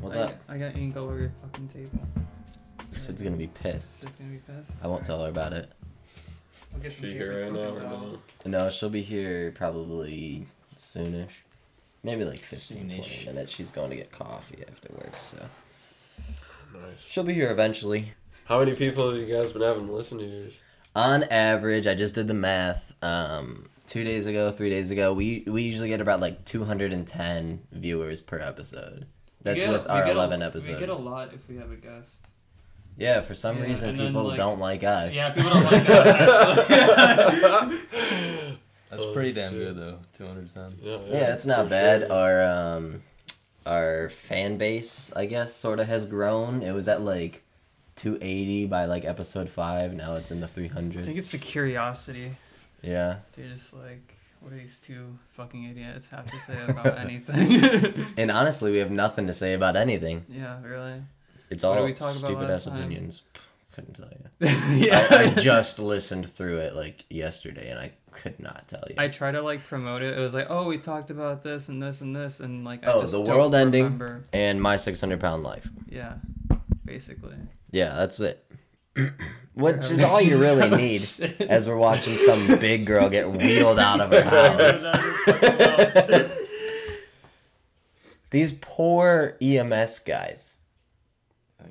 What's I, up? I got ink all over your fucking table. Sid's gonna be pissed. Just gonna be pissed. I won't tell her about it. I'll get some She paper here right now or no? No, she'll be here probably soonish. Maybe like 15, Soonish. 20 minutes. She's going to get coffee after work, so. Nice. She'll be here eventually. How many people have you guys been having listen to yours? On average, I just did the math. Um, two days ago, three days ago, we we usually get about like 210 viewers per episode. That's We get- with we our get a- 11 We get a lot if we have a guest. Yeah, for some Yeah, reason, and then, people like- don't like us. Yeah, people don't like us. That's Oh, pretty damn shit. good though. Two hundred ten. Yeah, Yeah, yeah, it's not bad. sure. Our um, our fan base, I guess, sort of has grown. It was at like 280 by like episode five. Now it's in the 300s. I think it's the curiosity. yeah. They're just like, what do these two fucking idiots have to say about anything? And honestly, we have nothing to say about anything. yeah, really. It's all we talk about stupid ass opinions. Couldn't tell you. yeah. I, I just listened through it like yesterday, and I could not tell you. I try to like promote it. It was like, oh, we talked about this and this and this, and like, I Oh, just the world ending. and my 600 pound life. Yeah, basically. Yeah, that's it. Which is all you really oh, need as we're watching some big girl get wheeled out of her house. These poor EMS guys.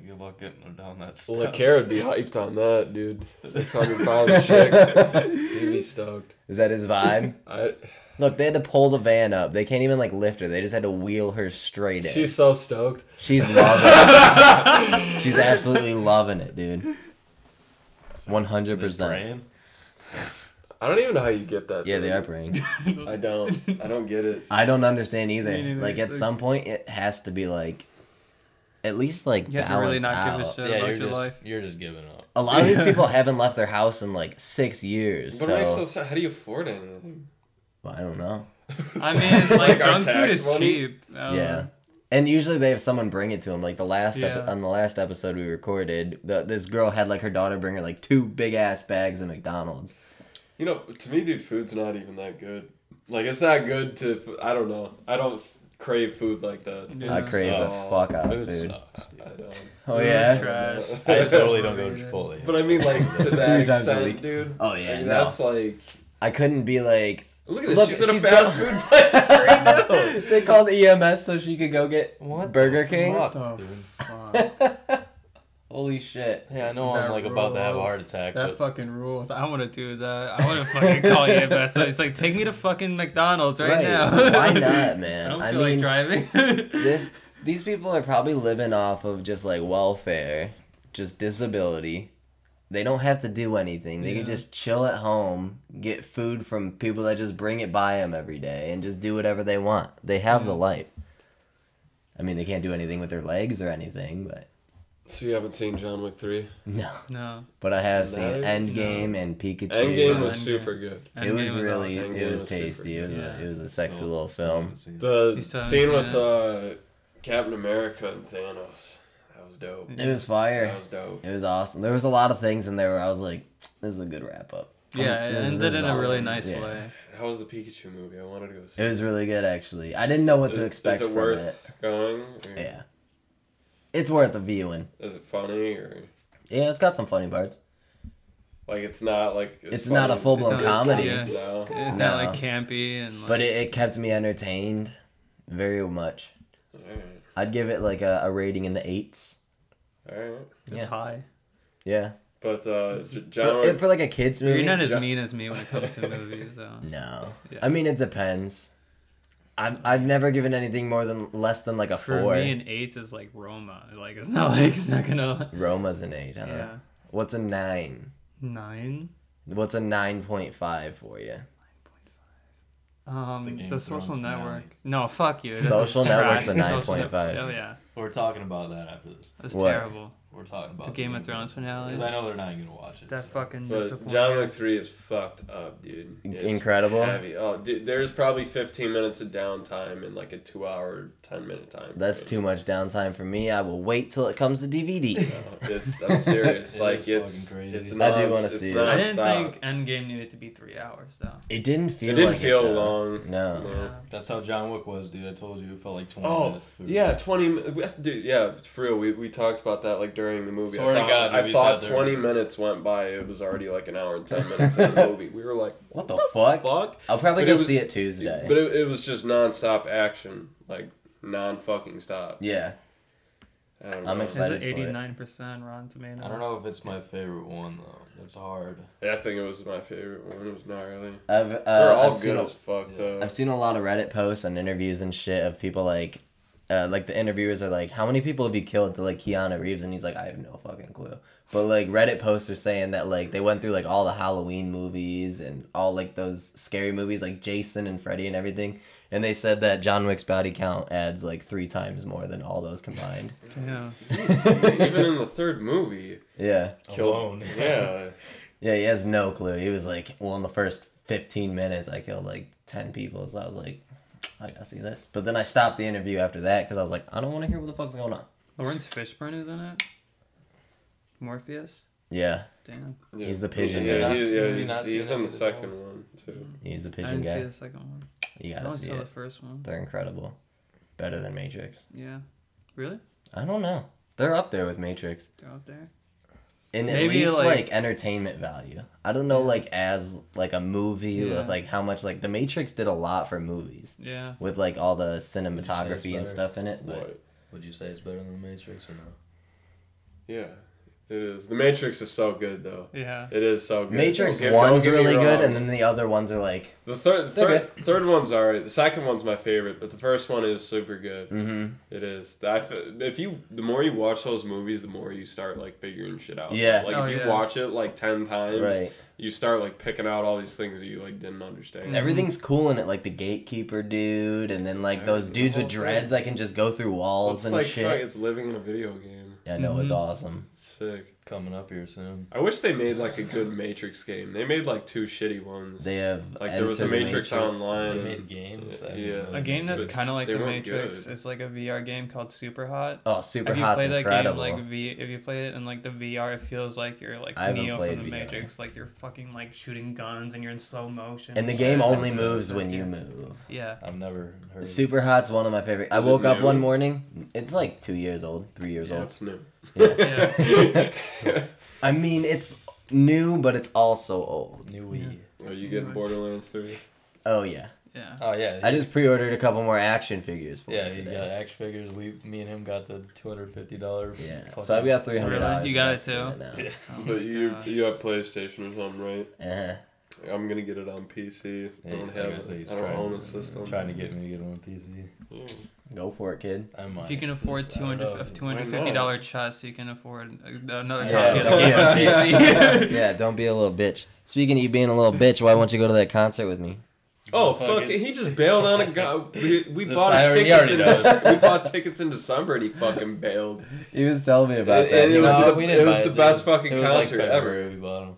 Good luck getting them down that Well, step. LeCare would be hyped on that, dude. 600 pound chick. He'd be stoked. Is that his vibe? I, Look, they had to pull the van up. They can't even like lift her. They just had to wheel her straight in. she's so stoked. She's loving it. She's absolutely loving it, dude. One hundred They're percent. I don't even know how you get that. Yeah, thing. they are praying. I don't. I don't get it. I don't understand either. Me neither. Like at Like- some point, it has to be like, at least like You have to balance really not out. give a shit Yeah, about you're your just life. you're just giving up. A lot of these people haven't left their house in like six years. But it makes So no. How do you afford anything? Well, I don't know. I mean, like, Like junk food is money? cheap. I don't yeah. Know. And usually they have someone bring it to them. Like the last epi- on the last episode we recorded, the, this girl had like her daughter bring her like two big ass bags of McDonald's. You know, to me, dude, food's not even that good. Like, it's not good to. I don't know. I don't f- crave food like that. Yeah. I crave the oh, fuck out of Food food. sucks, dude. I don't. Oh yeah. Trash. I totally don't go to Overrated. Chipotle. But I mean, like to that extent, dude. Oh yeah. Like, no. That's like. I couldn't be like. Look at this. Look, she's in a fast go- food place right now. they called EMS so she could go get What Burger King. fuck, fuck. Holy shit. Yeah, I know I'm That like about to have a heart attack, That but fucking rules. I want to do that. I want to fucking call you best. It's like take me to fucking McDonald's right, Right. now. Why not, I man? don't I feel like mean, driving. this these people are probably living off of just like welfare, just disability. They don't have to do anything. They Yeah. can just chill at home, get food from people that just bring it by them every day, and just do whatever they want. They have the Yeah. life. I mean, they can't do anything with their legs or anything, but So you haven't seen John Wick three? no. no. But I have No. seen Endgame and Pikachu. Endgame was Endgame. super good. It was Endgame really, awesome. it Endgame was was tasty. It was, good. a, it was a sexy still- little film. haven't seen it. The You still haven't scene with uh, Captain America and Thanos. That was dope. It was fire. That was dope. It was awesome. There was a lot of things in there where I was like, "This is a good wrap up." Yeah, it ended this is in a really nice Yeah. way. How was the Pikachu movie? I wanted to go see. It was really good, actually. I didn't know what to Is- expect Is it from worth going? or. Yeah, it's worth a viewing. Is it funny or Yeah, it's got some funny parts. like it's not like It's not a full blown It's not- comedy, yeah. No. It's No. not like campy and like. but it, it kept me entertained very much. Alright. I'd give it like a, a rating in the eights. Alright. it's yeah. high. Yeah, But uh, J- for, John it- Wick. for like a kids movie. You're not as Ja- mean as me when it comes to movies, though. no, Yeah. I mean it depends. I've I've never given anything more than less than like a For four. me, an eight is like Roma. Like it's not like it's not gonna. Roma's an eight, huh? Yeah. What's a nine? Nine. What's a nine point five for you? The Um, Game the, social network. finale. No, fuck you. Social. Network's a Social 9.5. Oh yeah, We're talking about that after this. that's What? terrible. We're talking about The Game of Thrones finale. Because I know they're not gonna watch it. That so. fucking But. John Wick three is fucked up, dude. It's Incredible. Heavy. Oh, dude, there's probably 15 minutes of downtime in like a two hour, 10 minute time. That's too much downtime for me. I will wait till it comes to DVD. No, it's, I'm serious. It like is it's fucking crazy. it's I do wanna see it. I didn't nonstop. think Endgame needed to be three hours though. It didn't feel. it didn't like feel it, long. No. No. That's how John Wick was, dude. I told you it felt like 20 Oh minutes. yeah, 20. mi- we have to do- Yeah, for real. We, we talked about that like during the movie. Swear I to thought, God, I thought sat there. 20 minutes went by. It was already like an hour and 10 minutes in the movie. We were like, What the fuck? fuck. I'll probably But go it was- see it Tuesday. But it, it was just non-stop action, like non fucking stop. yeah. I don't I'm know. Is excited. it eighty nine percent Rotten Tomatoes? I don't know if it's my favorite one though. It's hard. Yeah, I think it was my favorite one. It was gnarly. I've uh, They're all I've good seen a- as fuck Yeah. though. I've seen a lot of Reddit posts and interviews and shit of people like, uh, like the interviewers are like, "How many people have you killed?" To like Keanu Reeves, and he's like, "I have no fucking clue." But like Reddit posts are saying that like they went through like all the Halloween movies and all like those scary movies like Jason and Freddy and everything, and they said that John Wick's body count adds like three times more than all those combined. Yeah. Even in the third movie, yeah, killed. Alone. Yeah. yeah, he has no clue. He was like, well, in the first fifteen minutes, I killed like ten people, so I was like. I gotta see this. But then I stopped the interview after that because I was like, I don't want to hear what the fuck's going on. Laurence Fishburne is in it. Morpheus. Yeah, Damn. Yeah. He's the pigeon Yeah, guy. he- Have yeah, you he's, he's in the second ones? one too. he's the pigeon I pigeon didn't see the second one. You gotta only see saw the first one. They're incredible. Better than Matrix. Yeah. Really? I don't know. They're up there with Matrix. They're out there. In at Maybe, least like, like- entertainment value. I don't know like as like a movie Yeah. with like how much like the Matrix did a lot for movies Yeah. with like all the cinematography and stuff in it. But What? Would you say it's better than the Matrix or no? Yeah, it is. The Matrix is so good though. Yeah. It is so good. Matrix Don't one's get really good, and then the other ones are like, the third They're third, third one's alright. The second one's my favorite, but the first one is super good. mm-hmm. It is. I f- if you the more you watch those movies, the more you start like figuring shit out. Yeah. Like Oh, if you yeah. watch it like ten times, right. you start like picking out all these things that you like didn't understand. Everything's cool in it, like the gatekeeper dude, and then like those dudes with dreads that can just go through walls It's and like shit. fuck, it's living in a video game. I know it's Mhm. awesome. Sick. Coming up here soon. I wish they made like a good Matrix game. They made like two shitty ones. They have like there was the Matrix, Matrix. Online. They and- made games. I Yeah. know A game that's kind of like the Matrix. good. It's like a VR game called Super Hot. Oh, Super Hot! if you Hot's play that game like V, if you play it in like the VR, it feels like you're like I Neo from the VR. Matrix. Like you're fucking like shooting guns and you're in slow motion. and the game only moves when you move. Yeah. I've never heard. Super Hot's one of my favorite. I Is it woke up new? one morning. It's like two years old, three years Yeah, old. it's new. Yeah. Yeah. I mean, it's new, but it's also old. New Wii. Are you getting Borderlands 3? Oh yeah. Yeah. Oh yeah. I just pre-ordered a couple more action figures for yeah, it he today. got action figures. We, me and him got the two hundred fifty dollar. Yeah. So I've got three hundred dollars. Really? You got it too? Now. Yeah. Oh But you gosh. you have PlayStation or something, right? Uh-huh. I'm gonna get it on PC. I don't like have. I said, he's I don't own a system. Trying to get me to get on PC. Yeah. Go for it, kid. I might. If you can afford Just- I two don't hundred know. of two hundred fifty dollar chest, you can afford another Yeah, copy of the don't be a PC. yeah, don't be a little bitch. Speaking of you being a little bitch, why won't you go to that concert with me? Oh Fuck fuck! it. it. He just bailed on a guy. We, we This- bought I already- he tickets. In already we bought tickets in December, and he fucking bailed. He was telling me about And- that. and it was was- the- we it didn't was buy the dude. best fucking it was like concert ever. We bought them.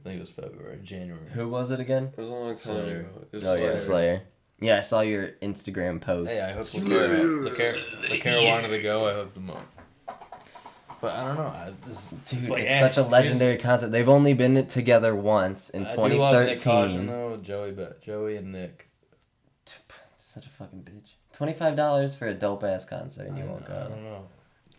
I think it was February, January. who was it again? It was a long time Slayer. ago. It was Oh yeah, Slayer. Slayer. Yeah, I saw your Instagram post. Hey, I hooked the Lacara, Lacara wanted to go. I hooked him up. But I don't know. I just Dude, it's it's, eh, such a legendary concert. They've only been together once in I do love Nyck Caution 2013. though. Joey, but Joey and Nick. Such a fucking bitch. Twenty five dollars for a dope ass concert, and you I won't go. don't know.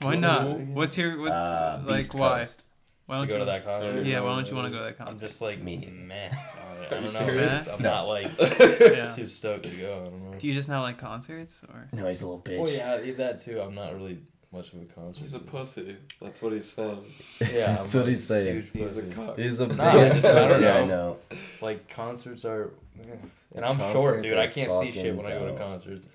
Why not? What's your what's Uh, like Beast why? Coast. Why To don't go you? to that concert. Yeah, why don't you want to go to that concert? I'm just like Me neither. man. I Are don't you know. serious? I'm not like yeah. too stoked to go. I don't know. Do you just not like concerts or? No, he's a little bitch. Well, yeah, I eat that too. I'm not really much of a concert. He's a pussy. That's what he's saying. Yeah, That's what he's saying. huge He's a pussy. cock. He's a Nah, I just- I don't Yeah, I know. know. Like concerts are, eh, and I'm Concerts short, dude. I can't see shit fucking when I go to dope. concerts.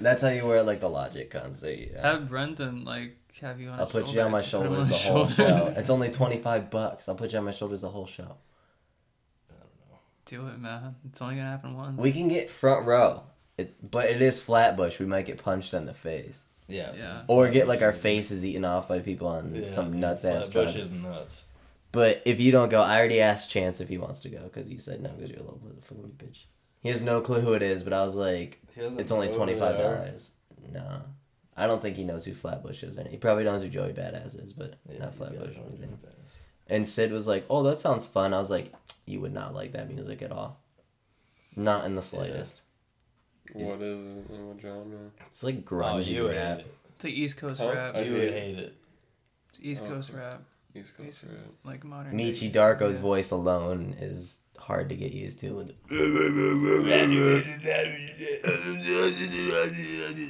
That's how you wear like the Logic concert. Yeah. Have Brendan like have you on. I'll his put you on my Just put him shoulders on the his whole show. It's only twenty five bucks. I'll put you on my shoulders the whole show. I Do it, man. It's only gonna happen once. We can get front row, it, but it is Flatbush. We might get punched in the face. Yeah. Yeah. or get like our faces eaten off by people on Yeah, some nuts ass Flatbush is nuts. But if you don't go, I already asked Chance if he wants to go because you said no because you're a little bit of fucking bitch. He has no clue who it is, but I was like, it's only know who twenty they five are. dollars. No, I don't think he knows who Flatbush is. He probably knows who Joey Badass is, but Yeah, not Flatbush. or anything. And Sid was like, "Oh, that sounds fun." I was like, "You would not like that music at all, not in the slightest. What is it? In what genre? It's like Oh, grungy you rap." hate it. It's like East Coast Huh? rap. I You hate would it. hate it. East Oh, Coast of rap. East Coast Basically, rap. like modern. Meechy East- Darko's yeah. voice alone is hard to get used to.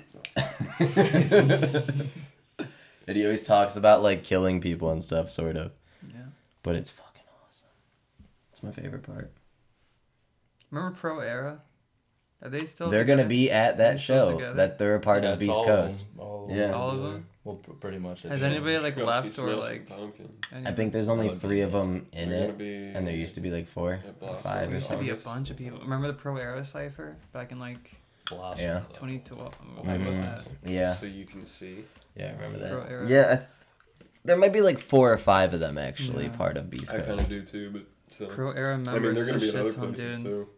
and he always talks about like killing people and stuff, sort of. Yeah. But it's fucking awesome. It's my favorite part. Remember Pro Era? Are they still? They're gonna be at that show. together? that they're a part Yeah, of it's Beast all Coast. Of them, all, Yeah. All of them? Well, pretty much. Has it's anybody like left or like? I think there's only three of them in They're it, be- and there used to be like four Yeah, or five There or used to be a bunch of people. Remember the Pro Era cipher back in like Blossom, Yeah. though. 2012? When What was mm-hmm. that? Yeah, So you can see. yeah, I remember that. Era. Yeah, I th- there might be like four or five of them actually Yeah. part of Beast I kind of do too, but so. Pro Era members. I mean, they're gonna be in shit other places dude. too.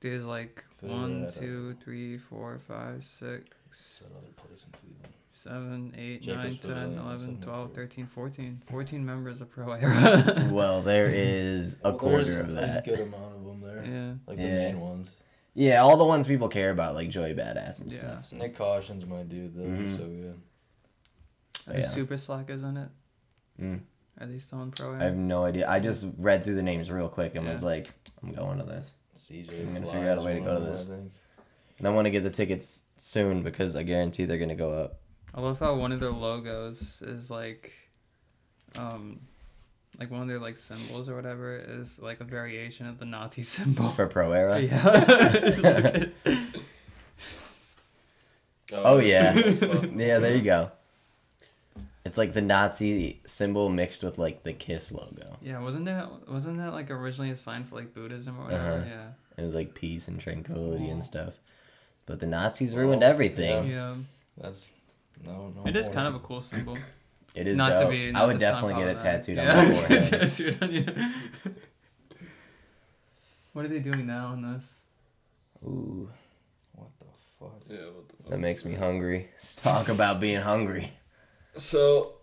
There's like They're one, at, two, three, four, five, six, It's another place in Cleveland. seven, eight, Jacobs nine, 10, or 11, 12, 13, 14. 14 members of Pro Era. Well, there is a Well, quarter of that. A good amount of them there. yeah. Like the Yeah. main ones. Yeah, all the ones people care about, like Joey Badass and Yeah. stuff. so- Nyck Caution's my dude though. Mhm. He's so good. Are the Yeah. Super Slackers in it? Mm. Are they still in Pro I have no idea. I just read through the names real quick and was like, I'm going to this. CJ. I'm gonna figure out a way to go to this. I. And I want to get the tickets soon because I guarantee they're gonna go up. I love how one of their logos is like, um, like one of their like symbols or whatever is like a variation of the Nazi symbol. For Pro Era? Yeah. Oh, yeah. Yeah, there you go. It's like the Nazi symbol mixed with like the Kiss logo. yeah, wasn't that wasn't that like originally a sign for like Buddhism or whatever? Uh-huh. Yeah. It was like peace and tranquility and Oh. stuff. But the Nazis ruined Oh, everything. Yeah. That's no no. It is more. kind of a cool symbol. It is not dope. to be. I would definitely get it problematic. tattooed yeah. on my forehead. tattooed on you. what are they doing now in this? Ooh, What the fuck? Yeah, what the fuck? that makes me hungry. Let's talk about being hungry. So,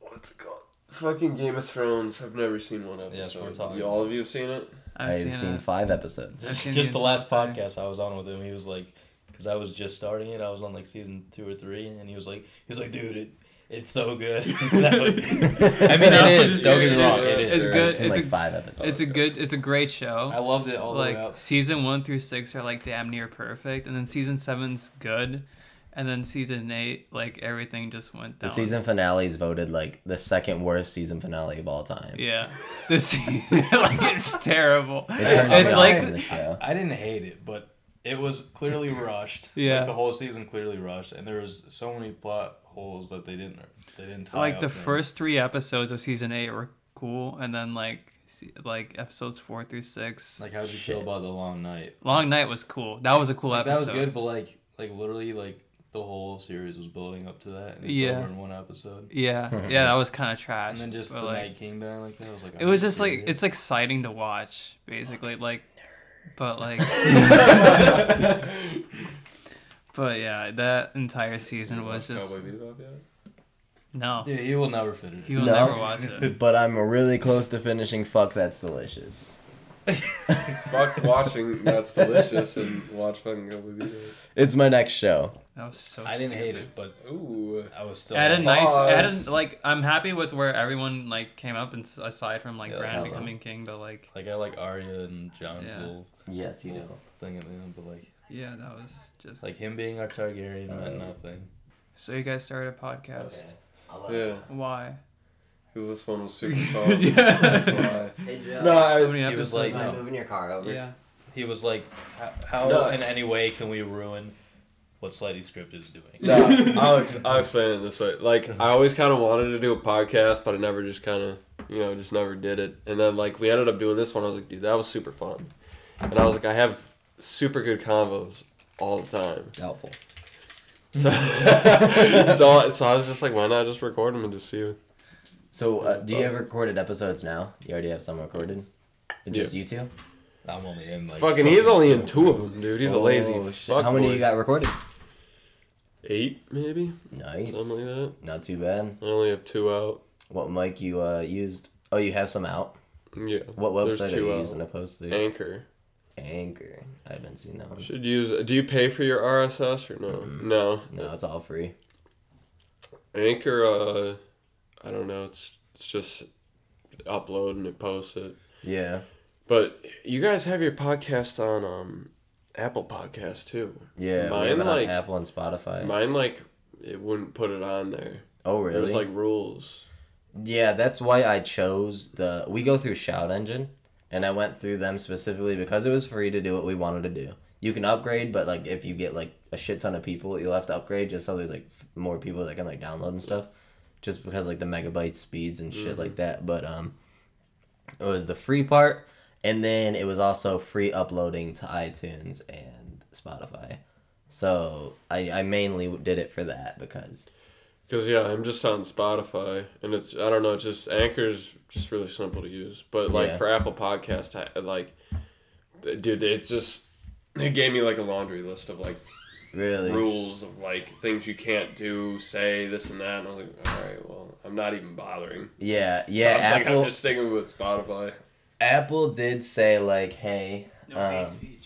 what's it called? Fucking Game of Thrones. I've never seen one episode. Yes, we're talking You- all of you have seen it? I've, I've, seen, it. five episodes. Seen just the the last entire podcast I was on with him, he was like, because I was just starting it, I was on like season two or three, and he was like, he was like, dude, it, it's so good. I mean, No, it is. Don't get me wrong, it It's good. It's like a- five episodes. It's a good. It's a great show. I loved it all the way like up. season one through six are like damn near perfect, and then season seven's good, and then season eight like everything just went down. The season finale is voted like the second worst season finale of all time. Yeah, the season like it's terrible. It turns It's me like- off the show. I didn't hate it, but it was clearly rushed. Yeah. like, the whole season clearly rushed, and there was so many plot holes that they didn't they didn't tie like up the things. first three episodes of season eight were cool, and then like like episodes four through six. Like how did you Shit. feel about the long night? Long Night was cool. That was a cool Like, episode. that was good, but like like literally like the whole series was building up to that, and it's Yeah. over in one episode. Yeah, yeah, that was kind of trash. And then just the like, Night King dying like that I was like. It was "Are you just like it's exciting to watch, basically. Like, but like, but yeah, that entire season You was just Cowboy Bebop yet? no. Dude, he will never finish. It. You will No. never watch it. But I'm really close to finishing Fuck That's Delicious. Fuck watching That's Delicious and watch fucking Cowboy Bebop. It's my next show. That was so. I didn't hate it, but Ooh. I was still. Add a nice, add Pause. a, like I'm happy with where everyone like came up, and s- aside from like Yeah, Bran hell becoming king, but like Like I like Arya and Jon's Yeah. little Yes, you know. thing at the end, but like yeah, that was just. like him being our Targaryen meant Uh, nothing. So you guys started a podcast. Yeah, Why? because this one was super fun. Yeah. That's why. Hey Joe. No, How I, many he was episodes? like, Mind no. moving your car over? yeah. He was like, "How- how No. in any way can we ruin what Slutty Script is doing?" no, I'll, ex- I'll explain it this way. Like, I always kind of wanted to do a podcast, but I never just kind of, you know, just never did it. And then, like, we ended up doing this one. I was like, dude, that was super fun. And I was like, I have super good convos all the time. Doubtful. So, so, so I was just like, why not just record them and just see? So, uh, do you have recorded episodes now? You already have some recorded? Just you two? I'm only in like. Fucking, he's only in two of them, dude. He's a lazy Oh, shit. fuck How many boy. you got recorded? Eight, maybe Nice. something like that. Not too bad. I only have two out. What mic you uh used? Oh, you have some out. Yeah. What website are you out. using to post to? Anchor. Anchor. I haven't seen that one. Should use. Do you pay for your RSS or no? Mm-mm. No. No, it's all free. Anchor. Uh, I don't know. It's it's just upload and it posts it. Yeah. But you guys have your podcast on um, Apple Podcast too. Yeah. Mine, like- on Apple and Spotify. Mine like it wouldn't put it on there. oh, really? There's like rules. Yeah, that's why I chose the. We go through Shout Engine, and I went through them specifically because it was free to do what we wanted to do. You can upgrade, but like if you get like a shit ton of people, you'll have to upgrade just so there's like more people that can like download and stuff. Just because like the megabyte speeds and shit like that. But um, it was the free part, and then it was also free uploading to iTunes and Spotify. So I I mainly did it for that because Cause yeah, I'm just on Spotify, and it's I don't know, it's just Anchor's just really simple to use. But like Yeah. for Apple Podcast, I, like, dude, it just it gave me like a laundry list of like really rules of like things you can't do, say this and that, and I was like, all right, well, I'm not even bothering. yeah So yeah I was like, Apple I'm just sticking with Spotify. Apple did say like, hey, um, speech.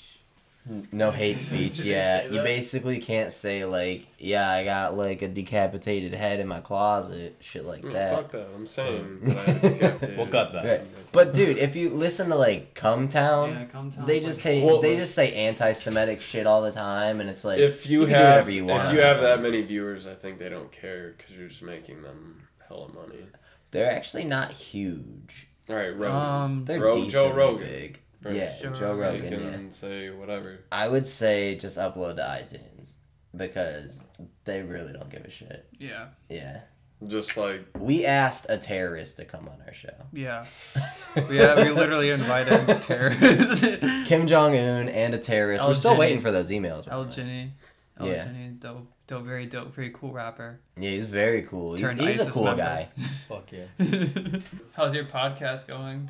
No hate speech. Yeah, you basically can't say like, yeah, I got like a decapitated head in my closet, shit like No, that. fuck that. I'm saying. that We'll cut that. Right. But dude, if you listen to like Cum Town, Yeah, cum town. they just like, hate, Well- they just say anti-Semitic shit all the time, and it's like, if you, you can do have whatever you want if you have that many viewers, I think they don't care because you're just making them hella money. they're actually not huge. All right, Rogan. Um, They're Ro- Joe decently Rogan. big. Right. Yeah, Joe Joe Rogan. They Rogan. Yeah. say whatever. I would say just upload to iTunes because they really don't give a shit. yeah, Yeah. Just like We asked a terrorist to come on our show. yeah, yeah. We literally invited a terrorist, Kim Jong Un and a terrorist. El We're still Jenny. waiting for those emails. by El the. Jenny. El Yeah. Jenny, dope, dope, very dope, very cool rapper. Yeah, he's very cool. He's, Turned he's a ISIS cool member. guy. Fuck yeah. How's your podcast going?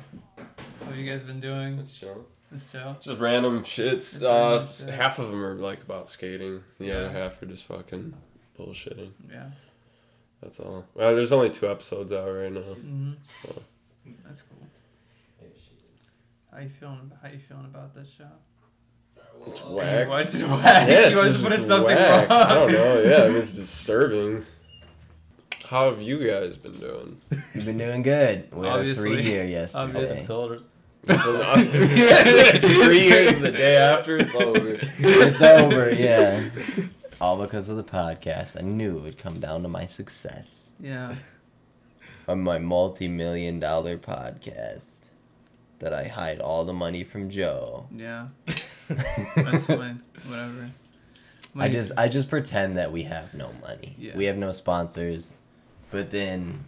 What have you guys been doing? it's chill. It's chill. Just random shits. Uh, random shit. half of them are like about skating. The Yeah. other half are just fucking bullshitting. Yeah. That's all. Well, there's only two episodes out right now. hmm So. That's cool. How you feeling? How you feeling about this show? It's whack. Why is whack? You it's always put it's something whack. wrong. I don't know. Yeah, I mean, it's disturbing. How have you guys been doing? We've been doing good. We had a three year yesterday. Obviously. Until it- Three years and the day after, it's over. it's over, yeah. All because of the podcast. I knew it would come down to my success. Yeah. On my multi million dollar podcast that I hide all the money from Joe. Yeah. That's fine. Whatever. I Money's- just I just pretend that we have no money. Yeah. We have no sponsors. But then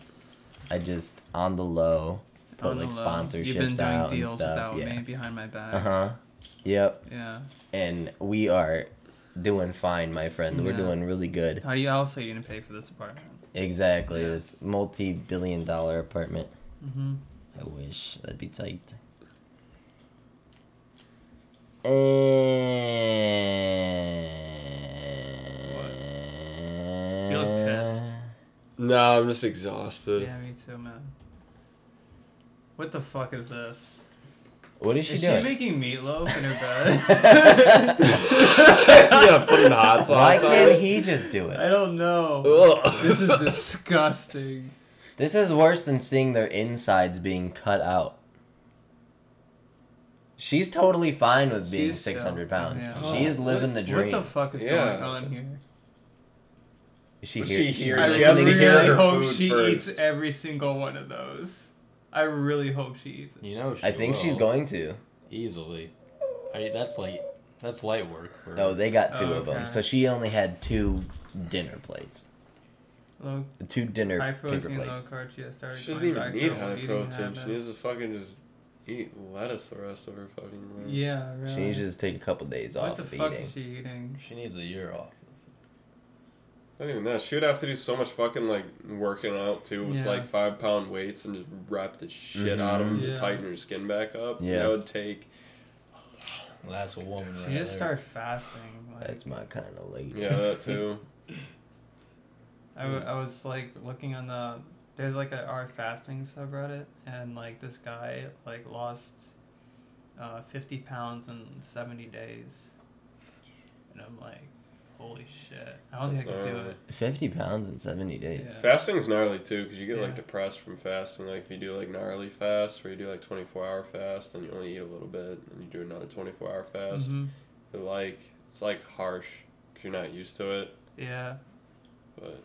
I just on the low put on like sponsorships You've been doing out and deals stuff. without Yeah. me behind my back. Uh huh. Yep. Yeah. And we are doing fine, my friend. We're doing really good. How do you also you gonna pay for this apartment? Exactly. Yeah. This multi billion dollar apartment. Mm-hmm. I wish that'd be tight. You look pissed. No, I'm just exhausted. Yeah, me too, man. What the fuck is this? What is she is doing? she making meatloaf in her bed? yeah, putting hot sauce Why on can't it. he just do it? I don't know. Ugh. This is disgusting. This is worse than seeing their insides being cut out. She's totally fine with being She's still- 600 pounds. yeah. She is living the dream. What the fuck is Yeah. going on here? Is she, Was hear- she she's here? I She to listening really hope she first. eats every single one of those. I really hope she eats it. You know, she I think she's going to. easily. I mean, that's like that's light work. For No, they got two Oh, of them. So she only had two dinner plates. Low, Two dinner high paper protein, low plates. carb. She has started She doesn't even need high protein. She needs to fucking just eat lettuce the rest of her fucking life. Yeah, really. She needs to just take a couple days off. What the fuck is she eating? She needs a year off. Not even that. She would have to do so much fucking like working out too with Yeah. like five pound weights and just rep the shit out of them Mhm. Yeah. to tighten her skin back up. Yeah. That would take. That's a woman right She just there. start fasting. Like, That's my kind of lady. Yeah, that too. I, w- I was like looking on the there's like a our fasting subreddit and like this guy like lost uh, 50 pounds in 70 days and i'm like holy shit i don't think i could do gnarly. it 50 pounds in 70 days. Yeah. Fasting's gnarly too because you get like depressed from fasting. Like if you do like gnarly fast where you do like twenty four hour fast and you only eat a little bit and you do another twenty four hour fast, Mhm. it like it's like harsh because you're not used to it. yeah But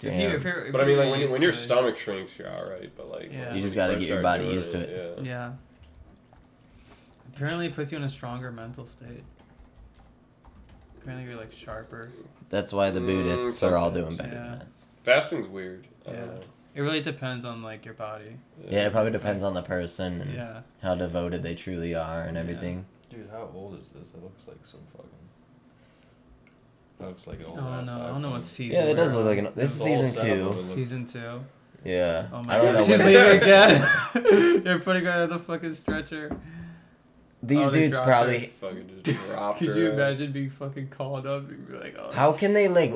If you- Damn. if you're- if but I mean you're like when, you, used when to your it- stomach shrinks, you're all right. But like Yeah. when You just gotta first get your start body doing used to Yeah. yeah apparently it puts you in a stronger mental state apparently you're like sharper That's why the Mm, Buddhists are all doing better Yeah. than us. Fasting's weird. Yeah. it really depends on like your body Yeah, it probably depends on the person and yeah how devoted they truly are and Yeah. everything. Dude, how old is this? It looks like some fucking. That looks like an i old don't ass know i don't know what season Yeah, it does look like an. This is season two. look- season two Yeah. Oh my I don't god, know she's leaving again. They're putting her on the fucking stretcher. These Oh, dudes probably. Fucking just dropped Could you imagine being fucking called up and be like, oh, How can they like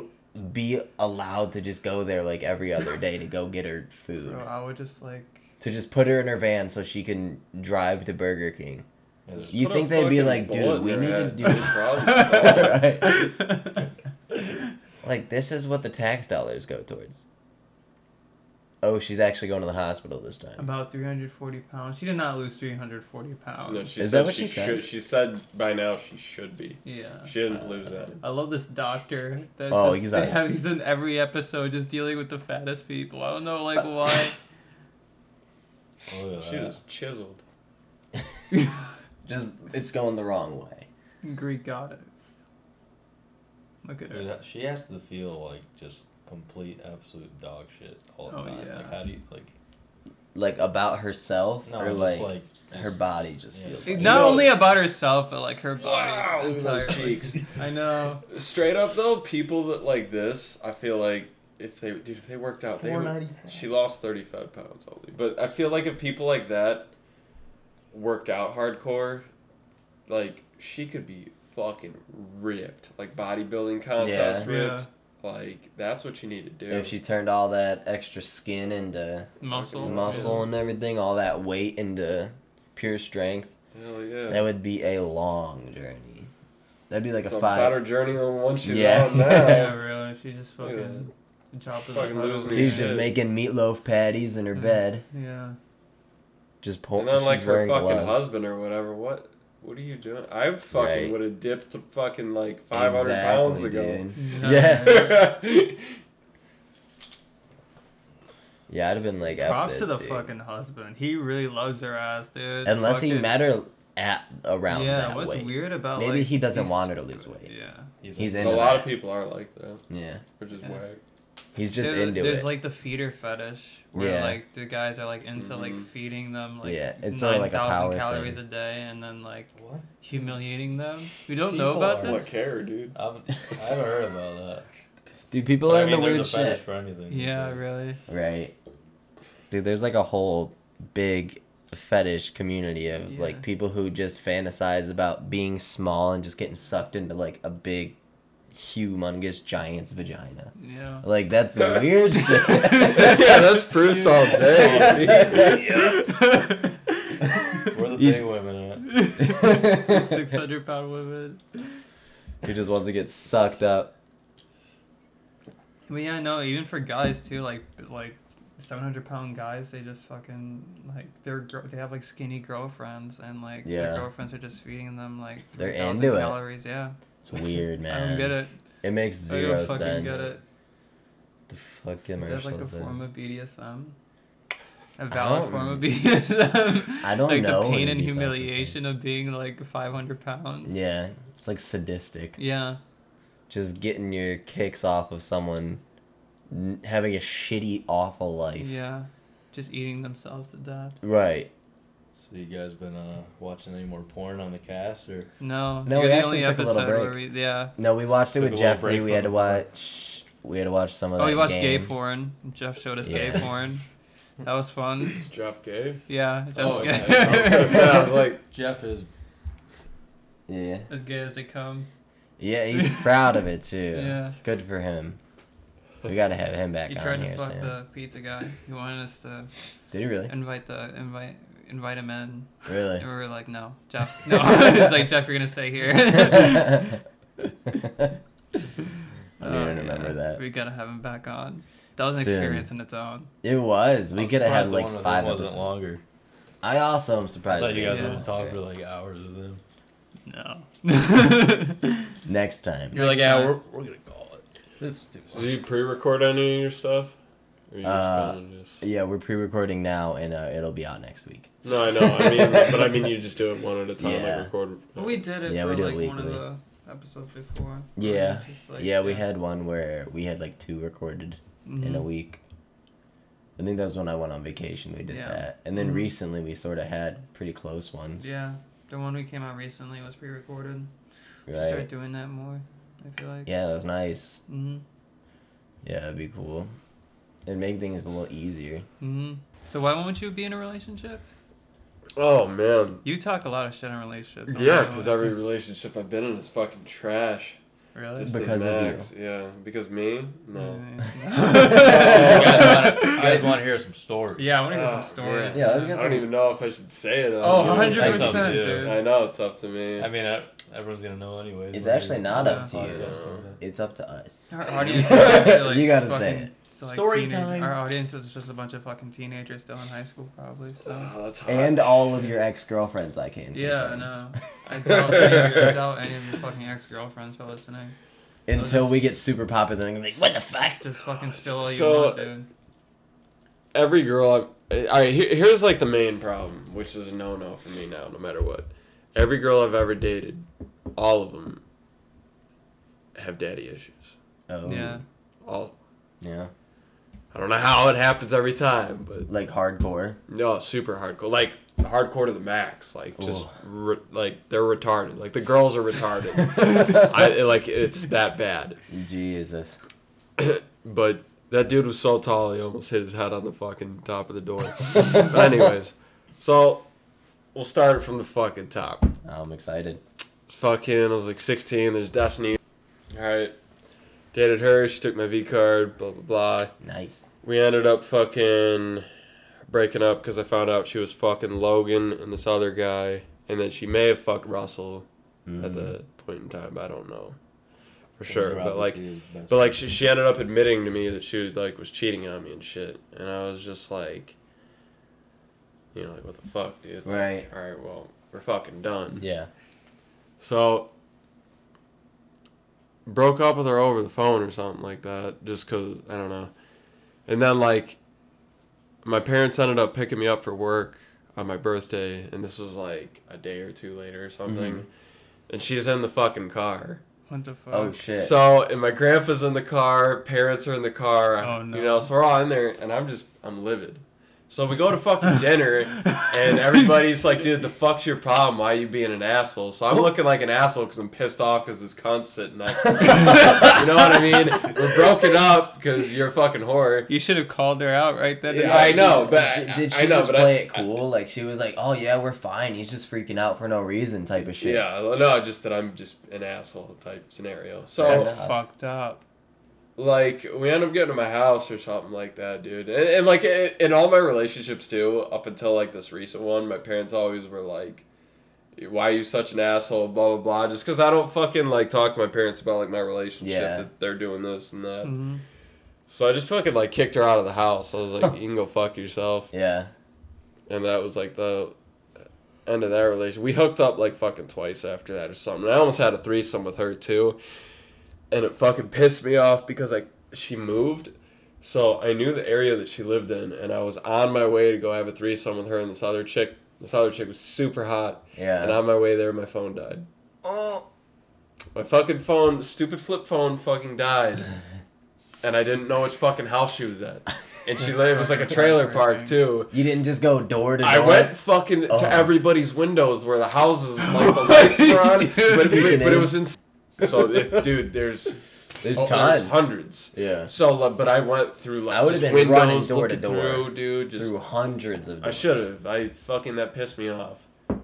be allowed to just go there like every other day to go get her food? Bro, I would just like. To just put her in her van so she can drive to Burger King. Yeah, You think they'd be like, dude, we need her to do- this. right. Like this is what the tax dollars go towards. Oh, she's actually going to the hospital this time. About 340 pounds. She did not lose 340 pounds. No, she Is said that what she, she said? should. She said by now she should be. yeah. She didn't lose that. I love this doctor. That Oh, just, he's they have, he's in every episode just dealing with the fattest people. I don't know like why. Look She that. was chiseled. Just it's going the wrong way. Greek goddess. Look at Dude, her. she has to feel like just complete absolute dog shit all the Oh, time. yeah. Like how do you like? Like about herself No, or just like, like her body just Yeah, feels just like Not know- only about herself, but like her body. Wow, look at those cheeks. I know. Straight up though, people that like this, I feel like if they dude, if they worked out, they would, she lost thirty five pounds only. But I feel like if people like that worked out hardcore, like she could be fucking ripped, like bodybuilding contest Yeah. ripped. Like that's what you need to do. If she turned all that extra skin into Muscle. muscle and everything, all that weight into pure strength, Hell yeah. that would be a long journey. That'd be like it's a a five. better journey than one she's Yeah. on now. Yeah, really. She just Look at fucking dropped the Fucking losing She's just shit. making meatloaf patties in her Yeah. bed. Yeah. Just pull. and then like her fucking gloves. husband or whatever. What? What are you doing? I fucking Right. would have dipped the fucking like five hundred pounds Exactly, ago. dude. No, Yeah. Yeah, I'd have been like, F Props to the dude. fucking husband. He really loves her ass, dude. Unless he met her at around Yeah, that what's weight. weird about Maybe like, he doesn't want her to lose weight. Yeah. He's, He's like, a lot that. of people are like that, Yeah, which is Yeah. whack. He's just There- into there's it. like the feeder fetish where Yeah. like the guys are like into like Mhm. feeding them like Yeah, it's sorta like a 9,000 power calories thing. a day and then like What? humiliating them. We don't know People about are What this? care, dude? I haven't, I haven't heard about that. Dude, people are I mean, into there's weird a fetish shit. for anything. Yeah, days. really. Right. Dude, there's like a whole big fetish community of Yeah. like people who just fantasize about being small and just getting sucked into like a big, humongous giant's vagina. Yeah. Like that's weird shit. yeah, that's Bruce all day. Oh, Where the big women at? Six hundred pound women. He just wants to get sucked up. But yeah, no, even for guys too, like like seven hundred pound guys, they just fucking like they're they have like skinny girlfriends and like Yeah. their girlfriends are just feeding them like They're 3,000 into it. calories. Yeah, It's weird, man. I don't get it. It makes I zero don't fucking sense. get it. The fuck Is that like a is form of BDSM? A valid form of BDSM. I don't like know the pain and it is, that's the humiliation of being like five hundred pounds. Yeah, it's like sadistic. Yeah. Just getting your kicks off of someone having a shitty, awful life. Yeah. Just eating themselves to death. Right. So you guys been uh, watching any more porn on the cast or? No. No, we actually took a little break. we- yeah. No, we watched it with a Jeffrey. We had to from the watch we had to watch some of Oh, that we watched game. gay porn. Jeff showed us Yeah. gay porn. That was fun. Is Jeff gay? Yeah, Jeff's Oh, gay. okay. I was gonna say, I was like, Jeff is. Yeah, as gay as they come. yeah, he's proud of it too. Yeah. good for him. We gotta have him back He on tried to here fuck soon. the pizza guy. He wanted us to Did he really? invite the invite invite him in, Really? and we were like, no, Jeff, no. it's like Jeff, you're gonna stay here. I Oh, didn't remember yeah. that. We gotta have him back on. That was an Soon. experience in its own. It was. We could have had like one with five him wasn't episodes. longer. I also am I surprised. thought you guys didn't. Yeah. would talk for like hours with him. No. Next time. You're like, Next yeah, time. we're, we're gonna call it. This is too so do you pre-record any of your stuff? Uh, just kinda just... Yeah, we're pre-recording now, and uh, it'll be out next week. No, I know. I mean, but I mean, you just do it one at a time, Yeah. like record. But we did it Yeah, for we do it like one of weekly. the episodes before. Yeah. Just, like, yeah, we had one where we had like two recorded in a Mhm. week. I think that was when I went on vacation. We did Yeah. that, and then Mhm. recently we sort of had pretty close ones. Yeah, the one we came out recently was pre-recorded. Should Right. Start doing that more. I feel like. Yeah, it was nice. Mhm. Yeah, it'd be cool. It'd make things a little easier. Mhm. So why won't you be in a relationship? Oh man. You talk a lot of shit in relationships. Yeah, because every relationship I've been in is fucking trash. Really. Just Because of you. Yeah, because me? No. you guys want you guys want to hear some stories? yeah, I want to hear some stories. Yeah, let's man. get I don't even know if I should say it. Oh, honestly. 100 That's up percent, to you. dude. I know it's up to me. I mean, uh, everyone's gonna know anyway. It's actually not up to you. Yeah. It's up to us. Our audience is You gotta fucking, say it. So, like, Story teenage- time. Our audience is just a bunch of fucking teenagers still in high school, probably. So. Oh, that's hard. And all of your ex-girlfriends, I can. Yeah, I confirm. know. I doubt, any of your, I doubt any of your fucking ex-girlfriends are listening. Until we just- get super popular, and like, what the fuck? Just fucking steal all you So- want, dude. Every girl I've. Alright, here, here's like the main problem, which is a no no for me now, no matter what. Every girl I've ever dated, all of them have daddy issues. Oh. Yeah. All. Yeah. I don't know how it happens every time, but Like hardcore. no, super hardcore. Like hardcore to the max. Like just re- like they're retarded. Like the girls are retarded. I like it's that bad. Jesus. But that dude was so tall, he almost hit his head on the fucking top of the door. but anyways, so we'll start from the fucking top. I'm excited. Fucking, I was like 16. There's Destiny. All right, dated her. She took my V card. Blah blah blah. Nice. We ended up fucking breaking up because I found out she was fucking Logan and this other guy, and that she may have fucked Russell at Mm. the point in time. I don't know for sure, but like. But like she, she ended up admitting to me that she was like was cheating on me and shit, and I was just like, you know, like what the fuck, dude? Like, Right. All right, well, we're fucking done. Yeah. So broke up with her over the phone or something like that, just cause I don't know. And then like, my parents ended up picking me up for work on my birthday, and this was like a day or two later or something. Mhm. And she's in the fucking car. What the fuck? Oh shit. So, and my grandpa's in the car, parents are in the car. Oh, no. You know, so we're all in there, and I'm just, I'm livid. So we go to fucking dinner, and everybody's like, dude, the fuck's your problem? Why are you being an asshole? So I'm looking like an asshole because I'm pissed off because this cunt's sitting next to me. you know what I mean? We're broken up because you're a fucking whore. You should have called her out right then. and Yeah, I there. know, but did, I- did I she know, just but I- play it cool? like she was like, "Oh yeah, we're fine. He's just freaking out for no reason," type of shit. Yeah, no, just that I'm just an asshole type scenario. So Fair That's fucked up. Like we end up getting to my house or something like that dude and, and like in all my relationships too up until like this recent one my parents always were like why are you such an asshole blah blah blah just because i don't fucking like talk to my parents about like my relationship Yeah. that they're doing this and that hmm so i just fucking like kicked her out of the house i was like you can go fuck yourself Yeah. and that was like the end of that relation. We hooked up like fucking twice after that or something. I almost had a threesome with her too, and it fucking pissed me off because like she moved, so I knew the area that she lived in, and I was on my way to go have a threesome with her and this other chick. This other chick was super hot, Yeah. and on my way there, my phone died. oh. My fucking phone, stupid flip phone, fucking died, and I didn't know which fucking house she was at. And she lived, it was like a trailer park too. You didn't just go door to door. I went fucking Oh. to everybody's windows where the houses, like the lights were on, but, but, but it was in. So, it, dude, there's There's Oh, tons. hundreds. Yeah. So, like, but I went through like I just been running windows, door to door. through, dude. Just Through hundreds of. I should have. I fucking that pissed me off,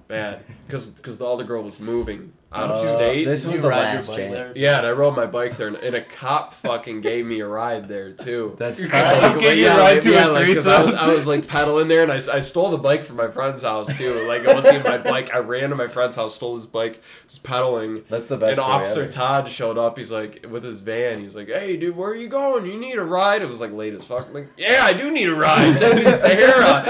bad. Cause, cause the other girl was moving out of Uh, state. This was You the ride your last bike chance. there? yeah, and I rode my bike there, and, and a cop fucking gave me a ride there too. That's You're tight. I'll you a ride like, to a yeah, like, 'cause I was, threesome. I was like pedaling there, and I, I stole the bike from my friend's house too. Like it wasn't even my bike. I ran to my friend's house, stole his bike, was pedaling. That's the best. and Officer ever. Todd showed up. He's like with his van. He's like, "Hey, dude, where are you going? You need a ride?" It was like late as fuck. I'm like, "Yeah, I do need a ride. Take me to Sahara."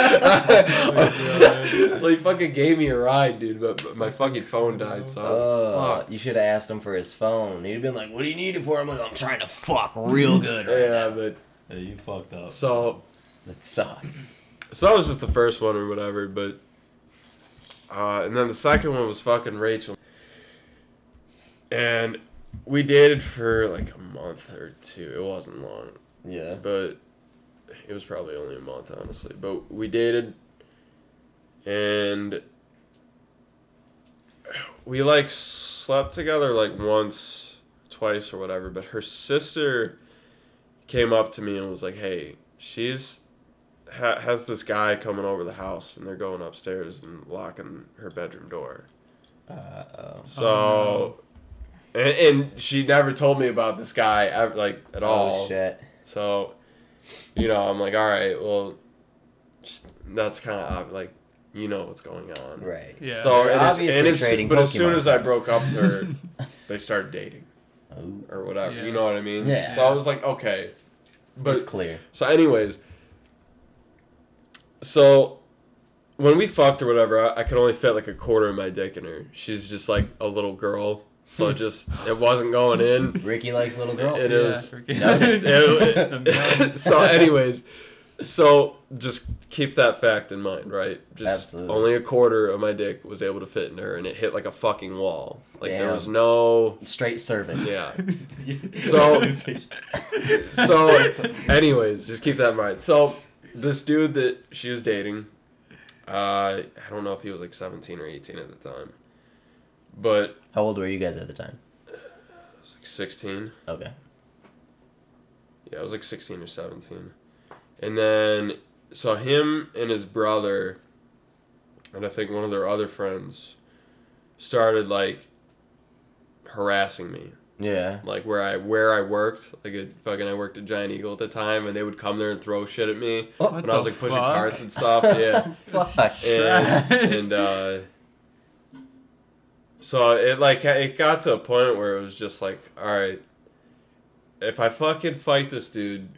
so he fucking gave me a ride, dude. But but my fucking phone died. So Uh, fuck. you should have asked him for his phone. He'd have been like, "What do you need it for?" I'm like, "I'm trying to fuck real good right Yeah, now." but Yeah, you fucked up. so That sucks. so that was just the first one or whatever. But uh, and then the second one was fucking Rachel, and we dated for like a month or two. It wasn't long. Yeah. but it was probably only a month honestly but we dated and we like slept together like once twice or whatever but her sister came up to me and was like hey she's ha- has this guy coming over the house and they're going upstairs and locking her bedroom door Uh oh. so and, and she never told me about this guy ever, like at all Oh shit. so, you know, I'm like, all right, well, that's kind of like, you know what's going on. Right. Yeah. So, They're and obviously and as, trading but as soon as I broke up with her, they started dating Oh, or whatever. Yeah. You know what I mean? Yeah. So I was like, okay, but it's clear. so, anyways, so when we fucked or whatever, I, I could only fit like a quarter of my dick in her. She's just like a little girl, so it just it wasn't going in. Ricky likes little girls. It Yeah, is. freaking- It- Them young. so, anyways, so just keep that fact in mind, right? Just Absolutely. only a quarter of my dick was able to fit in her, and it hit like a fucking wall. Like there was no. Straight servant. Yeah. So- So, anyways, just keep that in mind. So, this dude that she was dating, uh, I don't know if he was like 17 or 18 at the time, but How old were you guys at the time? it was like 16. Okay. Yeah, I was like 16 or 17. And then, so him and his brother, and I think one of their other friends, started like harassing me. Yeah. Like where I where I worked, like at fucking I worked at Giant Eagle at the time, and they would come there and throw shit at me Oh, What when I was like pushing carts and stuff. Yeah, and, and uh, so it like it got to a point where it was just like, all right, if I fucking fight this dude,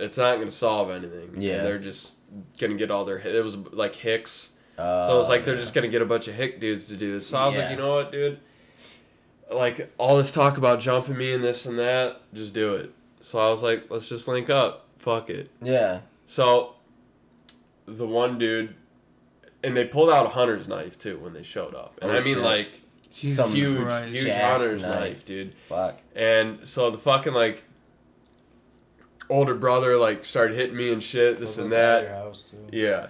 it's not gonna solve anything. And Yeah. they're just gonna get all their. It was like Hicks, Uh, so it was like they're just gonna get a bunch of hick dudes to do this. So I was like, you know what, dude? Like all this talk about jumping me and this and that, just do it. So I was like, let's just link up. Fuck it. Yeah. So the one dude and they pulled out a hunter's knife too when they showed up. And Oh, I mean shit. like Jesus huge Christ. huge Jacked hunter's knife. knife. dude. Fuck. And so the fucking like older brother like started hitting me and shit, this and that. Yeah.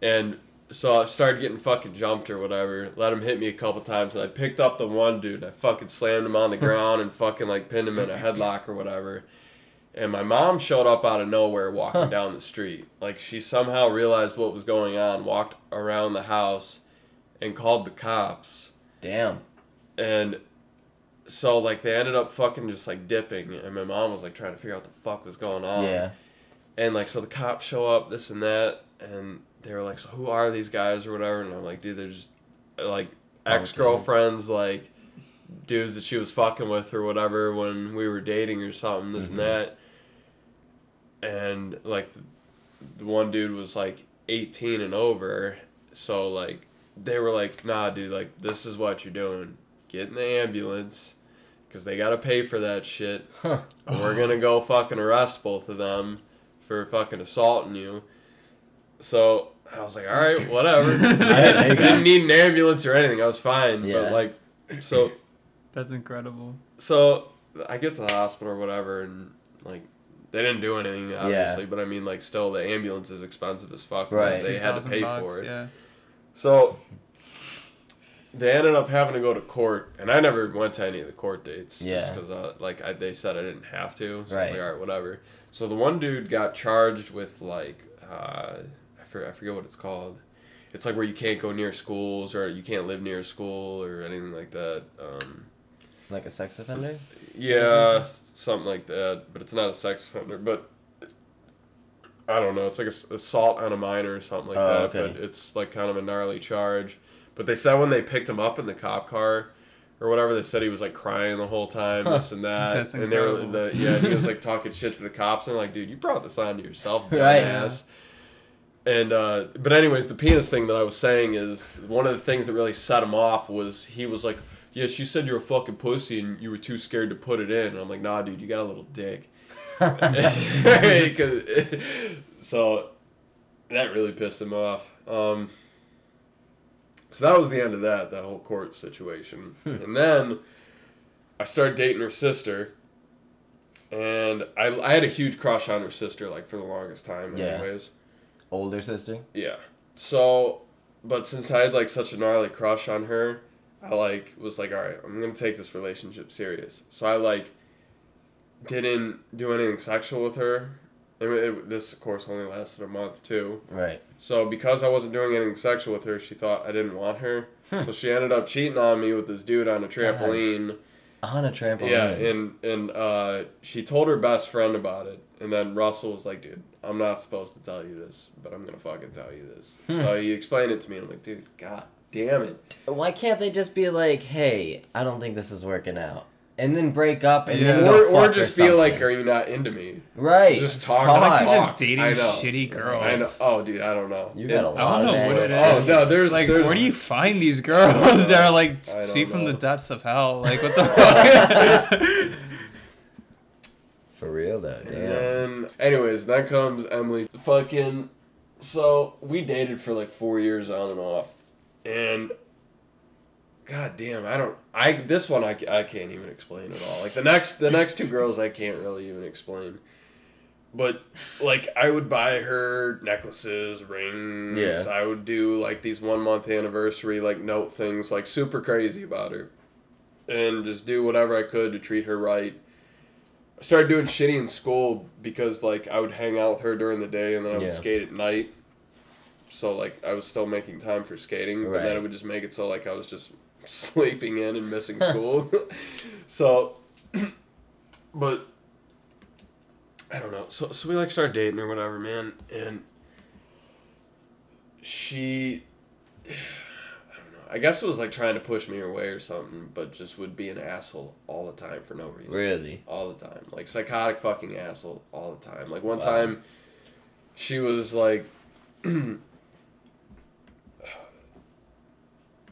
And so I started getting fucking jumped or whatever. Let him hit me a couple times, and I picked up the one dude. and I fucking slammed him on the ground and fucking like pinned him in a headlock or whatever. And my mom showed up out of nowhere walking Huh. down the street. Like she somehow realized what was going on, walked around the house, and called the cops. Damn. And so like they ended up fucking just like dipping, and my mom was like trying to figure out what the fuck was going on. Yeah. And like, so the cops show up, this and that, and they were like, "So who are these guys or whatever?" And I'm like, "Dude, they're just like ex girlfriends, like dudes that she was fucking with or whatever when we were dating or something, this Mhm. and that." And like, the, the one dude was like 18 and over, so like they were like, "Nah, dude, like this is what you're doing. Get in the ambulance." Cause they gotta pay for that shit. Huh. And we're gonna go fucking arrest both of them for fucking assaulting you. So I was like, all right, whatever. I there you go. didn't need an ambulance or anything. I was fine. Yeah. But like, so That's incredible. so I get to the hospital or whatever, and like they didn't do anything obviously, Yeah. but I mean like still the ambulance is expensive as fuck. Right. They had to pay bucks, for it. Yeah. So they ended up having to go to court, and I never went to any of the court dates. Yeah. Just because, uh, like, I, they said I didn't have to. So Right. like, all right, whatever. So the one dude got charged with, like, uh, I, for, I forget what it's called. It's like where you can't go near schools or you can't live near a school or anything like that. Um, Like a sex offender? yeah, something like that. But it's not a sex offender. But I don't know. It's like a assault on a minor or something like Oh, that. okay. But it's like kind of a gnarly charge. But they said when they picked him up in the cop car or whatever, they said he was like crying the whole time, this and that. That's and they were the yeah, he was like talking shit to the cops and like, dude, you brought this on to yourself, Right. dumbass. And uh, but anyways, the penis thing that I was saying is one of the things that really set him off was he was like, "Yeah, she said you're a fucking pussy and you were too scared to put it in." And I'm like, "Nah, dude, you got a little dick." so that really pissed him off. Um, so that was the end of that that whole court situation, hmm. and then I started dating her sister. And I, I had a huge crush on her sister, like, for the longest time, Yeah. anyways. Older sister? Yeah. So, but since I had like such a gnarly crush on her, I like was like, all right, I'm gonna take this relationship serious. So I like didn't do anything sexual with her. And it, this, of course, only lasted a month too. Right. So because I wasn't doing anything sexual with her, she thought I didn't want her. Hmm. So she ended up cheating on me with this dude on a trampoline. On a trampoline. Yeah, and and uh, she told her best friend about it, and then Russell was like, "Dude, I'm not supposed to tell you this, but I'm gonna fucking tell you this." Hmm. so he explained it to me. I'm like, "Dude, god damn it!" Why can't they just be like, hey, I don't think this is working out? And then break up and Yeah. then Or, go or just something. be like, "Are you not into me?" right. Just talk. Talk. Like, talk. dating I know. shitty girls. I know. Oh, dude, I don't know. You got a It- lot I don't know of what it bad- is. Oh no, there's like, there's where do you find these girls that are like I don't from the depths of hell? Like, what the fuck? For real though. And Yeah. then, anyways, that comes Emily. Fucking. So we dated for like four years on and off, and. God damn, I don't. I this one I, I can't even explain at all. Like the next the next two girls I can't really even explain. But like I would buy her necklaces, rings. Yeah. I would do like these one month anniversary like note things, like super crazy about her, and just do whatever I could to treat her right. I started doing shitty in school because like I would hang out with her during the day and then I would Yeah. skate at night. So like I was still making time for skating, but then it would just make it so like I was just sleeping in and missing school. so, but I don't know. So so we like started dating or whatever, man, and she. I don't know. I guess it was like trying to push me away or something, but just would be an asshole all the time for no reason Really? all the time. Like psychotic fucking asshole all the time. Like one Wow. time she was like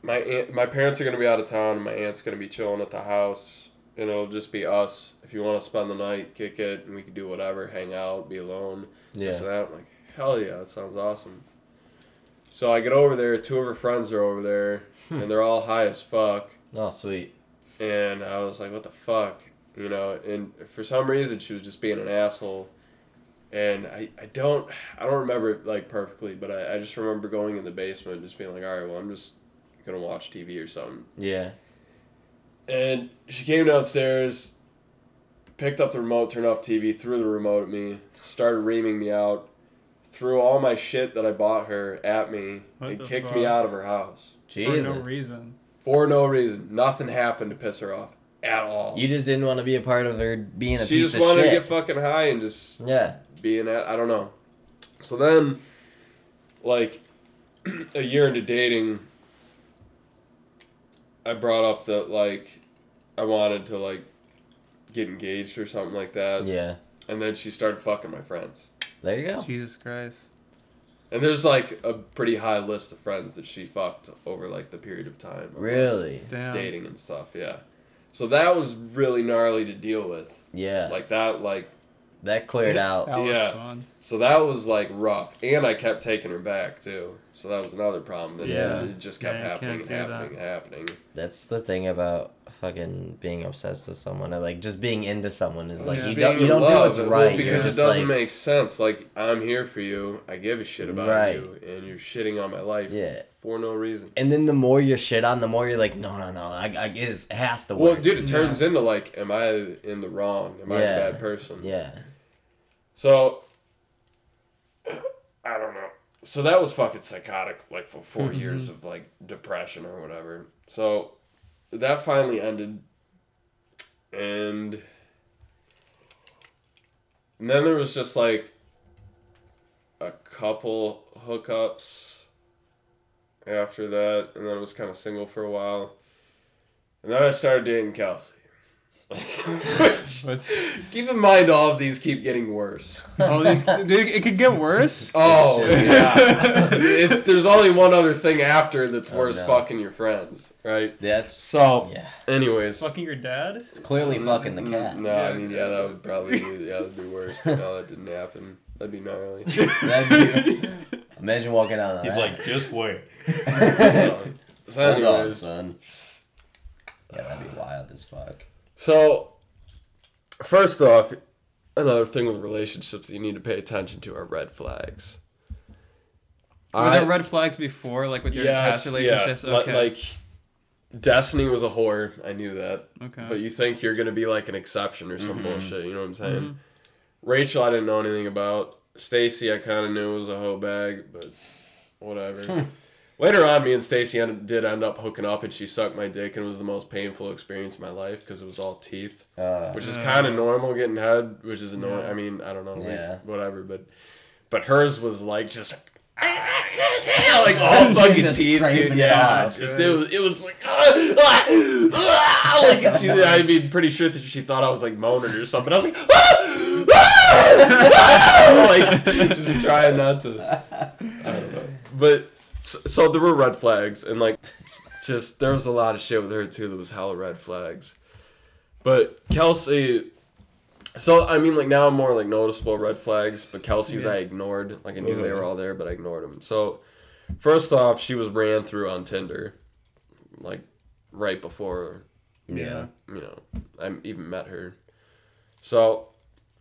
my aunt, my parents are going to be out of town and my aunt's going to be chilling at the house and it'll just be us. If you want to spend the night, kick it and we can do whatever, hang out, be alone. yeah. This and that. I'm like, hell yeah, that sounds awesome. So I get over there, two of her friends are over there hmm. and they're all high as fuck Oh sweet. and I was like, "What the fuck," you know? And for some reason, she was just being an asshole, and I, I don't I don't remember it like perfectly, but I, I just remember going in the basement, and just being like, "All right, well, I'm just gonna watch TV or something." Yeah. And she came downstairs, picked up the remote, turned off TV, threw the remote at me, started reaming me out, threw all my shit that I bought her at me, What and the kicked me out of her house Jesus. For no reason. for no reason. Nothing happened to piss her off at all. You just didn't want to be a part of her being a she piece just wanted to get fucking high and just yeah. being at. I don't know. So then, like, a year into dating, I brought up that like, I wanted to like, get engaged or something like that. Yeah. And then she started fucking my friends. There you go. Jesus Christ. And there's like a pretty high list of friends that she fucked over like the period of time. of Really? Damn. Dating and stuff, yeah. So that was really gnarly to deal with. Yeah. Like that, like that cleared out. That was Yeah. fun. So that was like rough, and I kept taking her back too. So So that was another problem. And Yeah. it just kept Yeah, happening and can't happening and happening. That's the thing about fucking being obsessed with someone, or like just being into someone is like Yeah. you don't you don't do love, what's well, right because You're it doesn't like, make sense. Like I'm here for you. I give a shit about Right. you, and you're shitting on my life Yeah. for no reason. And then the more you shit on, the more you're like, no, no, no, I, I it's, it has to work. Well, dude, it turns into like, am I in the wrong? Am I Yeah. a bad person? yeah, So I don't know. So that was fucking psychotic, like for 4 Mm-hmm. years of like depression or whatever. So that finally ended, and and then there was just like a couple hookups after that, and then I was kind of single for a while, and then I started dating Kelsey. Which, What's keep in mind, all of these keep getting worse. all these? they- It could get worse. Oh yeah, it's there's only one other thing after that's Oh, worse no. fucking your friends, right? that's So, yeah. anyways, Fucking your dad. It's clearly mm, fucking the mm, cat. No, I mean yeah, that would probably be yeah, that'd be worse. But no, that didn't happen. That'd be gnarly. That'd be- imagine walking out on He's that. like, just wait. so, Hold on, son. Yeah, that'd be wild as fuck. So first off, another thing with relationships that you need to pay attention to are red flags. Were I- there red flags before, like with your past relationships? Yeah, okay. like Destiny was a whore. I knew that. okay. But you think you're gonna be like an exception or some Mhm. bullshit. You know what I'm saying? Mhm. Rachel, I didn't know anything about. Stacy, I kind of knew was a hoe bag, but whatever. Later on, me and Stacy did end up hooking up, and she sucked my dick, and it was the most painful experience of my life because it was all teeth, Uh, which is Uh. kind of normal getting head, which is annoying. Yeah. I mean, I don't know, at least Yeah. whatever, but but hers was like just. like all fucking teeth, scraping dude. Yeah, off. just it was, it was like, ah, ah, ah, like she, I mean, pretty sure that she thought I was like moaning or something. I was like, ah, ah, like just trying not to. I don't know, but so, so there were red flags, and like, just there was a lot of shit with her too that was hella red flags. But Kelsey, so I mean, like now I'm more like noticeable red flags, but Kelsey's Yeah. I ignored. Like I knew they were uh-huh. all there, but I ignored them. So first off, she was ran through on Tinder, like right before yeah. you know I even met her. So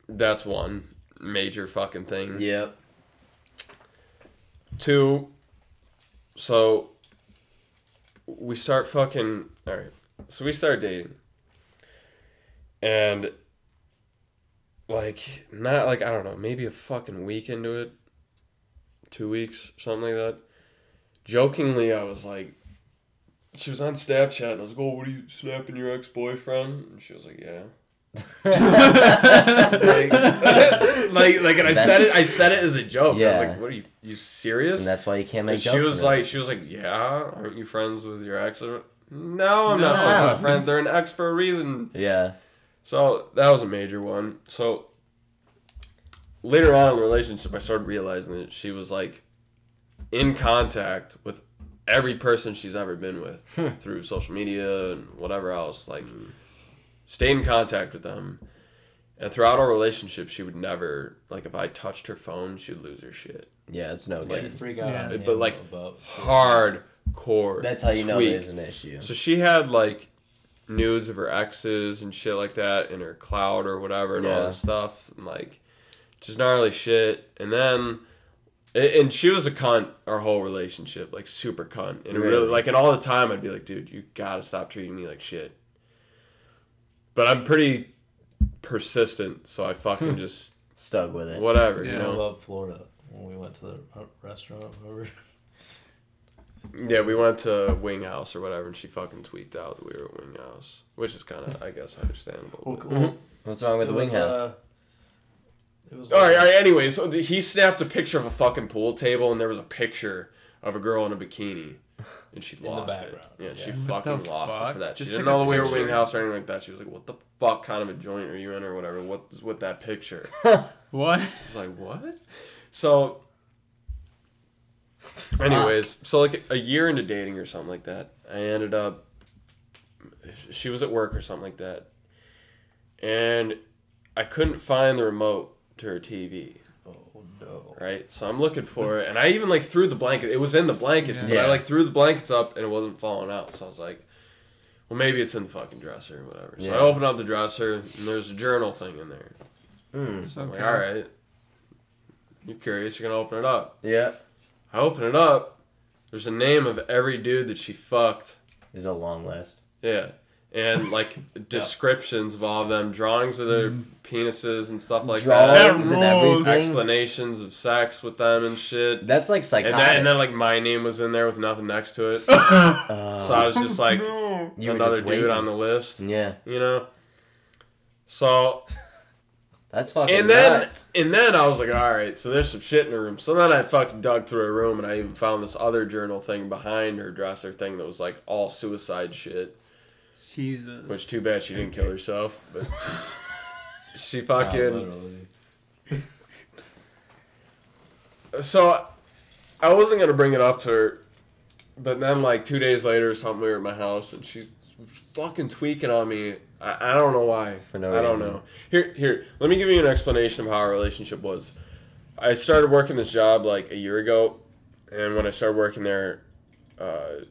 that's one major fucking thing. Yep. Two. So we start fucking all right. So we start dating, and like not like I don't know, maybe a fucking week into it, two weeks, something like that. Jokingly, I was like, she was on Snapchat, and I was like, "Oh, what are you snapping your ex boyfriend?" And she was like, "Yeah." Like, like, like, and I said it. I said it as a joke. I Yeah. was like, "What are you? You serious?" And that's why you can't make And she was like, she was like, yeah, aren't you friends with your ex? No, I'm not No. fucking with friends. They're an ex for a reason. yeah. So that was a major one. So later on in the relationship, I started realizing that she was like in contact with every person she's ever been with hmm. through social media and whatever else. Like, hmm. Stayed in contact with them. And throughout our relationship, she would never like if I touched her phone, she'd lose her shit. Yeah, it's no She'd freak out Yeah. on But, like, about Hardcore. That's how you know tweak. there's an issue. So she had like nudes of her exes and shit like that in her cloud or whatever and all Yeah. this stuff and like just gnarly shit. And then a- and she was a cunt our whole relationship, like super cunt. And it really Really? like and all the time I'd be like, dude, you gotta stop treating me like shit. But I'm pretty persistent, so I fucking just Stuck with it. whatever, Yeah. you I love Florida when we went to the restaurant. Remember? Yeah, we went to Wing House or whatever, and she fucking tweaked out that we were at Wing House, which is kind of, I guess, understandable. but- What's wrong with It the wing was, house? uh, it was All right, like- all right. Anyway, so he snapped a picture of a fucking pool table, and there was a picture of a girl in a bikini, and she the lost it. background, Yeah, she. What fucking the lost it for that. She Just didn't took a know that we were. Wing House or anything like that. She was like, "What the fuck kind of a joint are you in, or whatever? What's with that picture?" What? I was like, "What?" So, anyways, so like a year into dating or something like that, I ended up. She was at work or something like that, and I couldn't find the remote to her TV. No. right? So I'm looking for it, and I even like threw the blanket. It was in the blankets, but I like threw the blankets up, and it wasn't falling out. So I was like, well, maybe it's in the fucking dresser or whatever. So Yeah. I open up the dresser, and there's a journal thing in there. Mm. It's I'm okay. like, all right, you're curious, you're gonna open it up. Yeah. I open it up. There's a name of every dude that she fucked. Is a long list. Yeah. And like descriptions of all of them, drawings of their penises and stuff like that. Drawings and That rules. everything. Explanations of sex with them and shit. That's like And psychotic. then, and then like my name was in there with nothing next to it. Uh, So I was just like No. you were another just dude waiting. on the list, Yeah. you know. So That's fucking and then nuts. and then I was like, all right, so there's some shit in her room. So then I fucking dug through her room and I even found this other journal thing behind her dresser thing that was like all suicide shit. Jesus. Which too bad she didn't kill herself, but she Nah, fucking. literally. so I wasn't gonna bring it up to her, but then like two days later or something, we were at my house and she was fucking tweaking on me. I, I don't know why. For no I don't reason. know. Here, here. Let me give you an explanation of how our relationship was. I started working this job like a year ago, and when I started working there, uh,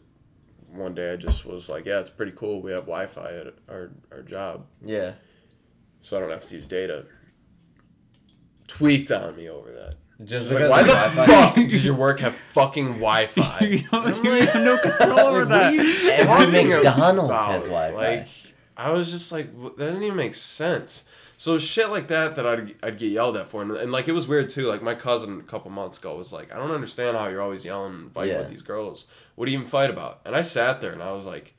one day I just was like, "Yeah, it's pretty cool. We have Wi-Fi at our our job." Yeah. so I don't have to use data. Tweaked on me over that. Just It's like, why of the Wi-Fi? fuck does your work have fucking Wi-Fi? you, don't, you have no control over that. Every McDonald's about? has Wi-Fi. Like, I was just like, that doesn't even make sense. So shit like that that I'd, I'd get yelled at for, and, and like it was weird too. Like my cousin a couple months ago was like, I don't understand how you're always yelling and fighting Yeah. with these girls. What do you even fight about? And I sat there and I was like,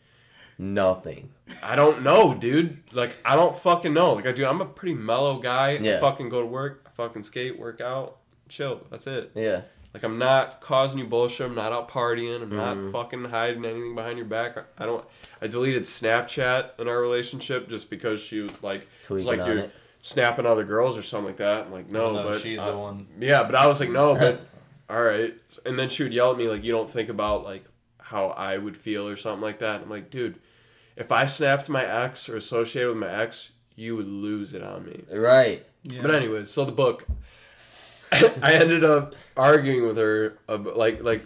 Nothing. I don't know, dude. Like I don't fucking know. Like I do. I'm a pretty mellow guy. Yeah. I fucking go to work. I fucking skate, work out, chill. That's it. Yeah. Like I'm not causing you bullshit. I'm not out partying. I'm not Mhm. fucking hiding anything behind your back. I don't. I deleted Snapchat in our relationship just because she was like, was like you're it. snapping other girls or something like that. I'm like, no, No, but she's uh, the one. Yeah, but I was like, no, but all right. And then she would yell at me like, you don't think about like how I would feel or something like that. I'm like, dude, if I snapped my ex or associated with my ex, you would lose it on me. Right. Yeah. But anyways, so the book, I ended up arguing with her, about, like like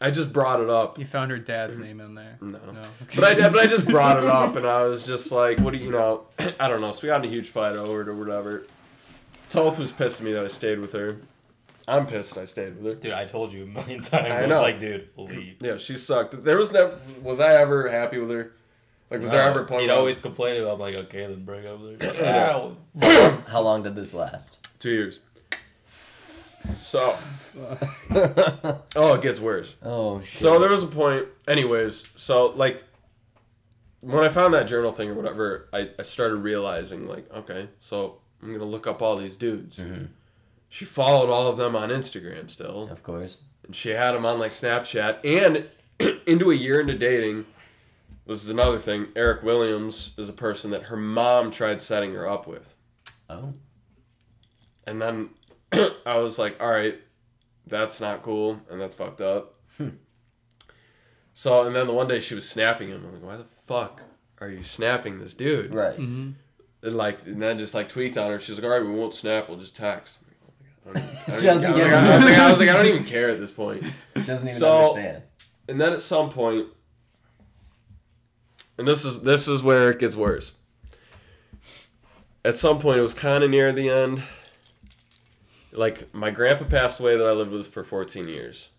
I just brought it up. You found her dad's mm-hmm. name in there. No. No. But I, but I just brought it up, and I was just like, "What do you, you know?" I don't know. So we got in a huge fight over it or whatever. Toth was pissed at me that I stayed with her. I'm pissed I stayed with her. Dude, I told you a million times. I I, was know. like, dude, leave. Yeah, she sucked. There was never. Was I ever happy with her? Like, was there ever a point? He'd where- always complain about. I'm like, okay, then break up with her. Yeah. How long did this last? two years. So, oh, it gets worse. oh shit. So there was a point, anyways. So like, when I found that journal thing or whatever, I, I started realizing like, okay, so I'm gonna look up all these dudes. Mhm. She followed all of them on Instagram still, Of course. and she had them on like Snapchat. And into a year into dating, this is another thing. Eric Williams is a person that her mom tried setting her up with, Oh. and then I was like, all right, that's not cool, and that's fucked up. Hmm. So, and then the one day she was snapping him. I'm like, why the fuck are you snapping this dude? Right. Mm-hmm. And like, and then just like tweaked on her. She's like, all right, we won't snap. We'll just text. I'm like, oh my God. I She doesn't even- get I was, like, I, was like. I was like, I don't even care at this point. She doesn't even So- understand. And then at some point, and this is this is where it gets worse. At some point, it was kind of near the end. Like my grandpa passed away that I lived with for 14 years.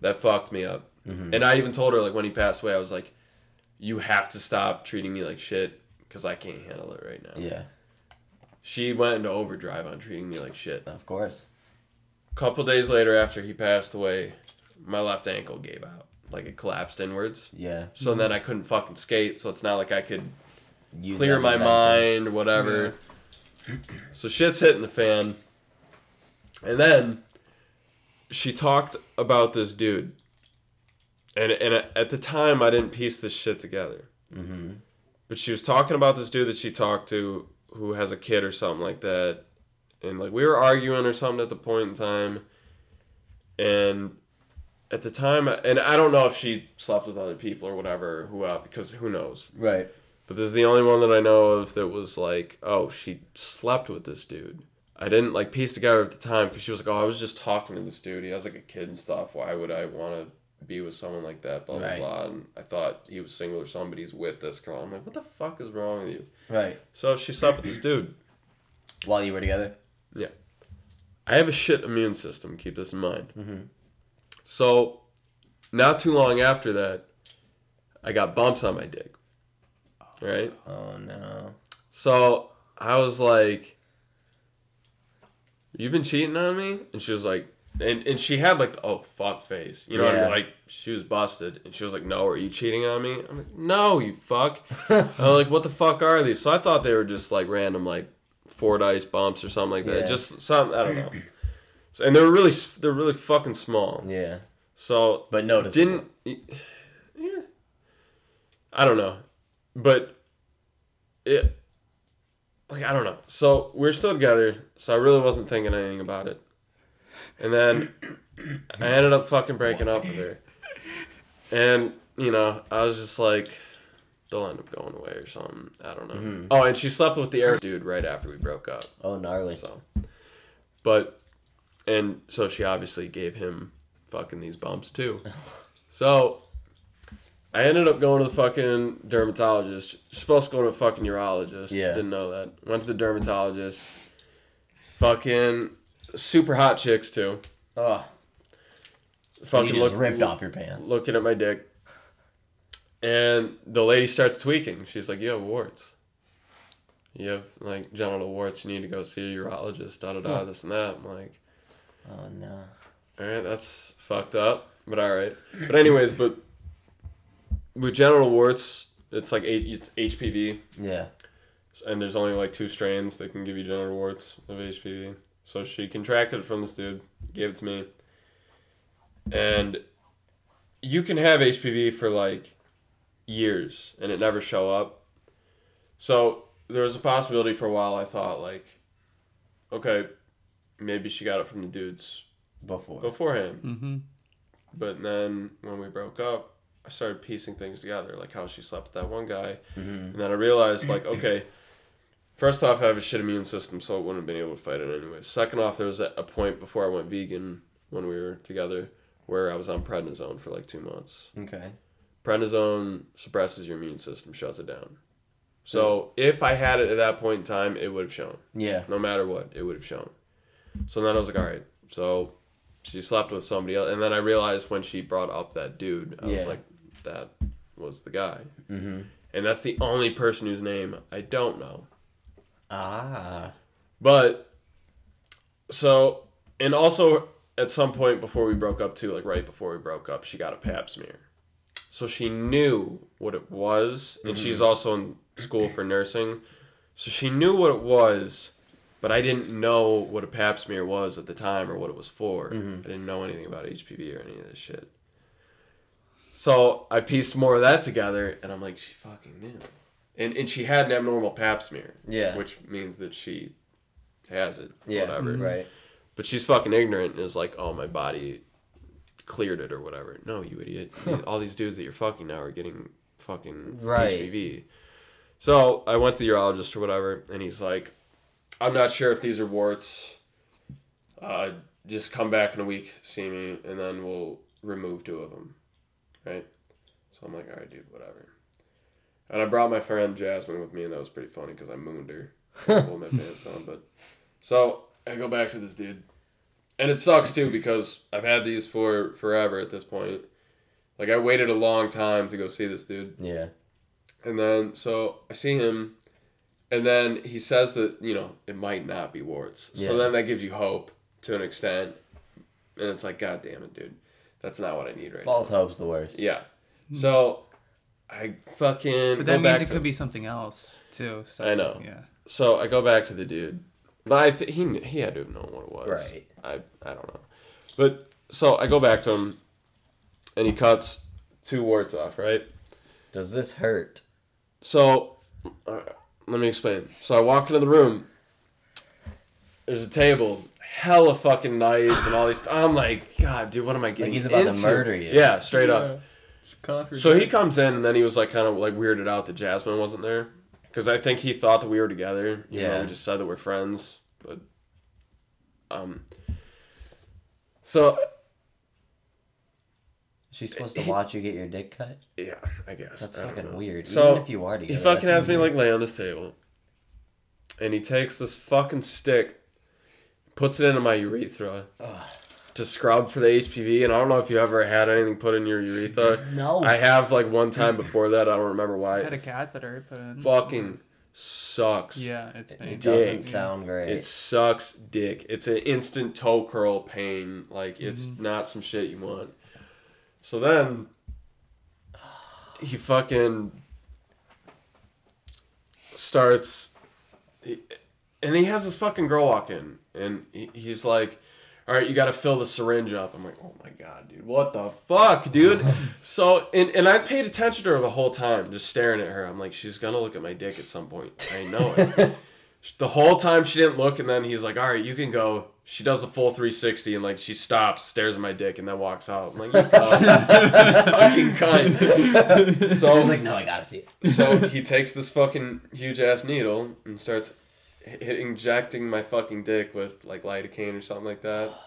That fucked me up. Mhm. And I even told her like when he passed away, I was like, "You have to stop treating me like shit because I can't handle it right now." Yeah. She went into overdrive on treating me like shit. Of course. couple days later, after he passed away, my left ankle gave out. Like it collapsed inwards. Yeah. So then I couldn't fucking skate. So it's not like I could Use clear my mind or whatever. So shit's hitting the fan. And then she talked about this dude. And and at the time I didn't piece this shit together. Mhm. But she was talking about this dude that she talked to who has a kid or something like that. And like we were arguing or something at the point in time. And at the time and I don't know if she slept with other people or whatever who uh, because who knows. Right. But this is the only one that I know of that was like, oh, she slept with this dude. I didn't like piece together at the time because she was like, "Oh, I was just talking to this dude. He has like a kid and stuff. Why would I want to be with someone like that?" Blah blah Right. blah. And I thought he was single or somebody's with this girl. I'm like, "What the fuck is wrong with you?" Right. So she slept with this dude. While you were together. Yeah. I have a shit immune system. Keep this in mind. Mm-hmm. So, not too long after that, I got bumps on my dick. Right. Oh no. So I was like, "You've been cheating on me," and she was like, and, and she had like the oh fuck face, you know what I mean? Like she was busted, and she was like, "No, are you cheating on me?" I'm like, "No, you fuck." I'm like, "What the fuck are these?" So I thought they were just like random like Fordyce bumps or something like that. Yeah. Just some I don't know. So, and they're really they're really fucking small. Yeah. So But notice. didn't yeah i don't know but it like i don't know so we're still together so i really wasn't thinking anything about it and then i ended up fucking breaking up with her and you know i was just like they'll end up going away or something i don't know Mhm. oh and she slept with the air dude right after we broke up Oh, gnarly. so, but, and so she obviously gave him fucking these bumps too. So, I ended up going to the fucking dermatologist. You're supposed to go to a fucking urologist. Yeah. Didn't know that. Went to the dermatologist. Fucking super hot chicks too. Oh, Fucking look, ripped off your pants. looking at my dick. And the lady starts tweaking. She's like, "You have warts. You have like genital warts. You need to go see a urologist. Da da da. This and that." I'm like, Oh no. All right, that's fucked up, but all right. But anyways, but with genital warts, it's like it's HPV, Yeah. and there's only like two strains that can give you genital warts of HPV. So she contracted it from this dude, gave it to me, and you can have HPV for like years and it never show up. So there was a possibility for a while. I thought like, okay, maybe she got it from the dudes Before. beforehand. Mm-hmm. But then when we broke up, I started piecing things together, like how she slept with that one guy. Mm-hmm. And then I realized, like, okay, first off, I have a shit immune system, so I wouldn't have been able to fight it anyway. Second off, there was a a point before I went vegan when we were together where I was on prednisone for like two months. Okay. Prednisone suppresses your immune system, shuts it down. So if I had it at that point in time, it would have shown. Yeah. No matter what, it would have shown. So then I was like, all right. So she slept with somebody else, and then I realized when she brought up that dude, I was like, that was the guy, Mm-hmm. and that's the only person whose name I don't know. Ah. But so, and also at some point before we broke up too, like right before we broke up, she got a pap smear. So she knew what it was, and she's also in school for nursing. So she knew what it was, but I didn't know what a pap smear was at the time or what it was for. Mhm. I didn't know anything about HPV or any of this shit. So I pieced more of that together, and I'm like, she fucking knew. And, and she had an abnormal pap smear Yeah. which means that she has it. yeah. Whatever. Right. But she's fucking ignorant and is like, oh, my body cleared it or whatever. No, you idiot. All these dudes that you're fucking now are getting fucking Right. HPV. So I went to the urologist or whatever, and he's like, I'm not sure if these are warts. Uh, just come back in a week, see me, and then we'll remove two of them. Right? So I'm like, all right, dude, whatever. And I brought my friend Jasmine with me, and that was pretty funny because I mooned her. Pulled my pants down, but so I go back to this dude, and it sucks too because I've had these for forever at this point. Like I waited a long time to go see this dude, Yeah. and then so I see him, and then he says that you know it might not be warts. Yeah. So then that gives you hope to an extent, and it's like, God damn it, dude, that's not what I need right now. False hope's the worst. Yeah. So I fucking But go that back means it to- could be something else too. So, I know. Yeah. So I go back to the dude. But I th- he he had to have known what it was. Right. I I don't know. But so I go back to him, and he cuts two warts off. Right. Does this hurt? So uh, let me explain. So I walk into the room. There's a table, hella fucking knives and all these. I'm like, God, dude, what am I getting? he's about to into? murder you. Yeah, straight up. Coffee. So he comes in and then he was like kind of like weirded out that Jasmine wasn't there because I think he thought that we were together. You know, Yeah. we just said that we're friends, but Um. So She's supposed to watch you get your dick cut. yeah, I guess That's I fucking weird. So, Even if you are together, He fucking that's has me like lay on this table, and he takes this fucking stick, puts it into my urethra to scrub for the HPV. And I don't know if you ever had anything put in your urethra. No. I have like one time before that. I don't remember why. I had a catheter put in. fucking sucks. Yeah, it's it doesn't dick. sound great. It sucks dick. It's an instant toe curl pain. Like it's Mm-hmm. not some shit you want. So then he fucking starts he, and he has this fucking girl walk in and he, he's like all right you got to fill the syringe up. I'm like oh my god dude what the fuck dude? So and, and i paid attention to her the whole time just staring at her. I'm like she's gonna look at my dick at some point. I know it. The whole time she didn't look and then he's like all right you can go. She does a full 360 and like she stops stares at my dick and then walks out. I'm like you cunt. fucking cunt so I was like, no, I gotta see it. so he takes this fucking huge ass needle and starts hit, injecting my fucking dick with like lidocaine or something like that.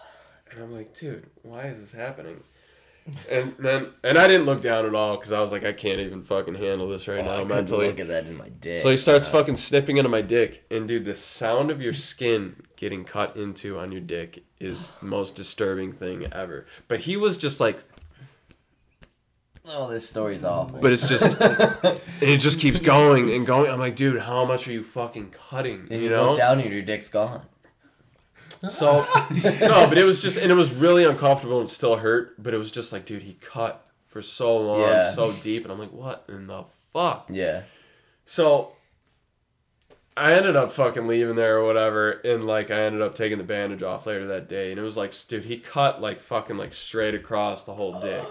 And I'm like, dude, why is this happening? And then, and I didn't look down at all because I was like, I can't even fucking handle this right Oh, now couldn't mentally. look at that in my dick. So he starts Uh, fucking snipping into my dick, and dude, the sound of your skin getting cut into on your dick is the most disturbing thing ever. But he was just like, Oh, this story's awful. but it's just, and it just keeps going and going. I'm like, dude, how much are you fucking cutting? and you you know? look down and your dick's gone. So no, but it was just and it was really uncomfortable and still hurt, but it was just like, dude, he cut for so long, Yeah. so deep, and I'm like, what in the fuck? Yeah. So I ended up fucking leaving there or whatever, and like I ended up taking the bandage off later that day, and it was like, dude, he cut like fucking like straight across the whole dick,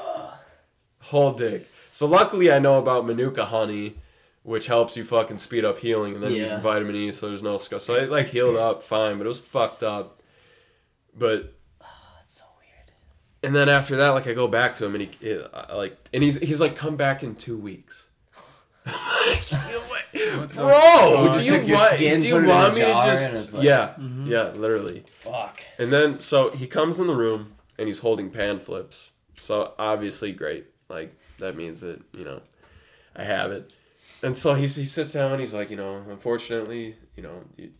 whole dick. So luckily, I know about Manuka honey, which helps you fucking speed up healing, and then Yeah. using vitamin E, so there's no scar. So I like healed up fine, but it was fucked up. But That's so weird. and then after that, like I go back to him, and he it, I, like, and he's he's like, come back in two weeks. What Bro, fuck? do you want, skin, do you put it in a want me to just like- yeah Mhm. yeah literally Fuck. and then so he comes in the room and he's holding pan flips so obviously great like that means that you know I have it and so he, he sits down he's like you know unfortunately you know you,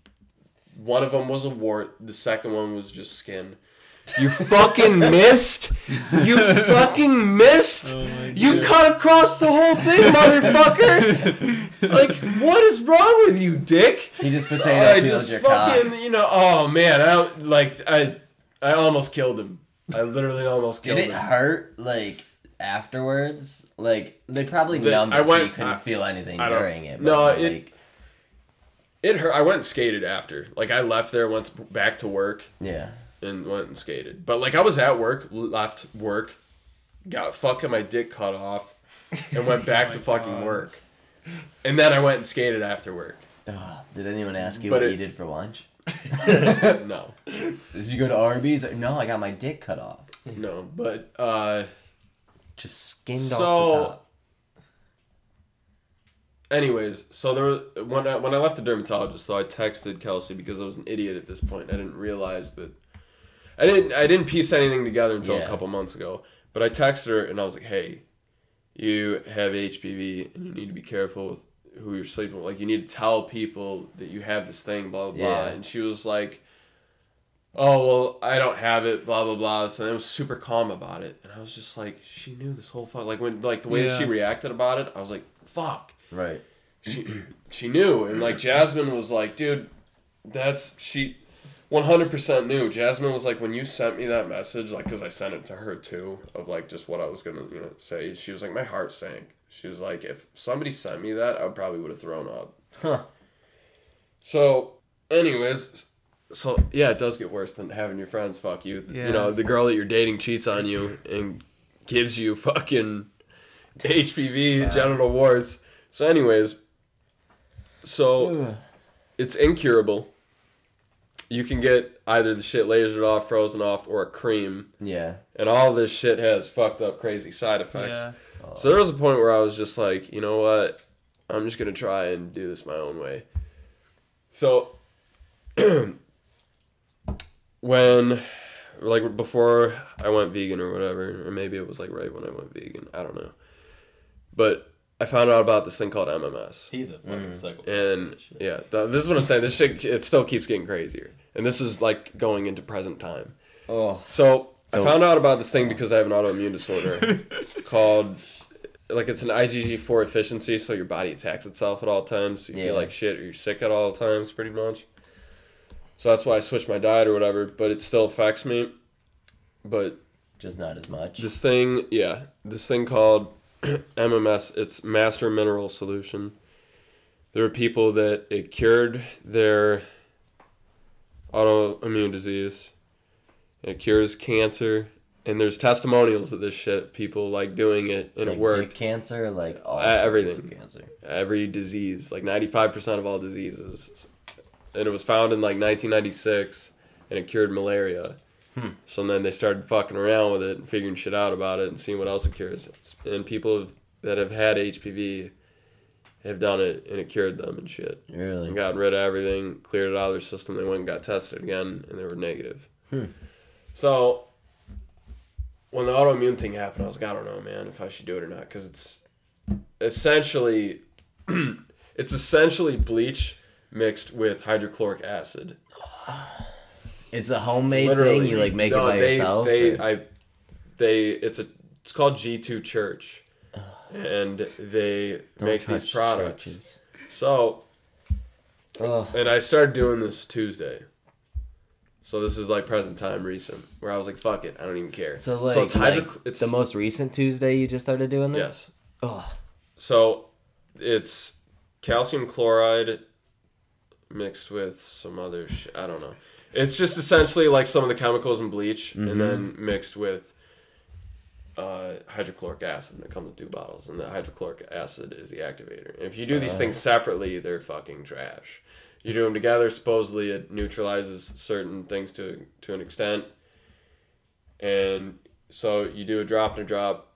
one of them was a wart the second one was just skin you fucking missed you fucking missed Oh you cut across the whole thing, motherfucker! like, what is wrong with you, dick? He just potato So I just your fucking, cock. you know, oh man, I like, I, I almost killed him. I literally almost killed Did killed it him. hurt like afterwards? Like they probably The- numbed I it so you couldn't I- feel anything I during it. no, it- like, It hurt. I went and skated after. Like, I left there, went back to work, yeah. and went and skated. But like, I was at work, left work, got fucking my dick cut off, and went back Oh to fucking God. work. And then I went and skated after work. Ugh, did anyone ask you But what it- you did for lunch? no, Did you go to Arby's? No, I got my dick cut off. no, but uh. Just skinned So- off the top. Anyways, so there was, when I when I left the dermatologist, though, I texted Kelsey because I was an idiot at this point. I didn't realize that I didn't I didn't piece anything together until Yeah. a couple months ago. But I texted her and I was like, "Hey, you have HPV and you need to be careful with who you're sleeping with. Like, you need to tell people that you have this thing, blah blah blah." And she was like, "Oh well, I don't have it, blah blah blah." So I was super calm about it, and I was just like, "She knew this whole fuck." Like when like the way that she reacted about it, I was like, "Fuck." Right. she she knew and like Jasmine was like, dude, that's she 100% knew. Jasmine was like when you sent me that message like cuz I sent it to her too of like just what I was going to, you know, say. She was like my heart sank. She was like if somebody sent me that, I probably would have thrown up. Huh. So, anyways, so yeah, it does get worse than having your friends fuck you. Yeah. You know, the girl that you're dating cheats on you and gives you fucking HPV, Fuck. genital warts. So, anyways, so it's incurable. You can get either the shit lasered off, frozen off, or a cream, Yeah. and all this shit has fucked up crazy side effects. Yeah. So there was a point where I was just like, you know what? I'm just gonna try and do this my own way. So when like before I went vegan or whatever, or maybe it was like right when I went vegan. I don't know. But I found out about this thing called MMS. He's a fucking mm. psycho. And yeah, th- this is what I'm saying. This shit it still keeps getting crazier. And this is like going into present time. Oh. So, So- I found out about this thing oh. because I have an autoimmune disorder called like it's an IgG4 efficiency, so your body attacks itself at all times. So you Yeah. feel like shit or you're sick at all times, pretty much. So that's why I switched my diet or whatever, but it still affects me. But Just not as much. this thing, yeah, this thing called MMS, it's Master Mineral Solution. There were people that it cured their autoimmune disease. It cures cancer, and there's testimonials of this shit. People like doing it, and like it worked. cancer, like all everything. cancer. Every disease, like 95% of all diseases, and it was found in like 1996, and it cured malaria. Hmm. So then they started fucking around with it and figuring shit out about it and seeing what else it cures. And people have, that have had HPV have done it and it cured them and shit. Really? And gotten rid of everything, cleared it out of their system. They went and got tested again and they were negative. Hmm. So when the autoimmune thing happened, I was like, I don't know, man, if I should do it or not. Because it's essentially, it's essentially bleach mixed with hydrochloric acid. It's a homemade Literally. thing. You like make No, it by they, yourself. They, or- I, they, it's a, it's called G two Church, and they Don't make these products. churches. So, Oh. and I started doing this Tuesday. So this is like present time, recent, where I was like, "Fuck it, I don't even care." So like, it's hydro- like it's the most recent Tuesday you just started doing this. yes. Oh. So it's calcium chloride mixed with some other sh- I don't know. It's just essentially like some of the chemicals in bleach Mm-hmm. and then mixed with uh, hydrochloric acid and it comes in two bottles and the hydrochloric acid is the activator. And if you do these Uh. things separately, they're fucking trash. You do them together, supposedly it neutralizes certain things to to an extent. And so you do a drop and a drop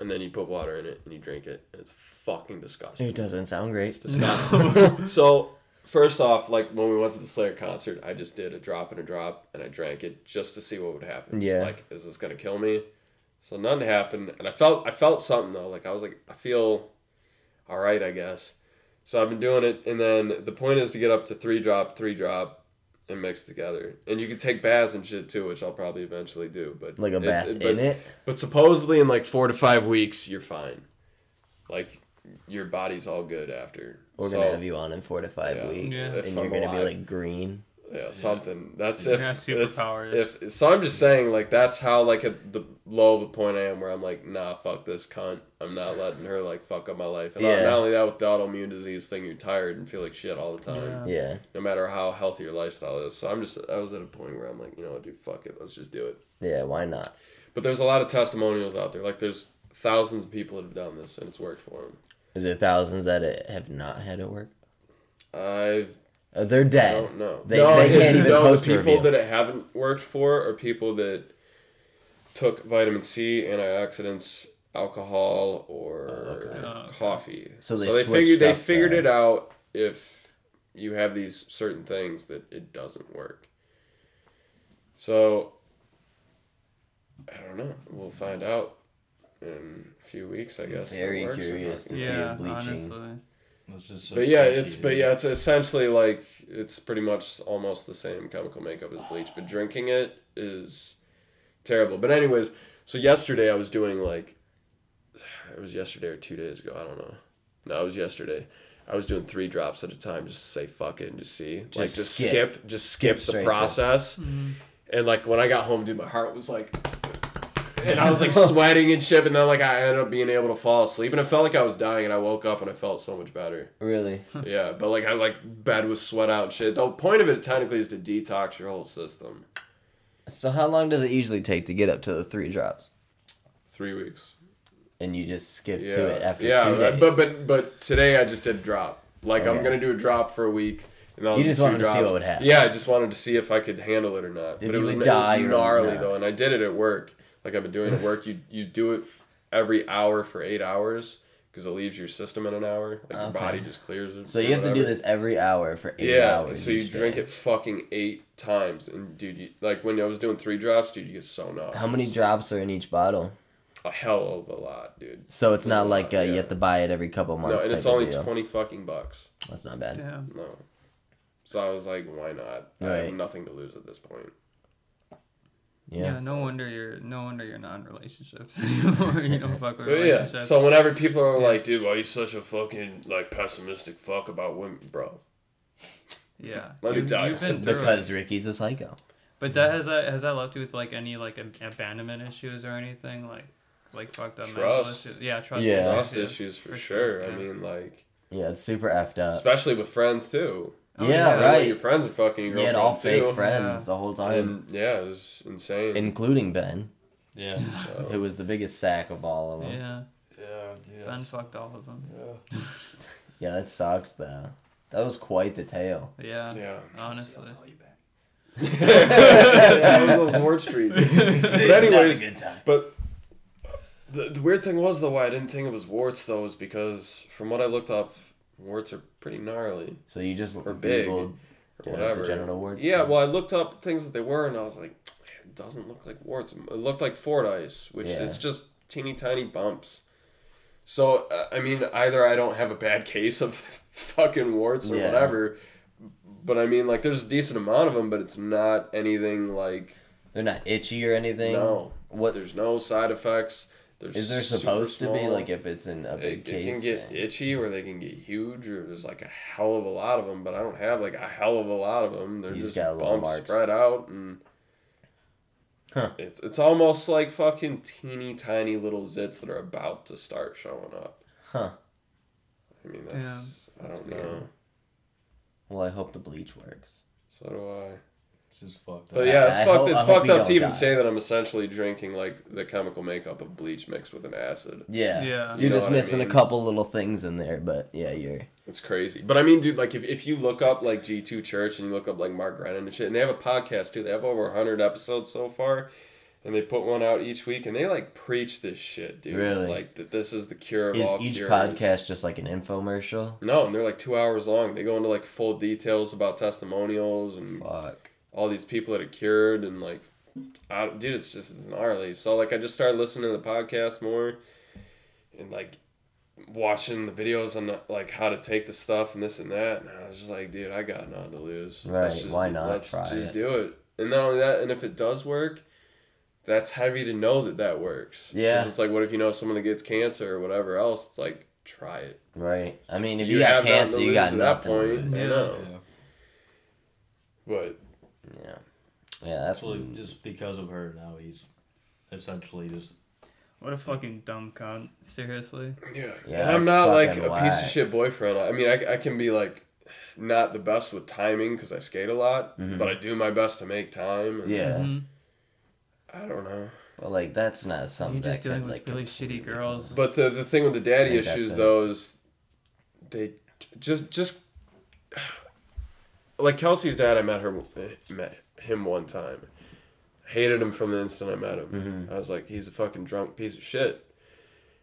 and then you put water in it and you drink it and it's fucking disgusting. It doesn't sound great. It's disgusting. so first off, like when we went to the Slayer concert, I just did a drop and a drop and I drank it just to see what would happen. Just Yeah. like, is this gonna kill me? So none happened, and I felt I felt something though. Like I was like, I feel all right, I guess. So I've been doing it, and then the point is to get up to three drop, three drop, and mix together. And you can take baths and shit too, which I'll probably eventually do. But Like a bath but, in it. but supposedly in like four to five weeks, you're fine. Like your body's all good after. We're So, gonna have you on in four to five Yeah. weeks, Yeah. And you're I'm gonna be like green. Yeah, something. That's if gonna have it's- superpowers. If so, I'm just saying like that's how like at the low of a point I am where I'm like, nah, fuck this cunt. I'm not letting her like fuck up my life. And Yeah. not only that, with the autoimmune disease thing, you're tired and feel like shit all the time, Yeah. Yeah, no matter how healthy your lifestyle is. So I'm just I was at a point where I'm like, you know dude, fuck it, let's just do it. yeah. Why not? But there's a lot of testimonials out there. Like there's thousands of people that have done this and it's worked for them. Is there thousands that have not had it work? I've Uh, they're dead. I dead. don't know. They- they can't even no, post the people review. that it haven't worked for are people that took vitamin C, antioxidants, alcohol, or Oh, okay. Oh, okay. coffee. So they figured they figured the- it out if you have these certain things that it doesn't work. So I don't know. We'll find out in a few weeks, I guess. Very works curious not. to see Yeah, bleaching. honestly. Just so But yeah, sketchy, it's but dude. yeah, it's essentially like it's pretty much almost the same chemical makeup as bleach, but drinking it is terrible. But anyways, so yesterday I was doing like it was yesterday or two days ago, I don't know. No, it was yesterday. I was doing three drops at a time just to say fuck it and just see. like Just just skip. skip, just skip, Skip the to it. process. Mhm. And like when I got home, dude, my heart was like and I was like sweating and shit, and then like I ended up being able to fall asleep, and it felt like I was dying, and I woke up and I felt so much better. Really? Yeah, but like I like bed with sweat out and shit. The point of it technically is to detox your whole system. So how long does it usually take to get up to the three drops? Three weeks. And you just skip Yeah, to it after yeah, two uh, days. but but but today I just did drop. Like I'm gonna do a drop for a week. And I'll You just two wanted to see what would happen. Yeah, I just wanted to see if I could handle it or not. If but you it was, would it die was or gnarly not. though, and I did it at work. Like I've been doing at work. You you do it every hour for eight hours because it leaves your system in an hour. Like your Okay. body just clears it. So you have to do this every hour for eight Yeah, hours. so you each drink day. it fucking eight times, and dude, you, like when I was doing three drops, dude, you get so nauseous. How many drops are in each bottle? A hell of a lot, dude. So it's A not lot, like uh, you yeah. have to buy it every couple months. No, and type it's of only deal. twenty fucking bucks. That's not bad. Damn. No. So I was like, why not? I Right. have nothing to lose at this point. Yeah. Yeah. no wonder you're no wonder you're not in relationships anymore. you don't fuck with But yeah, so whenever people are like, dude, why are you such a fucking like pessimistic fuck about women, bro? yeah. Let me tell you. you've been through it. Because Ricky's a psycho. But that has that has that left you with like any like abandonment issues or anything like like fucked up mental Trust. issues? Yeah, trust. Yeah. issues, Trust issues for, for sure. sure, I mean, like, Yeah, it's super effed up. especially with friends too. Oh, Yeah, You know, right. Your friends are fucking your You had all fake too. friends Yeah. the whole time, And yeah, it was insane. including Ben, Yeah. so. who was the biggest sack of all of them. Yeah, Yeah, dude. Ben fucked all of them. Yeah. Yeah, that sucks though. That was quite the tale. Yeah, yeah. honestly. that was those Ward Street. But It's anyways, not a good time. But the, the weird thing was though why I didn't think it was warts though is because from what I looked up, warts are pretty gnarly So you just or big googled or whatever. genital warts. Yeah, well I looked up things that they were and I was like, it doesn't look like warts. It looked like Fordyce, which Yeah. it's just teeny tiny bumps. So uh, I mean, either I don't have a bad case of fucking warts or Yeah. whatever, but I mean like there's a decent amount of them, but it's not anything like they're not itchy or anything. no. What There's no side effects. There's is there supposed to be like if it's in a it, big it case? can get itchy or they can get huge or there's like a hell of a lot of them but i don't have like a hell of a lot of them they're You just just got little bumps marks. spread out and Huh. it's, it's almost like fucking teeny tiny little zits that are about to start showing up Huh. i mean that's Yeah, i don't weird. know Well, I hope the bleach works. so do i It's just fucked up. but yeah it's I fucked hope- it's fucked up to even die. say that i'm essentially drinking like the chemical makeup of bleach mixed with an acid Yeah. Yeah. You You're know just what I missing mean? a couple little things in there, but yeah, you're. It's crazy. But I mean, dude, like if, if you look up like G2 Church and you look up like Mark Grenon and shit, and they have a podcast too. They have over 100 episodes so far. And they put one out each week and they like preach this shit, dude. Really? Like that this is the cure of Is all each cures. podcast just like an infomercial? No, and they're like two hours long. They go into like full details about testimonials and Fuck. All these people that are cured and like, I, dude, it's just it's gnarly. So like I just started listening to the podcast more, and like watching the videos on like how to take the stuff and this and that. And I was just like, dude, I got nothing to lose. Right, Let's just why do- not Let's try just it? do it. And not only that, and if it does work. That's heavy to know that that works. Yeah. It's like, what if you know someone that gets cancer or whatever else? It's like, try it. Right. I mean, if You you, got have cancer, you got at that nothing. to point. lose. I Yeah. know. Yeah. But Yeah. Yeah, that's. Actually, just because of her, now he's essentially just. What a fucking dumb cunt. Seriously. Yeah, Yeah, and I'm not like a fucking piece of shit boyfriend. I mean, I, I can be like not the best with timing because I skate a lot, Mhm. but I do my best to make time. And Yeah. Mhm. I don't know. But like, that's not something You're just that dealing could, with like, really shitty girls. kill But the the thing with the daddy issues though is they just just like Kelsey's dad. I met her met him one time. Hated him from the instant I met him. Mhm. I was like, he's a fucking drunk piece of shit.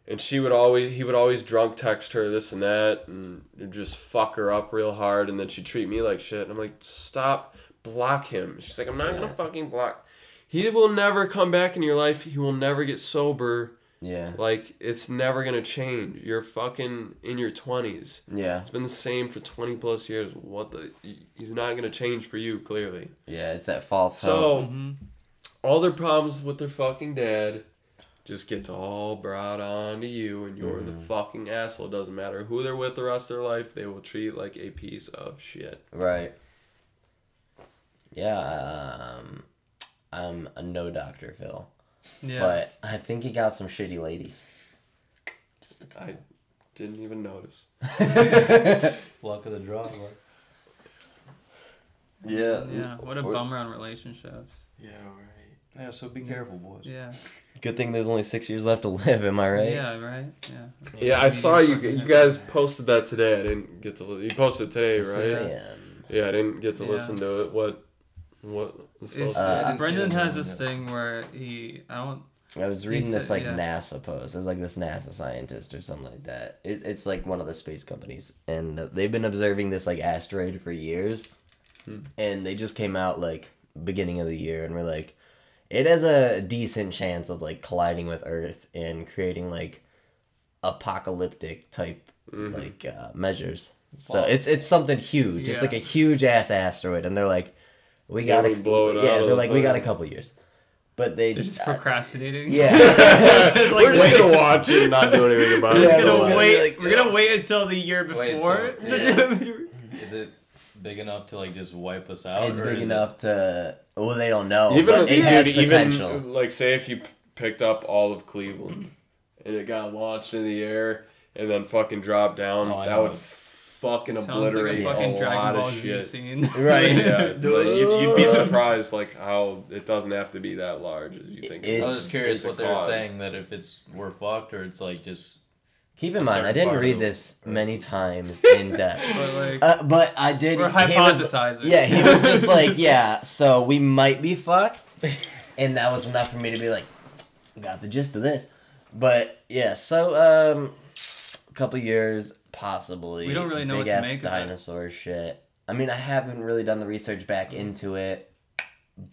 And she would always, he would always drunk text her this and that, and just fuck her up real hard, and then she'd treat me like shit. And I'm like, stop, block him. She's like, I'm not Yeah. gonna fucking block. He will never come back in your life. He will never get sober. Yeah. Like it's never gonna change. You're fucking in your twenties. Yeah. It's been the same for twenty plus years. What the? He's not gonna change for you clearly. Yeah. It's that false hope. So Mhm. all their problems with their fucking dad just gets all brought on to you, and you're the Mhm. fucking asshole. Doesn't matter who they're with the rest of their life. They will treat like a piece of shit. Right. Yeah. Um, I'm a no doctor, Phil. Yeah. But I think he got some shitty ladies. Just I didn't even notice. Luck of the draw. Like. Yeah. yeah. What a Or- bummer on relationships. Yeah, right. Yeah, so be careful, boys. Yeah. Good thing there's only six years left to live. Am I right? Yeah. Right. Yeah. Yeah, I saw you. You guys posted that today. I didn't get to. You posted it today, Six right? a.m. Um, yeah, I didn't get to Yeah. listen to it. What? What was supposed It's, to? Uh, I didn't see Brendan has this thing where he I don't I was reading said- this like yeah. NASA post. It's like this NASA scientist or something like that. It's, it's like one of the space companies, and uh, they've been observing this like asteroid for years, Hmm. and they just came out like beginning of the year, and we're like, it has a decent chance of like colliding with Earth and creating like apocalyptic type Mm-hmm. like uh, measures. So Wow. it's it's something huge. It's like a huge ass asteroid, and they're like, we gotta blow it Yeah, out of they're the like, we got a couple years, but they They're just uh, procrastinating. yeah. Like, We're just wait. gonna watch it and not do anything about it. Yeah, just they're gonna gonna wait. like, we're gonna wait until the year before. Yeah. Is it big enough to like just wipe us out? it's or big is enough to. Well, they don't know, even but it dude, has even potential. like say if you p- picked up all of Cleveland and it got launched in the air and then fucking dropped down, Oh, I that know. would fucking Sounds obliterate like a fucking a Dragon lot Ball of shit. scene. Right. yeah, like, you'd, you'd be surprised like how it doesn't have to be that large as you think. It- I was just curious what they were saying that if it's we're fucked or it's like just Keep in mind, I didn't read this many times in depth. But like, Uh, but I did. we're he was- hypothesizing. yeah, he was just like, yeah. So we might be fucked, and that was enough for me to be like, got the gist of this. But yeah, so um, a couple years possibly. We don't really know big what to ass make of it. dinosaur shit. I mean, I haven't really done the research back into it,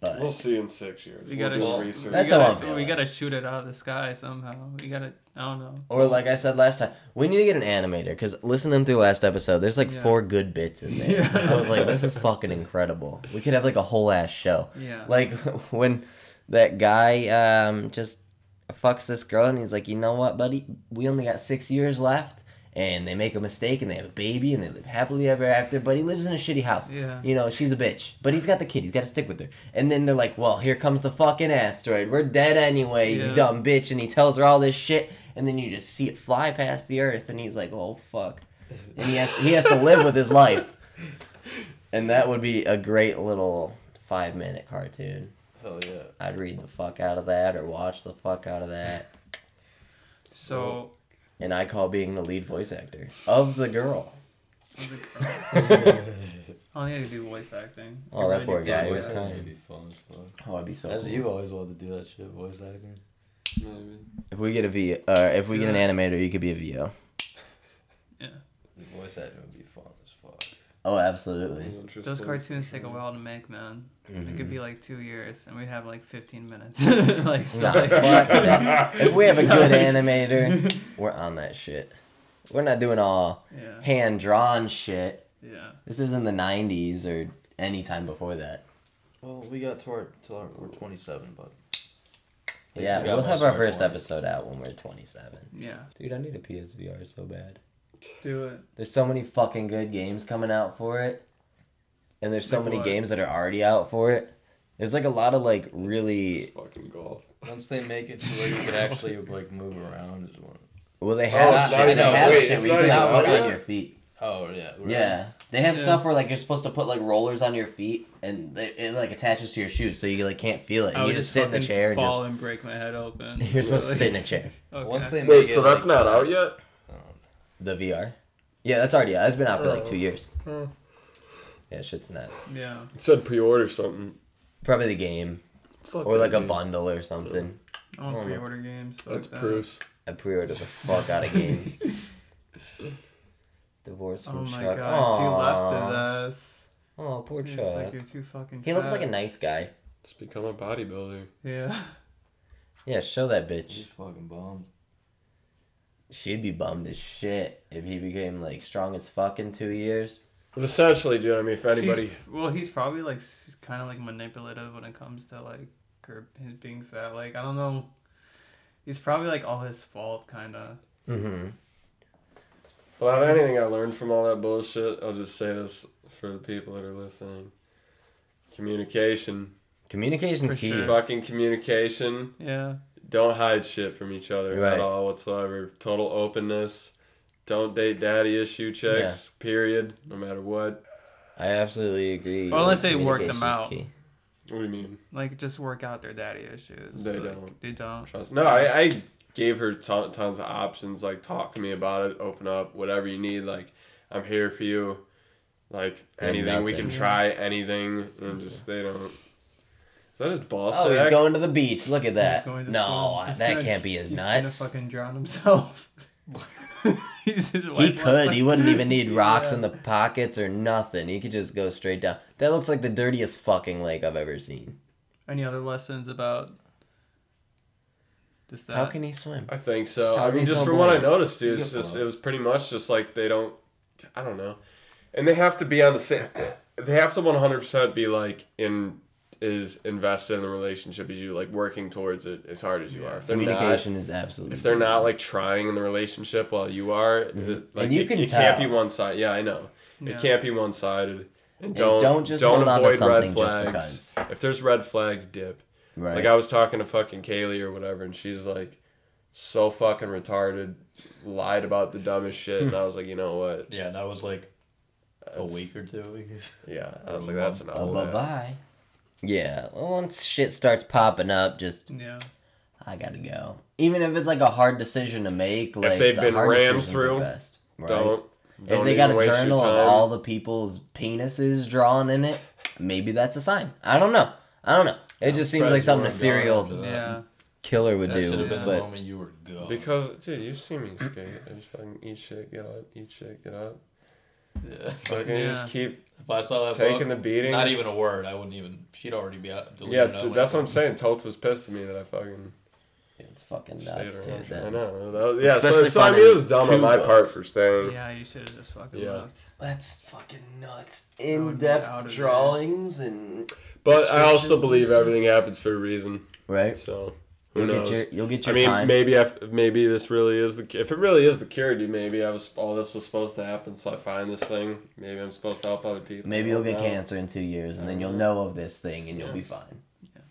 but We'll see in six years. We We'll gotta, do sh- research. That's we gotta, feeling. we gotta shoot it out of the sky somehow. We gotta, I don't know. Or like I said last time, we need to get an animator because listening through last episode, there's like Yeah. four good bits in there. Yeah. I was like, this is fucking incredible. We could have like a whole ass show. Yeah. Like when that guy um just fucks this girl and he's like, you know what, buddy, we only got six years left. And they make a mistake and they have a baby and they live happily ever after. But he lives in a shitty house. Yeah. You know, she's a bitch. But he's got the kid. He's got to stick with her. And then they're like, well, here comes the fucking asteroid. We're dead anyway, Yeah. you dumb bitch. And he tells her all this shit. And then you just see it fly past the earth. And he's like, oh, fuck. And he has, he has to live with his life. And that would be a great little five minute cartoon. hell yeah. I'd read the fuck out of that or watch the fuck out of that. So, And I call being the lead voice actor of the girl. I don't think I could do voice acting. Oh, that poor guy. Voice acting. It'd be fun as fuck. Oh, I'd be so As cool. you always wanted to do that shit, voice acting. Maybe. If we get a V, uh, if we get an animator, you could be a VO. Yeah. The Voice acting would be fun as fuck. Oh, absolutely. Those cartoons take a while to make, man. It Mm-hmm. could be like two years, and we'd have like 15 minutes. like, so, Nah, like- fuck that. If we have a good animator, we're on that shit. We're not doing all yeah, hand drawn shit. yeah. This isn't the '90s or any time before that. Well, we got to our till our, we're 27, but Yeah, we we'll have our first 20s. episode out when we're 27. Yeah, Dude, I need a PSVR so bad. Do it. There's so many fucking good games coming out for it. And there's so Like many what? games that are already out for it. There's like a lot of like It's really fucking golf. once they make it to where you could actually like move around is one. well they Oh, have it's shit. not They even- have wait, shit it's where you can even on your feet. Oh yeah. really? Yeah, they have Yeah. stuff where like you're supposed to put like rollers on your feet, and it, it like attaches to your shoes, so you like can't feel it. I And would you just sit in the fucking chair and just fall just and break my head open. you're supposed to sit in a chair. Okay. Once they Wait, make so it, that's like, not out yet? The VR. Yeah, that's already out. It's been out for like Oh. two years. Oh. Yeah, shit's nuts. Yeah. It said pre-order something. Probably the game Fuck or that like a game. bundle or something. I don't Oh, pre-order games. fuck That's that. Bruce. I pre-ordered the fuck out of games. Divorce from Oh from my Chuck. gosh, he left his ass. Oh, poor He's Chuck. like, you're too fucking. he looks like a nice guy. Just become a bodybuilder. Yeah. Yeah, show that bitch. He's bitch. fucking bummed. She'd be bummed as shit if he became like strong as fuck in two years. But essentially, dude, I mean, if anybody, She's- well, he's probably like kind of like manipulative when it comes to like her his being fat. Like I don't know. He's probably like all his fault, kind of. Mm-hmm. but out of anything I learned from all that bullshit, I'll just say this for the people that are listening: communication, Communication's For key. sure. fucking communication. Yeah. Don't hide shit from each other Right. at all whatsoever. Total openness. Don't date daddy issue chicks. Period. No matter what. I absolutely agree. Well, unless they work them Communication's out. key. What do you mean? Like just work out their daddy issues. They Like, don't. They don't. Trust. No, I, I gave her ton, tons of options. Like, talk to me about it. Open up. Whatever you need. Like, I'm here for you. Like anything we can try. Anything. And just they don't. That his boss? Oh, he's going to the beach. Look at that. No, swim. That gonna- can't be his nuts. He's nuts. gonna fucking drown himself. He could. wants He wouldn't even need rocks Yeah. in the pockets or nothing. He could just go straight down. That looks like the dirtiest fucking lake I've ever seen. Any other lessons about just that? How can he swim? I think so. How's I mean, just so from what I noticed, dude, He it's just it was pretty much just like they don't. I don't know, and they have to be on the same. They have to one hundred percent be like in is invested in the relationship as you like working towards it as hard as you are. If they're not, Communication is absolutely. if they're not like trying in the relationship while you are, it- like Mm-hmm. And you it, can it can't be one side. Yeah, I know. Yeah. It can't be one sided. And And don't don't just don't hold on to avoid red something just flags. because. If there's red flags, dip. right. Like I was talking to fucking Kaylee or whatever, and she's like, so fucking retarded, lied about the dumbest shit, and I was like, you know what? Yeah, that was like a week or two. Because Yeah, I was like, that's enough. Of bye that. bye. Yeah. Once shit starts popping up, just Yeah. I gotta go. Even if it's like a hard decision to make, like they've the been hard rammed through, best, right? Don't. If don't they got a journal of all the people's penises drawn in it, maybe that's a sign. I don't know. I don't know. It just seems like something a serial going after that. Yeah. killer would That should do. have been the But moment you were gone. Because, dude, you see me skate. I just fucking eat shit, get up, eat shit, get up. yeah. Like, I just keep if I saw that taking the beating, not even a word, I wouldn't even. She'd already be out. Yeah, delivering dude, that's what I'm saying. Toth was pissed at me that I fucking Yeah it's fucking stayed nuts, dude. for- I That- know. That was- yeah, so, Especially so I mean, it was dumb on two my part for staying. Yeah, you should have just fucking Yeah. looked. That's fucking nuts. would be out In-depth of there. drawings and But I also believe everything happens for a reason. right. So who You'll knows? get your you'll get I mean, time. maybe if maybe this really is the if it really is the cure, dude. Maybe I was all this was supposed to happen, so I find this thing. Maybe I'm supposed to help other people. Maybe you'll get know. cancer in two years, and then you'll Uh, know of this thing, and you'll yeah. be fine. Yeah.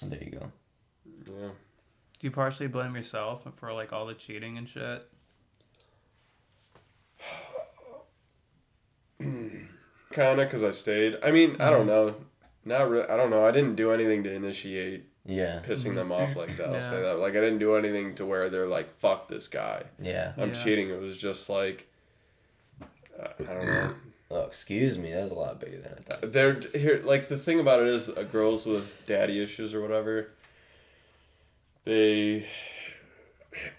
And there you go. Yeah. Do you partially blame yourself for like all the cheating and shit? Kinda, cause I stayed. I mean, I Mm-hmm. don't know. Not really. I don't know. I didn't do anything to initiate Yeah, pissing them off like that. I'll Yeah. say that. Like I didn't do anything to where they're like, "Fuck this guy." yeah. I'm Yeah. cheating. It was just like, uh, I don't know. Oh, excuse me. That was a lot bigger than I thought. They're here. Like the thing about it is, uh, girls with daddy issues or whatever, they,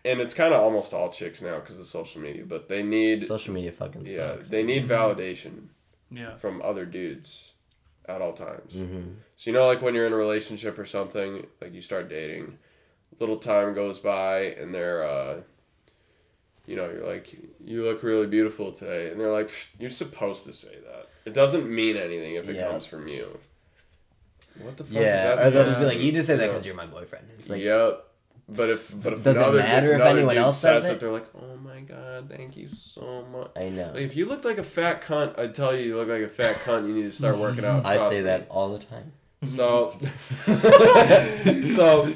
and it's kind of almost all chicks now because of social media. But they need, Social media fucking yeah, sucks. they need validation Yeah. from other dudes at all times. Mm-hmm. So you know, like when you're in a relationship or something, like you start dating, little time goes by, and they're, uh, you know, you're like, you look really beautiful today, and they're like, you're supposed to say that. It doesn't mean anything if it Yeah. comes from you. What the fuck? Yeah, is that or they'll just be like, "You just say that know? because you're my boyfriend." It's like, yep. But if but if Does it matter if another anyone else says it, it? they're like, oh my god, thank you so much. I know. Like if you looked like a fat cunt, I'd tell you you look like a fat cunt. You need to start working out. I say me. that all the time. So, so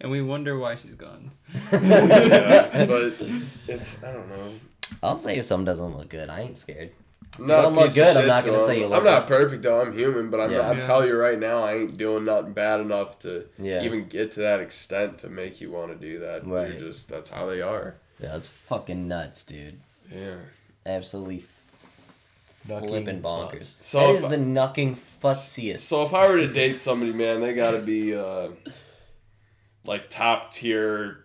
And we wonder why she's gone. yeah, but it's I don't know. I'll say if something doesn't look good. I ain't scared. I'm not don't a look good, I'm not gonna say him. you look I'm not good. perfect though. I'm human, but I'm Yeah. not, I'm Yeah. telling you right now, I ain't doing nothing bad enough to Yeah. even get to that extent to make you want to do that. Right. You're just that's how they are. Yeah, it's fucking nuts, dude. Yeah. Absolutely Knocking flipping bonkers. butts. So that if is I- the knucking futsiest. So if I were to date somebody, man, they gotta be uh, like top tier,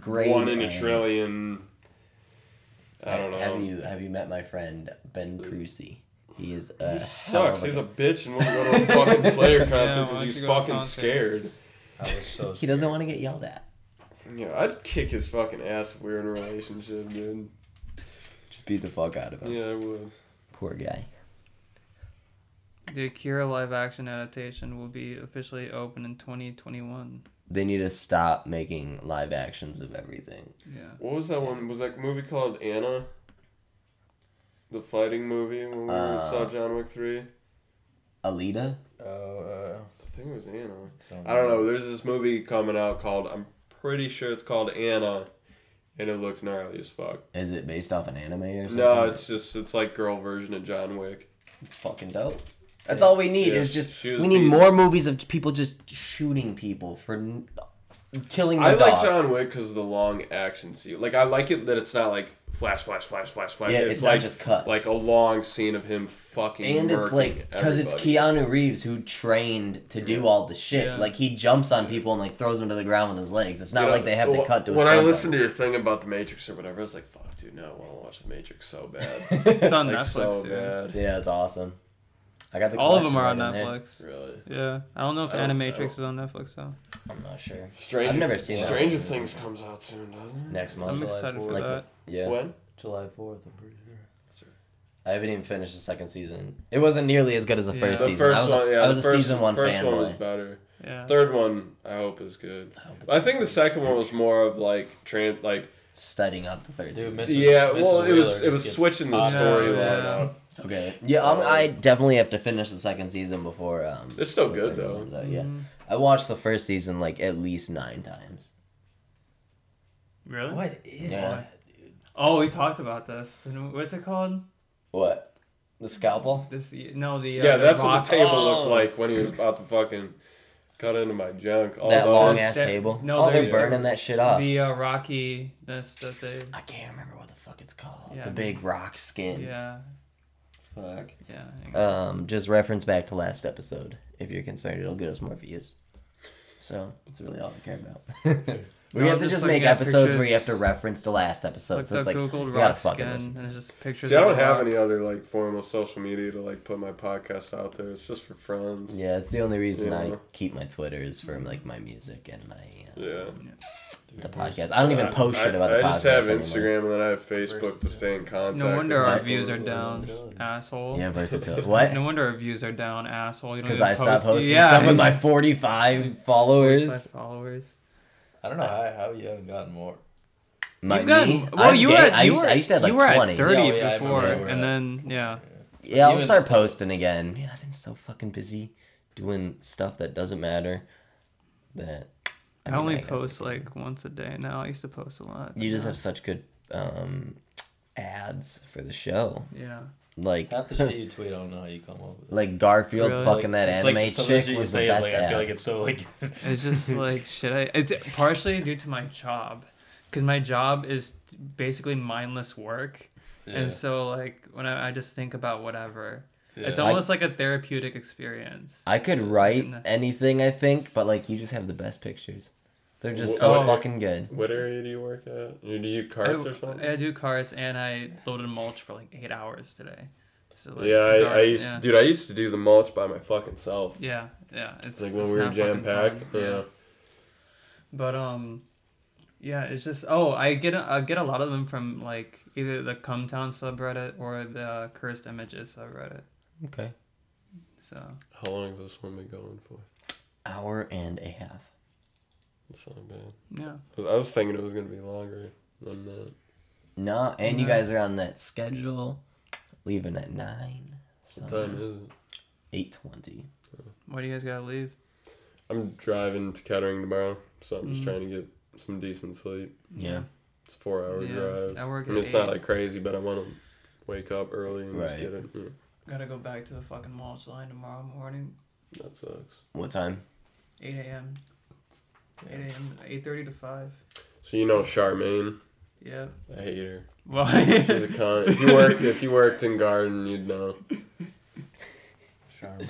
Great. one in a trillion. I don't know. Have you have you met my friend Ben Crucy? He is. Uh, He sucks. He's a bitch and won't go to a fucking Slayer concert because don't he's you go to a fucking scared. I was so. He doesn't want to get yelled at. Yeah, I'd kick his fucking ass if we were in a relationship, dude. Just beat the fuck out of him. Yeah, I would. Poor guy. The Akira live action adaptation will be officially open in 2021. They need to stop making live actions of everything. Yeah. What was that one? Was that movie called Anna? The fighting movie when we Uh, saw John Wick 3? Alita. Oh, I think it was Anna. I don't know. There's this movie coming out called, I'm pretty sure it's called Anna, and it looks gnarly as fuck. Is it based off an anime or something? No, it's just, it's like girl version of John Wick. It's fucking dope. That's all we need Yeah, is just she we need beat. more movies of people just shooting people for n- killing the I dog. like John Wick because of the long action scene. Like I like it that it's not like flash, flash, flash, flash, flash. Yeah, it's, it's like not just cuts. like a long scene of him fucking. and it's like because it's. Keanu Reeves who trained to do Yeah. all the shit. Yeah. Like he jumps on people and like throws them to the ground with his legs. It's not Yeah. like they have to cut to. A When I stunt listened to your thing about the Matrix or whatever, I was like, "Fuck, dude, no, I want to watch the Matrix so bad." It's on like Netflix, so dude. bad. yeah, it's awesome. I got the All of them collection are on right in there. Netflix. Really. Yeah, I don't know if I don't- I Animatrix don't- is on Netflix though. I'm not sure. Stranger, I've never seen that. Stranger Things comes out soon, doesn't it? Next month. I'm July excited for 4th. Like that. Yeah. When? July fourth, I'm pretty sure. I haven't even finished the second season. It wasn't nearly as good as the Yeah. first The season. first I was one, yeah. I was the a first, season one first one was fanboy. better. Yeah. Third one, I hope is good. I hope it's I think the second one was more of like tran like studying up the third Dude, season. Mrs. yeah. Mrs. Well, it was Wheeler it just was gets switching the hot. storyline Yeah. up. Okay. Yeah, um, I definitely have to finish the second season before. Um, It's still good, though. comes out, Yeah, Mhm. I watched the first season like at least nine times. Really? What is Yeah. that, dude? Oh, we talked about this. What's it called? What? The scalpel? This no the uh, Yeah, the that's what the table Oh. looks like when he was about to fucking cut into my junk. All that long ass that- table. no, oh, they're they're- burning that shit off. the uh, rockiness that they I can't remember what the fuck it's called. Yeah. The big rock skin. yeah Fuck. yeah Um, just reference back to last episode if you're concerned. It'll get us more views. So that's really all I care about. we No, have to just just make at episodes where you have to reference the last episode. Looked so it's like Googled you gotta rock fucking skin listen. and it's just pictures. See, I don't have rock. any other like formal social media to like put my podcast out there. It's just for friends. Yeah, it's the only reason I keep my Twitter is for like my music and my uh, Yeah. The podcast. I don't even post shit about I, the podcast. I just have anymore. Instagram and then I have Facebook to stay in contact. No wonder our people. views are down, asshole. Yeah, versatile. What? No wonder our views are down, asshole. You don't Because even I stopped post- posting yeah, some with my 45 followers. 45 followers. I don't know how, how you haven't gotten more. My You've gotten- me? well, I've you were gained- at, I you used, were, I used to have like you were 20. at 30 Yeah, yeah, before, remember and that. then yeah. Yeah, I'll start posting again. Man, I've been so fucking busy doing stuff that doesn't matter. That I, mean, only guess post I like once a day now. I used to post a lot. You just now- have such good um, ads for the show. yeah. Like Half the shit you tweet, I don't know how you come up with. it. like Garfield Really? fucking that It's like anime some of the chick shit was the say is best like, ad. I feel like it's so like. It's just like shit. I it's partially due to my job, because my job is basically mindless work, and so like when I, I just think about whatever, it's Yeah. almost like a therapeutic experience. I could write And- anything, I think, but like you just have the best pictures. They're just Wh- so Oh. fucking good. What area do you work at? You do you I, carts or something? I do carts and I loaded mulch for like eight hours today. So like, yeah, I, I used yeah. dude. I used to do the mulch by my fucking self. Yeah, yeah. It's Like when it's we were jam packed. fun, Yeah. But um, yeah, it's just oh, I get a, I get a lot of them from like either the Cum Town subreddit or the Cursed Images subreddit. Okay. So How long has this one been going for? Hour and a half. It's not bad. yeah, I was, I was thinking it was gonna be longer than that. No, and you guys are on that schedule, leaving at nine. So What time is it? Eight twenty. why do you guys gotta leave? I'm driving to Kettering tomorrow, so I'm just Mm. trying to get some decent sleep. Yeah. It's a four hour yeah, drive. I work I at mean, it's eight. not like crazy, but I want to wake up early and just Right. get it. Yeah, Gotta go back to the fucking mulch line tomorrow morning, that sucks. What time? eight a.m. Eight a.m. Eight thirty to five. So you know Charmaine? Yeah. I hate her. Why? She's a con. if you worked, if you worked in garden, you'd know. Charmaine.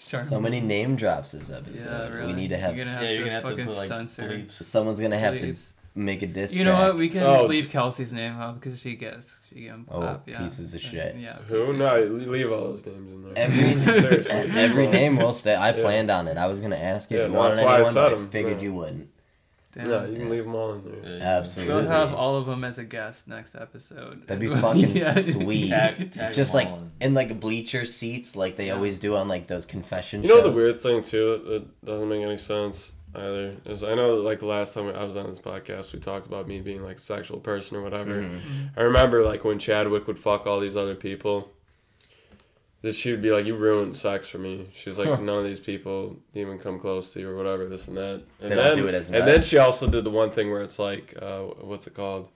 Charmaine. So many name drops this episode. Yeah, really. We need to have. You're gonna Yeah, you're gonna have to put like censor. bleeps. Someone's gonna have to Bleeps. Make a diss You know track. what? We can Oh, leave Kelsey's name out because she gets she get him Oh, clap. Yeah. pieces of shit. Yeah. Who? of No, leave all those names in there. Every every name will stay. I Yeah. planned on it. I was gonna ask if Yeah, you no, wanted that's why I said but I 'em. figured Yeah. you wouldn't. Damn. No, you can leave them all in there. Yeah, you Absolutely. We'll have all of them as a guest next episode. That'd be fucking Yeah. sweet. Tag, tag Just like all in. in like bleacher seats, like they Yeah. always do on like those confession. You know the weird thing too that, that doesn't make any sense either is I know like the last time I was on this podcast we talked about me being like a sexual person or whatever. Mhm. Mhm. I remember like when Chadwick would fuck all these other people. That she would be like, "You ruined sex for me." She's like, Huh. "None of these people even come close to you, or whatever, this and that." And They then, don't do it as And then she also did the one thing where it's like, uh, what's it called?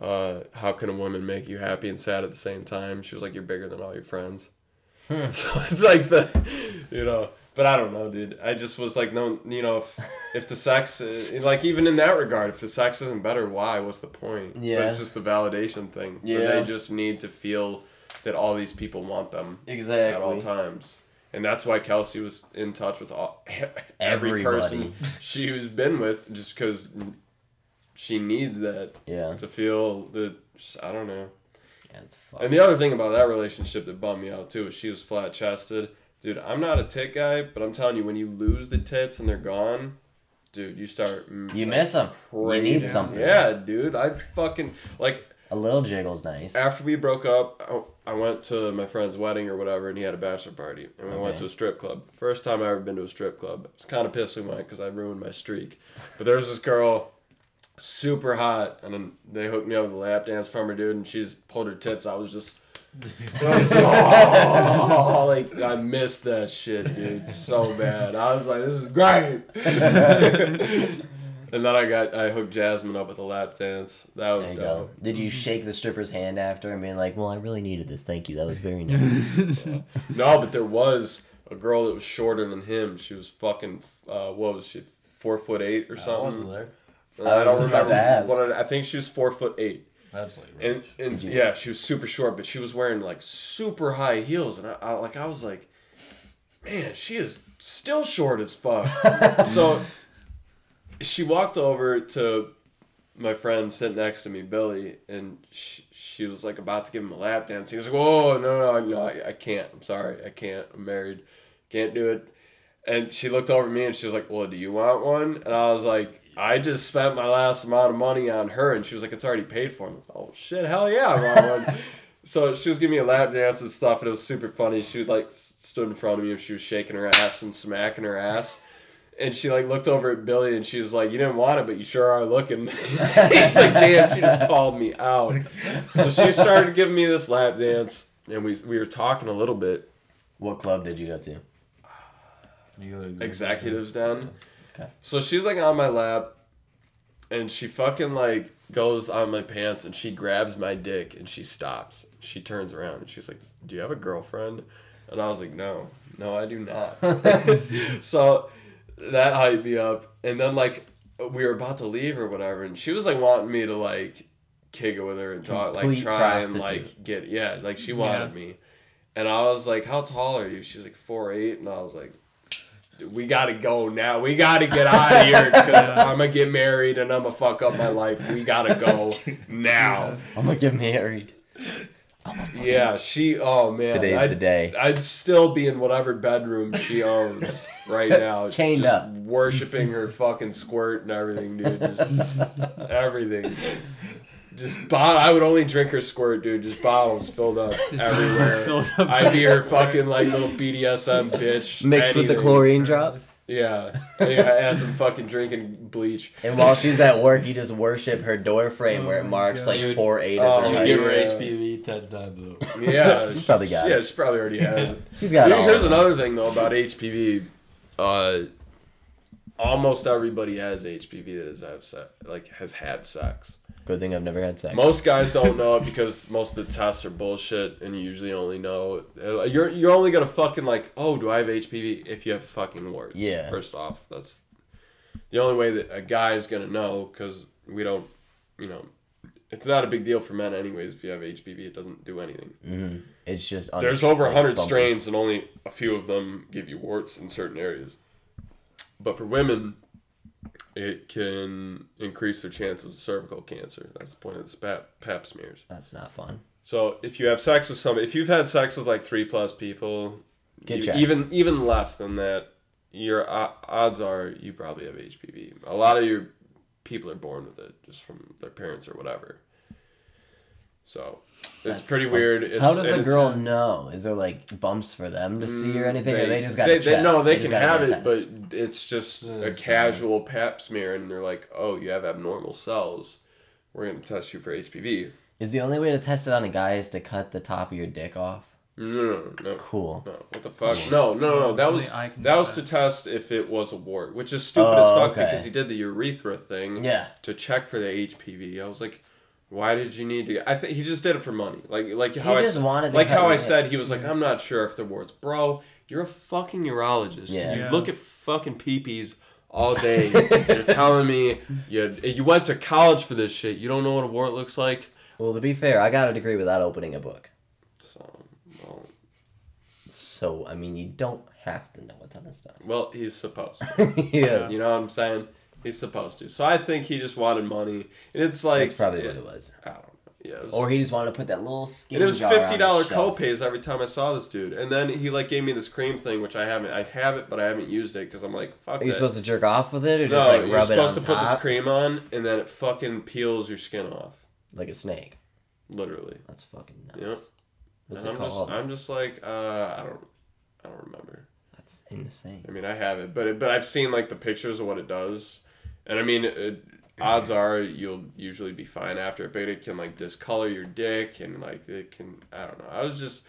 Uh, how can a woman make you happy and sad at the same time? She was like, "You're bigger than all your friends." so it's like the, you know. But I don't know, dude. I just was like, no, you know, if if the sex, uh, like even in that regard, if the sex isn't better, why? What's the point? But Yeah. it's just the validation thing. Yeah. They just need to feel that all these people want them Exactly. at all times. And that's why Kelsey was in touch with all, every person she's been with, just because she needs that Yeah. to feel that. I don't know. Yeah, it's And the other thing about that relationship that bummed me out too is she was flat chested. Dude, I'm not a tit guy, but I'm telling you, when you lose the tits and they're gone, dude, you start. You like, miss them. You need something. Yeah, dude. I fucking like A little jiggle's nice. after we broke up. I, I went to my friend's wedding or whatever, and he had a bachelor party, and we went to a strip club. First time I ever been to a strip club. It's kind of we went because I ruined my streak. But there was this girl, super hot, and then they hooked me up with a lap dance from her, dude, and she just pulled her tits. I was just. I oh, like I missed that shit, dude, so bad. I was like, "This is great." and then I got I hooked Jasmine up with a lap dance. That was dope. go. Did you shake the stripper's hand after and being like, "Well, I really needed this. Thank you. That was very nice." No, but there was a girl that was shorter than him. She was fucking. Uh, what was she? Four foot eight or something? I something. wasn't there. I was just about. What I, I think she was four foot eight, That's like. and rich. and Did you- yeah, she was super short, but she was wearing like super high heels, and I, I like I was like, man, she is still short as fuck. so she walked over to my friend sitting next to me, Billy, and she, she was like about to give him a lap dance. He was like, "Whoa, no, no, no, I, I can't. I'm sorry, I can't. I'm married, can't do it." And she looked over at me and she was like, "Well, do you want one?" And I was like, "I just spent my last amount of money on her," and she was like, "It's already paid for." I'm like, "Oh shit, hell yeah, I. So she was giving me a lap dance and stuff, and it was super funny. She was like stood in front of me and she was shaking her ass and smacking her ass. And she like looked over at Billy and she was like, "You didn't want it, but you sure are looking." He's like, "Damn!" She just called me out. So she started giving me this lap dance, and we we were talking a little bit. what club did you go to? You go to Executives down. Okay. So she's like on my lap, and she fucking like goes on my pants and she grabs my dick and she stops. She turns around and she's like, "Do you have a girlfriend?" And I was like, "No, no, I do not." so that hyped me up, and then like we were about to leave or whatever, and she was like wanting me to like kick it with her and talk, like try and like get yeah, like she wanted Yeah. me, and I was like, "How tall are you?" She's like four eight, and I was like. "Dude, We gotta go now. We gotta get out of here because I'm gonna get married and I'm gonna fuck up my life. We gotta go now. I'm gonna get married. Yeah, she. Oh man, Today's I'd, the day. I'd still be in whatever bedroom she owns right now, Chained just up. worshiping her fucking squirt and everything, dude. Just everything. Just bottle. I would only drink her squirt, dude. Just bottles filled up everywhere. filled up I'd be her fucking like little BDSM bitch. Mixed with the anything. chlorine drops. Yeah, yeah. As I'm fucking drinking bleach. And while she's at work, you just worship her door frame where it Oh marks God. like Dude. four eight Oh, You give her Yeah. HPV ten times. Yeah, She's probably got yeah, it. Yeah, she probably already has it. She's got Here- all. Here's another thing though about HPV. Uh, almost everybody has HPV that has have se- like has had sex. Good thing I've never had sex. Most guys don't know it because most of the tests are bullshit, and you usually only know you're you're only gonna fucking like oh do I have HPV if you have fucking warts. Yeah. First off, that's the only way that a guy is gonna know because we don't, you know. It's not a big deal for men, anyways. If you have HPV, it doesn't do anything. hmm It's just un- There's over like, 100 bumpy. strains, and only a few of them give you warts in certain areas. But for women, it can increase their chances of cervical cancer. That's the point of the pap, pap smears. That's not fun. So if you have sex with somebody, if you've had sex with like three plus people, Get checked. even even less than that, your o- odds are you probably have HPV. A lot of your people are born with it, just from their parents or whatever. So it's That's pretty fun. weird. It's, How does a it's- girl know? Is there like bumps for them to see or mm, anything, or they just got they, to they, No, they, just can have it, but it's just Yeah, a it's uh, casual pap smear, and they're like, "Oh, you have abnormal cells. We're gonna test you for HPV." is the only way to test it on a guy is to cut the top of your dick off? No, no, no, no. Cool. No, what the fuck? No, no, no, no. That was I can that do was to that. test if it was a wart, which is stupid as Oh, fuck okay. because he did the urethra thing Yeah. to check for the HPV. I was like, Why did you need to? I think he just did it for money. Like like how he I just s- wanted to like how I your said head. he was like mm-hmm. I'm not sure if there was. Bro, you're a fucking urologist. Yeah. You Yeah. look at fucking peepees all day. you're telling me you you went to college for this shit. You don't know what a wart looks like. Well, to be fair, I got a degree without opening a book. So well, So, I mean, you don't have to know a ton of stuff. well he's supposed. to. yes. You know what I'm saying? He's supposed to. So I think he just wanted money, and it's like That's probably what it was. I don't know. Yeah. Was, Or he just wanted to put that little skin And it was fifty dollar copays every time I saw this dude, and then he like gave me this cream thing, which I haven't. I have it, but I haven't used it because I'm like, fuck Are you that. supposed to jerk off with it or no, just like you're rub it on supposed to put this cream on, and then it fucking peels your skin off, like a snake? literally. That's fucking nuts. Yep. What's and it I'm called? just, I'm just like, uh, I don't, I don't remember. That's insane. I mean, I have it, but it, but I've seen like the pictures of what it does, and I mean, it, odds are you'll usually be fine after it, but it can like discolor your dick and like it can. I don't know. I was just.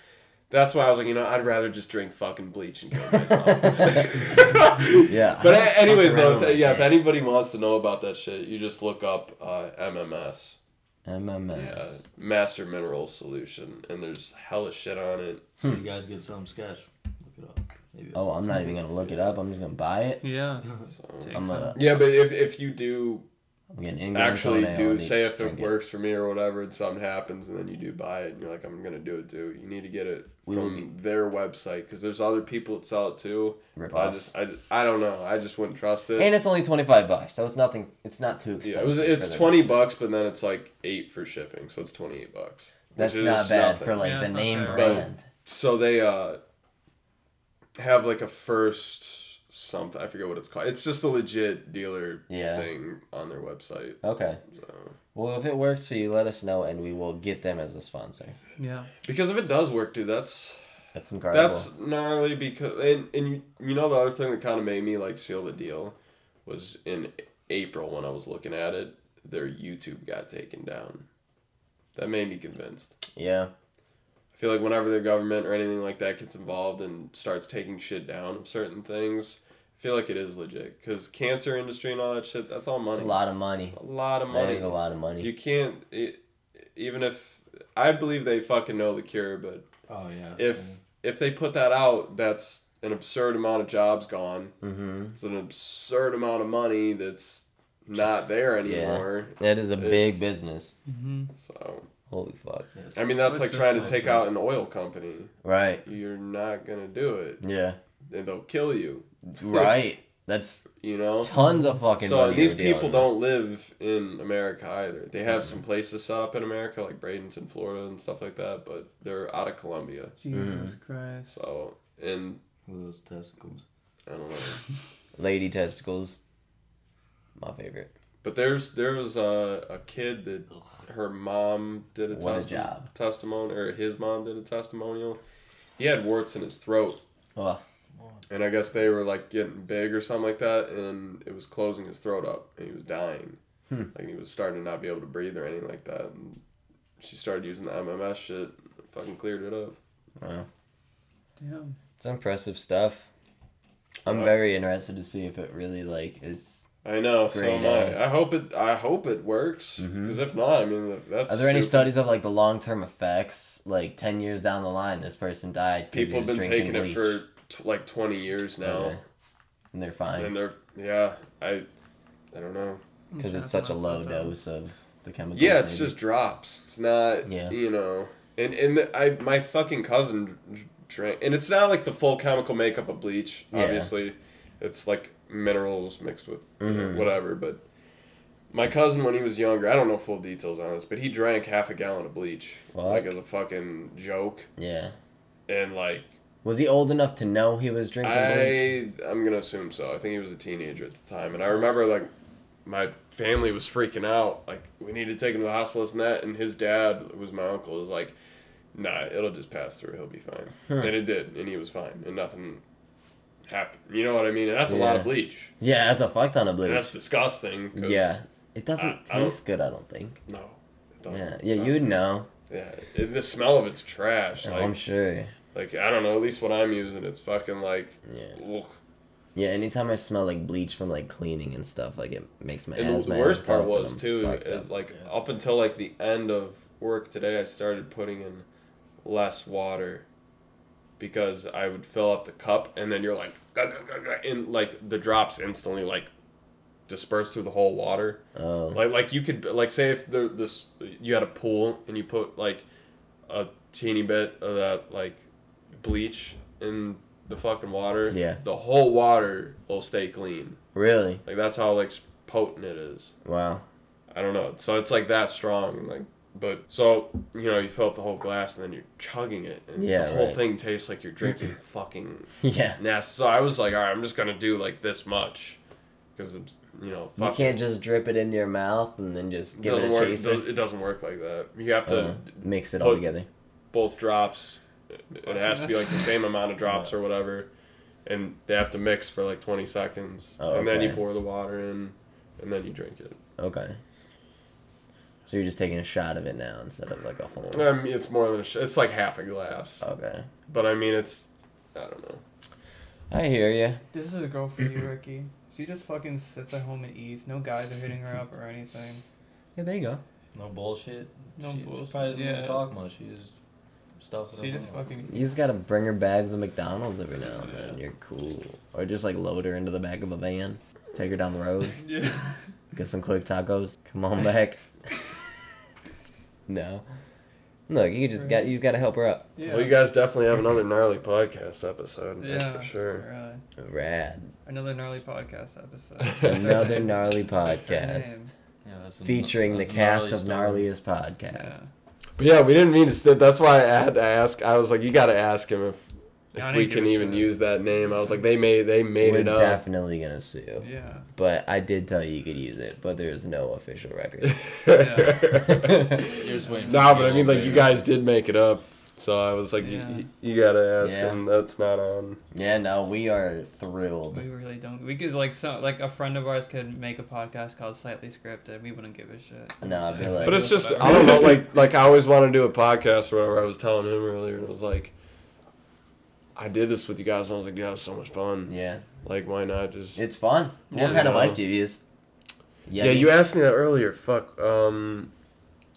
That's why I was like, you know, I'd rather just drink fucking bleach and kill myself. Yeah. But anyways, though, if, yeah, if anybody wants to know about that shit, you just look up uh, MMS, MMS. yeah, Master Mineral Solution, and there's hella shit on it. So you guys get some sketch. Look it up. Maybe. Oh, I'm not even gonna look it up. I'm just gonna buy it. Yeah. So. I'm a. Yeah, but if, if you do I'm getting actually do say if it drink works for me or whatever and something happens and then you do buy it and you're like i'm gonna do it too you need to get it We will from their website because there's other people that sell it too Rip i just I, just- I don't know i just wouldn't trust it And it's only twenty five bucks, so it's nothing. It's not too expensive. yeah it was it's 20 website. bucks but then it's like 8 for shipping so it's 28 bucks That's not bad nothing. for like Yeah, the name bad. brand. so they uh have like a first something i forget what it's called it's just a legit dealer Yeah. thing on their website Okay. so. Well, if it works for you, let us know, and we will get them as a sponsor. Yeah. because if it does work dude that's That's incredible. That's gnarly because and and you, you know the other thing that kind of made me like seal the deal was in April when I was looking at it, their YouTube got taken down. That made me convinced. yeah. I feel like whenever the government or anything like that gets involved and starts taking shit down of certain things, I feel like it is legit because cancer industry and all that shit. That's all money. It's a lot of money. A lot of money. is a lot of money. You can't it, even if I believe they fucking know the cure, but Oh yeah. if if they put that out, that's an absurd amount of jobs gone. mm-hmm. It's an absurd amount of money that's not there anymore. Yeah. That is a It's- big business. Mm-hmm. So Holy fuck. I mean, that's What's like trying to take out an oil company. Right. You're not gonna do it, Yeah. and they'll kill you. Right. That's You know. tons of fucking So money. these people don't live in America either. They have mm-hmm. some places set up in America, like Bradenton, Florida, and stuff like that, but they're out of Colombia. Jesus mm-hmm. Christ. So, and those testicles. I don't know. Lady testicles. My favorite. But there's there was a, a kid that her mom did a, What a job. testimony, or his mom did a testimonial. He had warts in his throat, Oh, and I guess they were like getting big or something like that, and it was closing his throat up, and he was dying. Hmm. Like he was starting to not be able to breathe or anything like that. And she started using the MMS shit, fucking cleared it up. wow. Damn. It's impressive stuff. I'm very interested to see if it really like is. I know, so Great am. I. I hope it. I hope it works. Mm-hmm. Because if not, I mean, that's. Are there any studies of like the long term effects? Like ten years down the line, this person died. 'cause he People have been drinking taking it for t- like twenty years now. Okay. and they're fine And they're yeah, I I don't know. because it's such a low dose of the chemical. Yeah, it's just drops. It's not Yeah. you know. And and the, I my fucking cousin drank and it's not like the full chemical makeup of bleach, Yeah. obviously. It's like minerals mixed with Mhm. whatever, but my cousin when he was younger, I don't know full details on this, but he drank half a gallon of bleach like as a fucking joke yeah. and like Was he old enough to know he was drinking bleach? I I'm gonna assume so. I think he was a teenager at the time, and I remember like my family was freaking out. Like we need to take him to the hospital, this and that. And his dad, who was my uncle, was like, "Nah, it'll just pass through. He'll be fine." Huh. And it did, and he was fine, and nothing happened. You know what I mean? And that's a lot of bleach. Yeah, that's a fuck ton of bleach. And that's disgusting. yeah, it doesn't I- I taste good. I don't think. No. It doesn't. Yeah, yeah, you'd know. Yeah, it, the smell of it's trash. Oh, Like, I'm sure. like I don't know. At least what I'm using, it's fucking like, Yeah. ugh. Yeah, anytime I smell like bleach from like cleaning and stuff, like it makes my And asthma. the worst part was too, is like Yes. up until like the end of work today, I started putting in less water because I would fill up the cup and then you're like, "Gah, gah, gah, gah," and like the drops instantly like disperse through the whole water. Oh, Like like you could like say if there this you had a pool and you put like a teeny bit of that like bleach in the fucking water. Yeah. The whole water will stay clean. really? Like that's how like potent it is. Wow. I don't know. So it's like that strong and like but so you know you fill up the whole glass and then you're chugging it and Yeah, the whole right. thing tastes like you're drinking fucking Yeah. nasty. So I was like, all right, I'm just gonna do like this much because you know You can't just drip it into your mouth and then just give it doesn't a work. chaser. It doesn't work like that. You have to Uh, mix it all together. both drops. It has to be like the same amount of drops or whatever, and they have to mix for like 20 seconds, Oh, and then you pour the water in, and then you drink it. Okay. So you're just taking a shot of it now instead of like a whole. I mean, it's more than a sh- it's like half a glass, Okay. but I mean it's I don't know. I hear you. This is a girl for you, Ricky. She just fucking sits at home and eats. No guys are hitting her up or anything. Yeah, there you go. No bullshit. No she, She bullshit, probably doesn't yeah. even talk much. She just stuff. it She just in her- fucking. You just gotta bring her bags of McDonald's every now and then. You're cool. Or just like load her into the back of a van, take her down the road, Yeah. get some quick tacos. Come on back. no. Look, you just got you just gotta help her up. Yeah. Well, you guys definitely have another gnarly podcast episode. Yeah. That's for sure. Really. Rad. Another gnarly podcast episode. Another gnarly podcast. Yeah, that's a- featuring the that's a cast of story. gnarliest podcast. But yeah, we didn't mean to. St- that's why I had to ask. I was like, you got to ask him if if we can even use that name. I was like, they made they made We're it up. definitely gonna sue. Yeah. But I did tell you you could use it, but there's no official record. You're just waiting. for Nah, but I mean, like you guys did make it up, so I was like, Yeah. you, you gotta ask Yeah. him. That's not on. yeah, no, we are thrilled. We really don't. We could like so like a friend of ours could make a podcast called Slightly Scripted. We wouldn't give a shit. No, I'd be like, But it's just I don't know. Like like I always want to do a podcast or whatever. I was telling him earlier, and it was like, I did this with you guys, and I was like, yeah, it was so much fun. yeah, Like, why not just? it's fun. What Yeah. kind of mic do you use? yeah, Yeti? you asked me that earlier. Fuck. Um,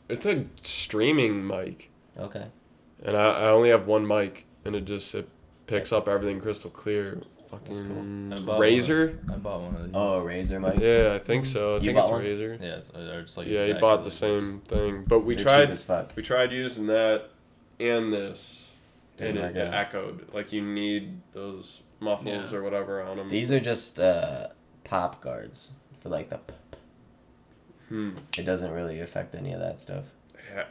it's a streaming mic, Okay. and I, I only have one mic, and it just it picks up everything crystal clear. That's cool. Fucking I bought Razer. I bought one of these. Oh, a Razer mic. Yeah, I think so. I You think bought it's one? Razer. Yeah, it's, or it's like. Yeah, he bought the it same thing, but we They're tried. cheap as fuck. We tried using that and this, and it, it echoed. Like you need those muffles Yeah. or whatever on them. These are just uh, pop guards for like the. p- Hmm. It doesn't really affect any of that stuff. It, ha-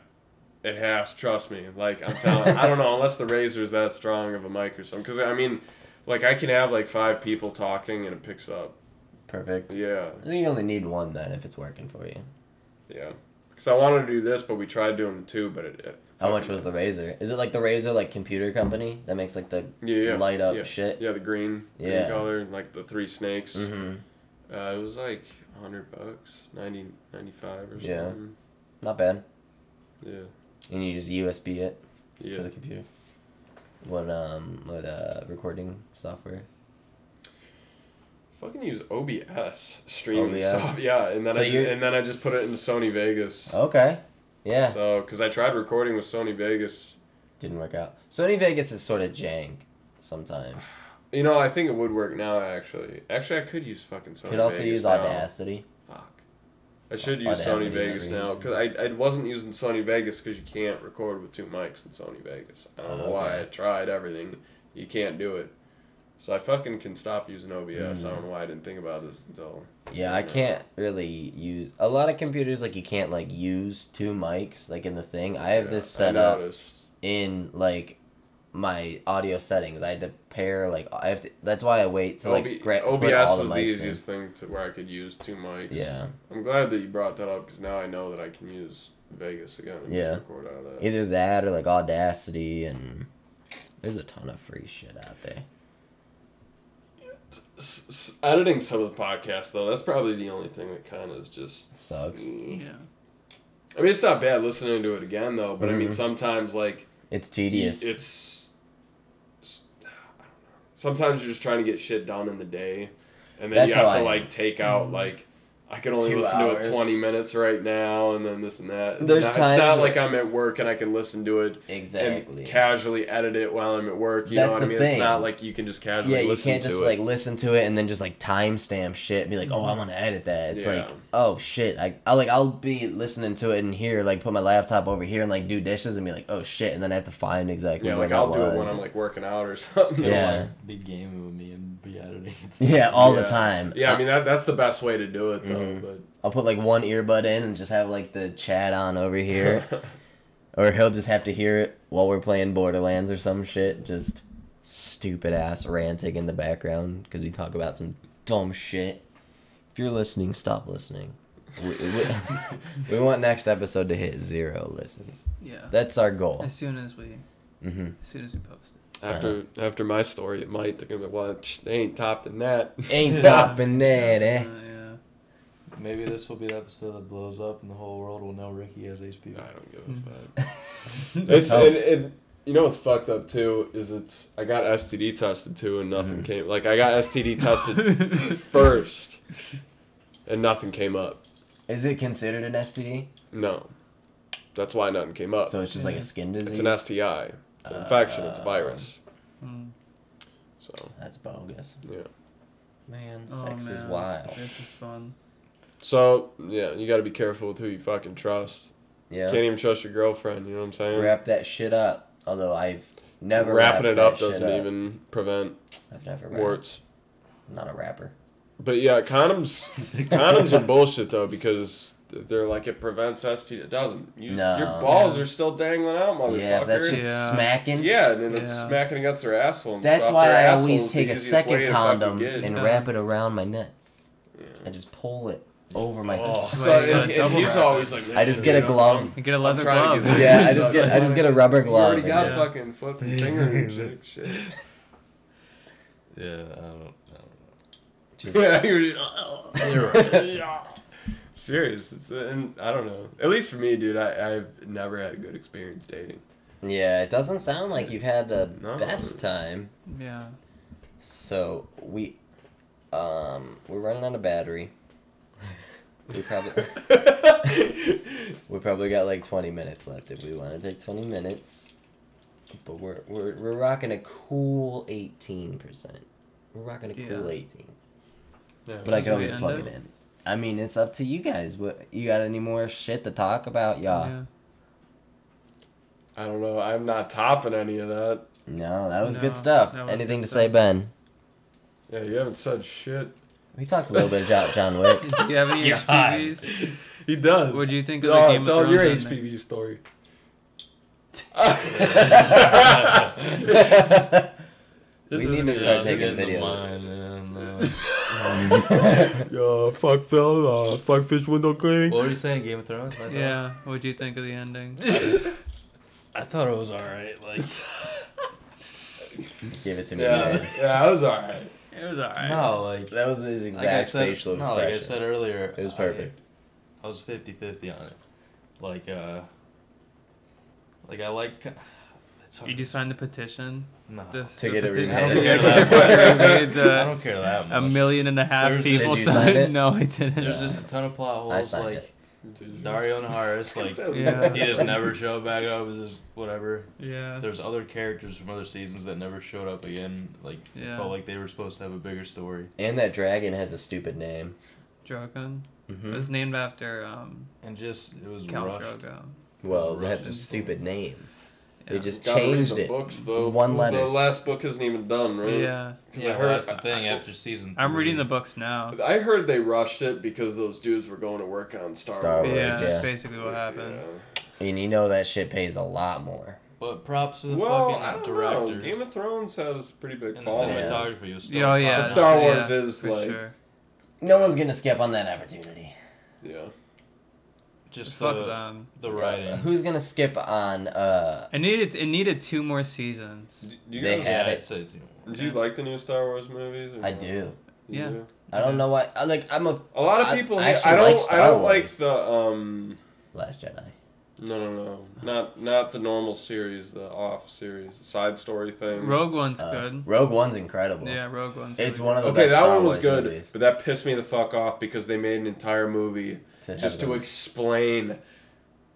it has. Trust me. Like I'm telling. I don't know unless the Razer's that strong of a mic or something. Because I mean, like I can have like five people talking and it picks up. Perfect. Yeah, You only need one then if it's working for you. yeah. Because I wanted to do this, but we tried doing two, but it. it How much was the Razer? Is it like the Razer like computer company that makes like the Yeah, yeah. light up yeah. shit? Yeah, the green, green Yeah. color, like the three snakes. Mm-hmm. Uh, it was like hundred bucks, 90, 95 or something. Yeah. Not bad. Yeah. And you just USB it Yeah. to the computer. What um what uh recording software? Fucking use OBS streaming OBS. Yeah, and then So I just, and then I just put it into Sony Vegas. Okay. Yeah. So, because I tried recording with Sony Vegas, Didn't work out. Sony Vegas is sort of jank sometimes. you know, I think it would work now. Actually, actually, I could use fucking Sony. Could also Vegas use now. Audacity. Fuck. I should use Audacity Sony Vegas now because I, I wasn't using Sony Vegas because you can't record with two mics in Sony Vegas. I don't know Oh, why. I tried everything. You can't do it. So I fucking can stop using OBS. I Mm. don't know why I didn't think about this until. Yeah, I can't really use a lot of computers like you can't like use two mics like in the thing. I have Yeah, this set I up in like my audio settings. I had to pair like I have to. That's why I wait to like OB- gra- OBS all the was the mics in. easiest thing to where I could use two mics. Yeah, I'm glad that you brought that up because now I know that I can use Vegas again and Yeah. record out of that. either that or like Audacity and there's a ton of free shit out there. S- s- editing some of the podcasts though, that's probably the only thing that kind of is just. Sucks. Yeah. I mean, it's not bad listening to it again though, but I mean Mhm. sometimes like It's tedious. It's. I don't know. sometimes you're just trying to get shit done in the day, and then That's you how have to I am. like take out Mhm. like. I can only Two listen hours. to it 20 minutes right now, and then this and that. It's There's not, times It's not like I'm at work and I can listen to it Exactly. and casually edit it while I'm at work. You That's know what I the mean? thing. It's not like you can just casually yeah, you listen can't to just it. like listen to it and then just like timestamp shit and be like, oh, I want to edit that. It's Yeah. like, oh shit, I, I like I'll be listening to it in here, like put my laptop over here and like do dishes and be like, oh shit, and then I have to find exactly yeah, where like that I'll do it when I'm like working out or something. Yeah. Be gaming with me and be editing. at the same yeah, all the time. Yeah, I uh, mean that that's the best way to do it though. Mhm. I'll put like one earbud in and just have like the chat on over here, or he'll just have to hear it while we're playing Borderlands or some shit, just stupid ass ranting in the background because we talk about some dumb shit. If you're listening, stop listening. We, we, we want next episode to hit zero listens. Yeah. That's our goal. As soon as we, hmm as soon as we post it. after after my story, it might they're gonna be like, they ain't topping that. Ain't topping that, eh? Uh, yeah. Maybe this will be the episode that blows up and the whole world will know Ricky has HPV. I don't give Mm. a fuck. It's Oh. and, and you know what's fucked up too is it's I got STD tested too and nothing Mhm. came like I got STD tested first and nothing came up. Is it considered an STD? No, that's why nothing came up. So it's just like a skin disease. it's an STI. It's an infection. It's a virus. Mm. So That's bogus. yeah. Man, Oh, sex is wild. This is fun. So yeah, you got to be careful with who you fucking trust. Yeah. Can't even trust your girlfriend. You know what I'm saying? wrap that shit up. Although I've never Wrapping it up that doesn't even prevent I've never wrapped. warts. I'm not a rapper. But yeah, condoms condoms are bullshit though because they're like it prevents STD. It doesn't. You, No. Your balls Yeah. are still dangling out, motherfucker. Yeah, if that shit's Yeah. smacking. Yeah, and then it's smacking against their asshole. And That's stuff. why Their I always take a second condom and Yeah. wrap it around my nuts. Yeah. I just pull it over my. Oh. That's So why you and, gotta and double he's wrap always like, I just get a dude, glove. I'm- You get a I'm leather trying to glove. Yeah, I just get stuff. I just get a rubber glove. You already got just- fucking foot and finger and shit. shit. Yeah, I don't, just- Yeah, you're just, serious. It's and I don't know. At least for me, dude, I I've never had a good experience dating. yeah, it doesn't sound like you've had the No. best time. Yeah. So we, um, we're running out of battery. We probably we probably got like twenty minutes left if we want to take twenty minutes. But we're we're we're rocking a cool eighteen percent. We're rocking a cool Yeah. eighteen. Yeah. But I can always plug it? it in. I mean, it's up to you guys. What you got? Any more shit to talk about, y'all? Yeah. I don't know. I'm not topping any of that. No, that was No, good stuff. was Anything good to say. Ben? Yeah, you haven't said shit. We talked a little bit about John Wick. Do you have any God. HPVs? He does. What do you think of Oh, the Game of Thrones? tell your ending? HPV story. We need to start taking videos. Mine, man, Yo, fuck Phil, uh, fuck fish window cleaning. what were you saying, Game of Thrones? I thought- Yeah. What do you think of the ending? I thought it was alright. Like, Give it to me. Yeah, yeah, that was alright. It was alright. no, like, That was his exact like I said, facial no, expression. like I said earlier, It was perfect. I, was 50-50 on it. Like, uh, like I like. It's hard Did you sign the petition? No. The, To the get it peti- remade. I don't care that much. I don't care that much. a million and a half There's- people signed. it? No, I didn't. There's just a ton of plot holes. signed Like it. Daario Naharis, like Yeah. he just never showed back up. It's just whatever. Yeah. There's other characters from other seasons that never showed up again. Like Yeah. felt like they were supposed to have a bigger story. And that dragon has a stupid name. Drogon. hmm It was named after um, And just it was Count rushed. Drogo. Well, It was that's a stupid name. They just Gotta read changed the it. books though. One letter. The last book isn't even done, right? Yeah. 'Cause Yeah, I well, heard that's the thing. I- After season, I'm reading the books now. I heard they rushed it because those dudes were going to work on Star, Star Wars. Wars, yeah, yeah. that's basically what happened. Yeah. And you know that shit pays a lot more. But props to the Well, I fucking don't know. Game of Thrones has pretty big and the following. Yeah. cinematography was still oh yeah. But Star. Wars yeah, is, for like- sure. No one's gonna skip on that opportunity. Yeah. Just fuck the, them. the writing. Who's gonna skip on? uh It needed it needed two more seasons. Do you They guys, had yeah, it. I'd say two. do you like the new Star Wars movies? or I no? do. You Yeah. I don't know why. I like. I'm a A lot of I- people. I hate- actually I don't. like I don't Wars. like the um. Last Jedi. No, no, no, not not the normal series, the off series, side story things. Rogue One's Uh, good. Rogue One's incredible. Yeah, Rogue One's. It's really one of the Okay, best that Star one was Wars good, movies but that pissed me the fuck off because they made an entire movie to just to explain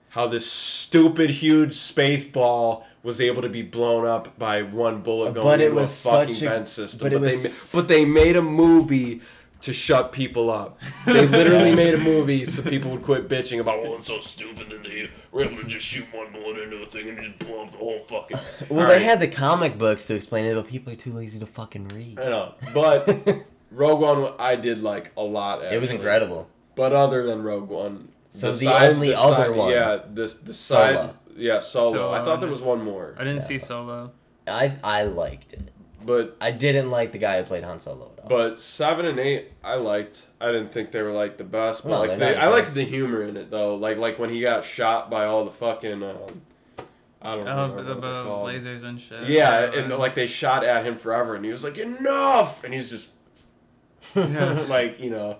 how this stupid huge space ball was able to be blown up by one bullet going But it into was a fucking a- vent system. but it they was- but they made a movie to shut people up. They literally made a movie so people would quit bitching about, well, it's so stupid that they were able to just shoot one bullet into a thing and just blow up the whole fucking. Well, All they right. had the comic books to explain it, but people are too lazy to fucking read. I know, but Rogue One I did like a lot. It was incredible. But other than Rogue One, So the only other one- yeah, this the side, Solo. yeah, solo. Solo, I thought there was one more, I didn't Yeah. see Solo. I I liked it. but I didn't like the guy who played Han Solo at all. but seven and eight I liked. I didn't think they were like the best, but No, like they're not I liked the humor in it though. Like like when he got shot by all the fucking um, I don't Oh, know but what the, they're called. lasers and shit. Yeah, and like they shot at him forever, and he was like enough, and he's just Yeah. like you know.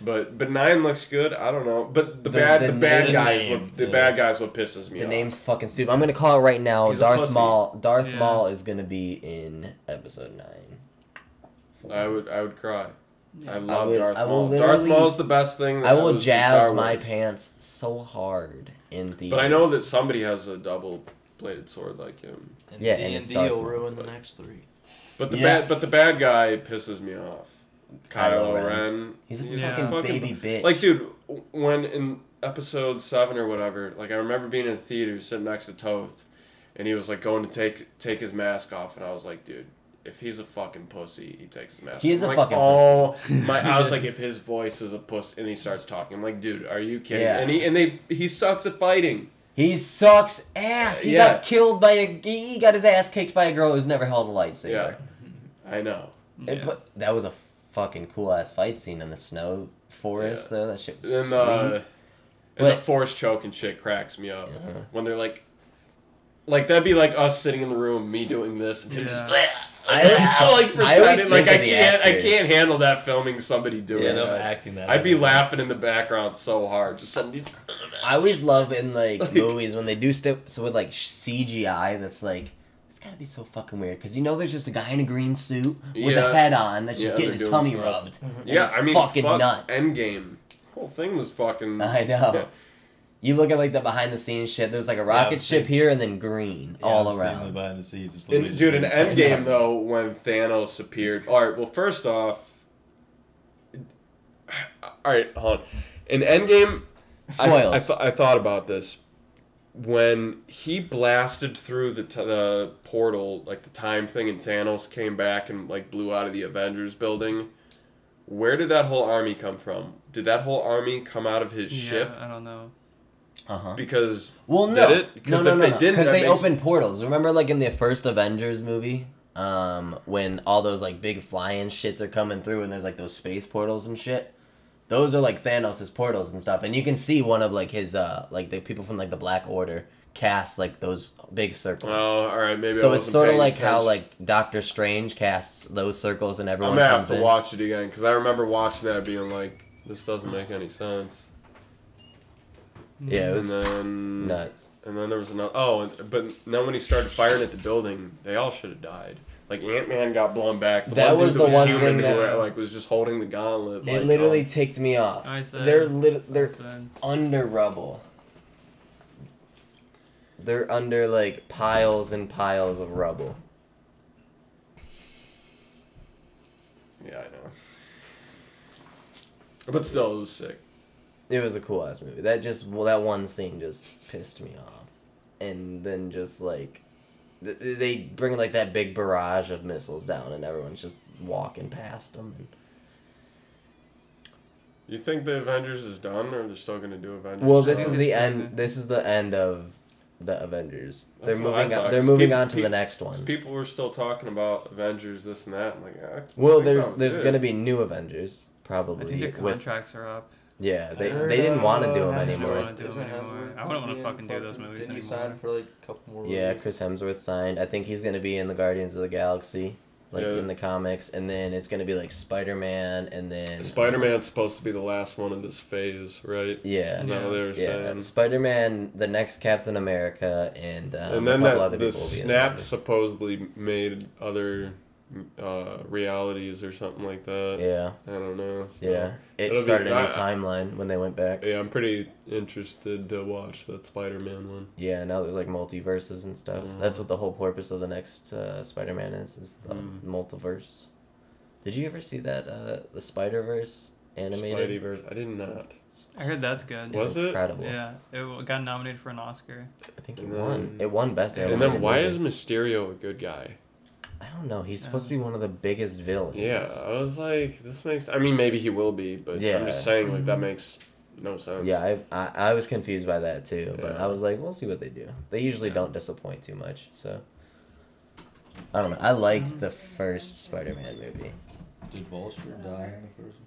But but nine looks good. I don't know. But the, The- bad the the, bad name- guys what the yeah. bad guys what pisses me the off. name's fucking stupid. I'm gonna call it right now. He's Darth. Maul. Darth Yeah. Maul is gonna be in episode nine. I would I would cry. Yeah. I love would- Darth I will Maul. Darth literally- Maul's the best thing. I that will was in Star jazz my pants so hard in the. But I know that somebody has a double bladed sword like him. And yeah, D and D will Maul, ruin the next three. But the Yeah. bad but the bad guy pisses me off. Kylo, Kylo Ren. Ren. He's a Yeah. fucking baby bitch. Like, dude, when in episode seven or whatever, like I remember being in the theater sitting next to Toth, and he was like going to take take his mask off, and I was like, dude, if he's a fucking pussy, he takes his mask. He is off. a I'm fucking oh, my! I was like, if his voice is a puss, and he starts talking, I'm like, dude, are you kidding? Yeah. And he and they he sucks at fighting. He sucks ass. He Yeah. got killed by a. He got his ass kicked by a girl who's never held a lightsaber. Yeah. I know. Yeah. It put- that was a fucking cool ass fight scene in the snow forest though. That shit was And sweet. uh, and the But- force choking shit cracks me up Uh-huh. when they're like, like that'd be like us sitting in the room, me doing this, and him just. I- like I always pretending like think I the can't I can't handle that filming somebody doing Yeah, that. them acting that. I'd be out. laughing in the background so hard. Just somebody. I always love in like, Like- movies when they do stuff so with like CGI that's like it's gotta be so fucking weird because you know there's just a guy in a green suit with Yeah. a head on that's just Yeah, getting his tummy stuff. rubbed. Mm-hmm. Yeah, it's I mean, fucking fuck nuts. Endgame. Whole thing was fucking. I know. Yeah. You look at like the behind the scenes shit. There's like a rocket I've ship seen- here and then green Yeah, all I've seen the around. behind the scenes. It's In, literally just dude, in green screen. Endgame though, when Thanos appeared. All right. Well, first off. All right, hold on. In Endgame, I, Spoils. I, th- I thought about this when he blasted through the t- the portal, like the time thing, and Thanos came back and like blew out of the Avengers building. Where did that whole army come from? Did that whole army come out of his yeah, ship? I don't know. uh huh. Because Well, Did no, it? no, Because no, if no, they no. didn't, Because they makes- opened portals. Remember, like in the first Avengers movie, um, when all those like big flying shits are coming through, and there's like those space portals and shit. Those are like Thanos' portals and stuff, and you can see one of like his uh like the people from like the Black Order cast like those big circles. oh, all right, maybe. I so it's sort of like how like Doctor Strange casts those circles, and everyone. I'm gonna have to in. watch it again because I remember watching that being like, this doesn't make any sense. Yeah, it And was then nuts. and then there was another. Oh, and, but then when he started firing at the building, they all should have died. Like Ant Man got blown back. The That one was the that one human thing who, like was just holding the gauntlet. It like, literally oh. ticked me off. I said- They're lit- they're Then- under rubble. They're under like piles and piles of rubble. Yeah, I know. But still, it was sick. It was a cool ass movie. That just well, that one scene just pissed me off, and then just like th- they bring like that big barrage of missiles down, and everyone's just walking past them. And, You think the Avengers is done, or they're still gonna do Avengers? well, this is the end. This is the end of the Avengers. they're That's what I moving thought, on. They're 'cause moving peop- on to the next next 'cause ones. People were still talking about Avengers, this and that. I'm like, I Well, there's there's it. gonna be new Avengers probably. I probably think their with contracts are up. Yeah they Heard, they didn't want to do uh, them anymore. wanna do 'em Isn't anymore. I wouldn't wanna fucking do those movies Didn't he sign for like a couple more? Yeah, movies? Chris Hemsworth signed. I think he's gonna be in the Guardians of the Galaxy. like Yeah. in the comics, and then it's gonna be like Spider Man, and then Spider Man's supposed to be the last one in this phase, right? Yeah, Is that what they were yeah. saying? Spider Man, the next Captain America, and um, and then a couple that other the people will be in snap supposedly made other uh, realities or something like that. Yeah, I don't know. so- yeah. It It'll be- started a new timeline when they went back. Yeah, I'm pretty interested to watch that Spider Man one. Yeah, now there's like multiverses and stuff. That's Mhm. what the whole purpose of the next uh, Spider Man is, is the Mm. multiverse. Did you ever see that uh, the Spider Verse animated? Spideyverse. I did not. I heard that's good. Was it? incredible. Yeah, it got nominated for an Oscar. I think it won. It won best And And then why is. Mysterio a good guy? I don't know. He's supposed to be one of the biggest villains. Yeah, I was like, this makes. I mean, maybe he will be, but Yeah. I'm just saying, like, that Mhm. makes no sense. Yeah, I've, I I was confused by that too, but Yeah. I was like, we'll see what they do. They usually Yeah. don't disappoint too much, so I don't know. I liked the first Spider-Man movie. Did Vulture die in the first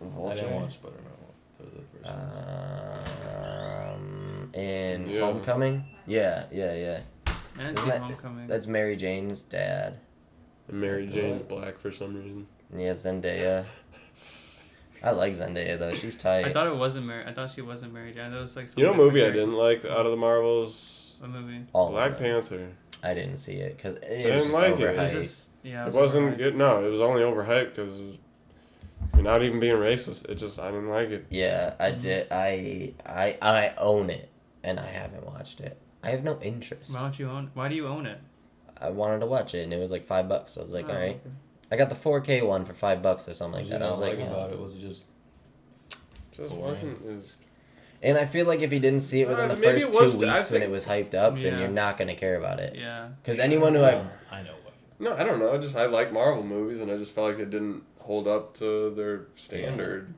one? I Vulture. didn't watch Spider Man the first one. Um, in Yeah. Homecoming. Yeah, yeah, yeah. I didn't see that- Homecoming. That's Mary Jane's dad. And Mary Jane's what? black for some reason. Yeah, Zendaya. I like Zendaya though. She's tight. I thought it wasn't Mary. I thought she wasn't Mary Jane. That was like. some You know, movie I didn't like out of the Marvels. character. What movie? All Black. Panther. I didn't see it because it didn't was just like it. It was overhyped. just yeah. It wasn't overhyped. good. No, it was only overhyped because you're not even being racist. It just I didn't like it. Yeah, I Mhm. did. I I I own it, and I haven't watched it. I have no interest. Why don't you own? Why do you own it? I wanted to watch it, and it was like five bucks. So I was like, Oh, all right. okay. I got the 4K one for five bucks or something like that. I was like, like yeah. about it? Was it just Just wasn't as. and I feel like if you didn't see it within Uh, the first two I weeks when it was hyped up, then you're not gonna care about it. Yeah. Because anyone who I I know what. No, I don't know. I Just I like Marvel movies, and I just felt like it didn't hold up to their standard.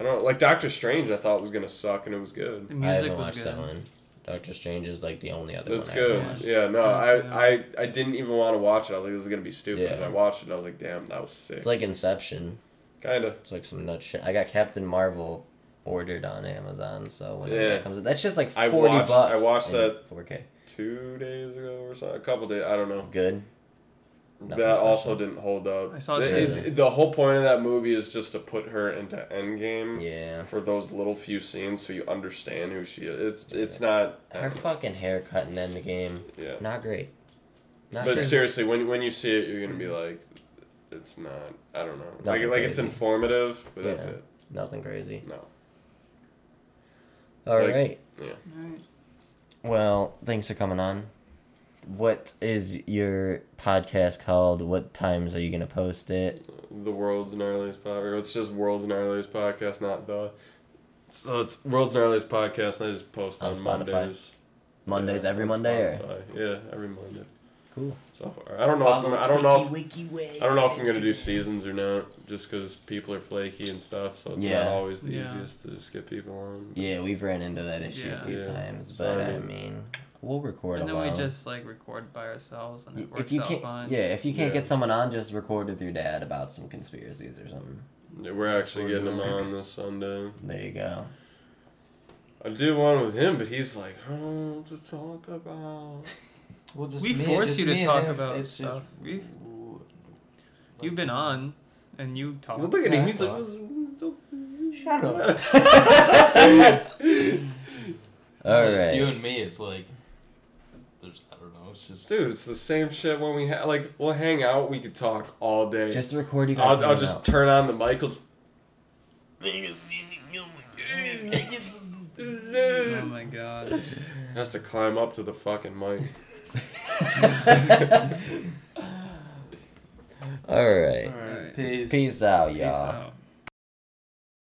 I don't like Doctor Strange. I thought was gonna suck, and it was good. The I music haven't was watched good. that one. Doctor Strange is like the only other That's one I good. watched. Yeah, no, I, I I didn't even want to watch it. I was like, this is gonna be stupid. Yeah. And I watched it, and I was like, damn, that was sick. It's like Inception. Kinda. It's like some nut shit. I got Captain Marvel ordered on Amazon, so when Yeah. that comes in, that's just like I forty watched- bucks. I watched that- 4K. Two days ago or so, A couple days. I don't know. Good. Nothing that special. also didn't hold up. I saw the, it- it- the whole point of that movie is just to put her into Endgame Yeah. for those little few scenes, so you understand who she is. It's it's not. Her don't fucking haircut in the end of the game, Yeah. not great. Not But sure. seriously, when when you see it, you're gonna be like, it's not. I don't know. Like Nothing like it's informative, but that's Yeah. it. Nothing crazy. No. All right. Like- Alright. Well, thanks for coming on. What is your podcast called? What times are you gonna post it? The world's gnarliest podcast. It's just world's gnarliest podcast, not the. So it's world's gnarliest podcast, and I just post On on, Mondays. Mondays Yeah, every Monday or Yeah, every Monday. cool. So far, I don't know. If I'm, I don't know. If, I don't know if I'm gonna do seasons or not, just because people are flaky and stuff. So it's Yeah. not always the Yeah. easiest to just get people on. Yeah, we've ran into that issue Yeah. a few Yeah. times, but I I mean- mean, we'll record And a then we just like record by ourselves, and it works if you out can't, fine. yeah, if you can't Yeah. get someone on, just record with your dad about some conspiracies or something. Yeah, we're actually getting we're them on this Sunday. There you go. I do one with him, but he's like, I don't know what to talk about. Well, just we me- force just you to talk him. about It's just. stuff. We've, you've been on, and you talk. Look at him. He's like, Shut up. All It's you and me. It's like. There's. I don't know. It's just. Dude, it's the same shit when we ha- like we'll hang out. We could talk all day. Just record you guys. I'll, I'll just out. turn on the mic. Oh my god. has to climb up to the fucking mic. All right. Alright. Peace. Peace out, Peace y'all. out.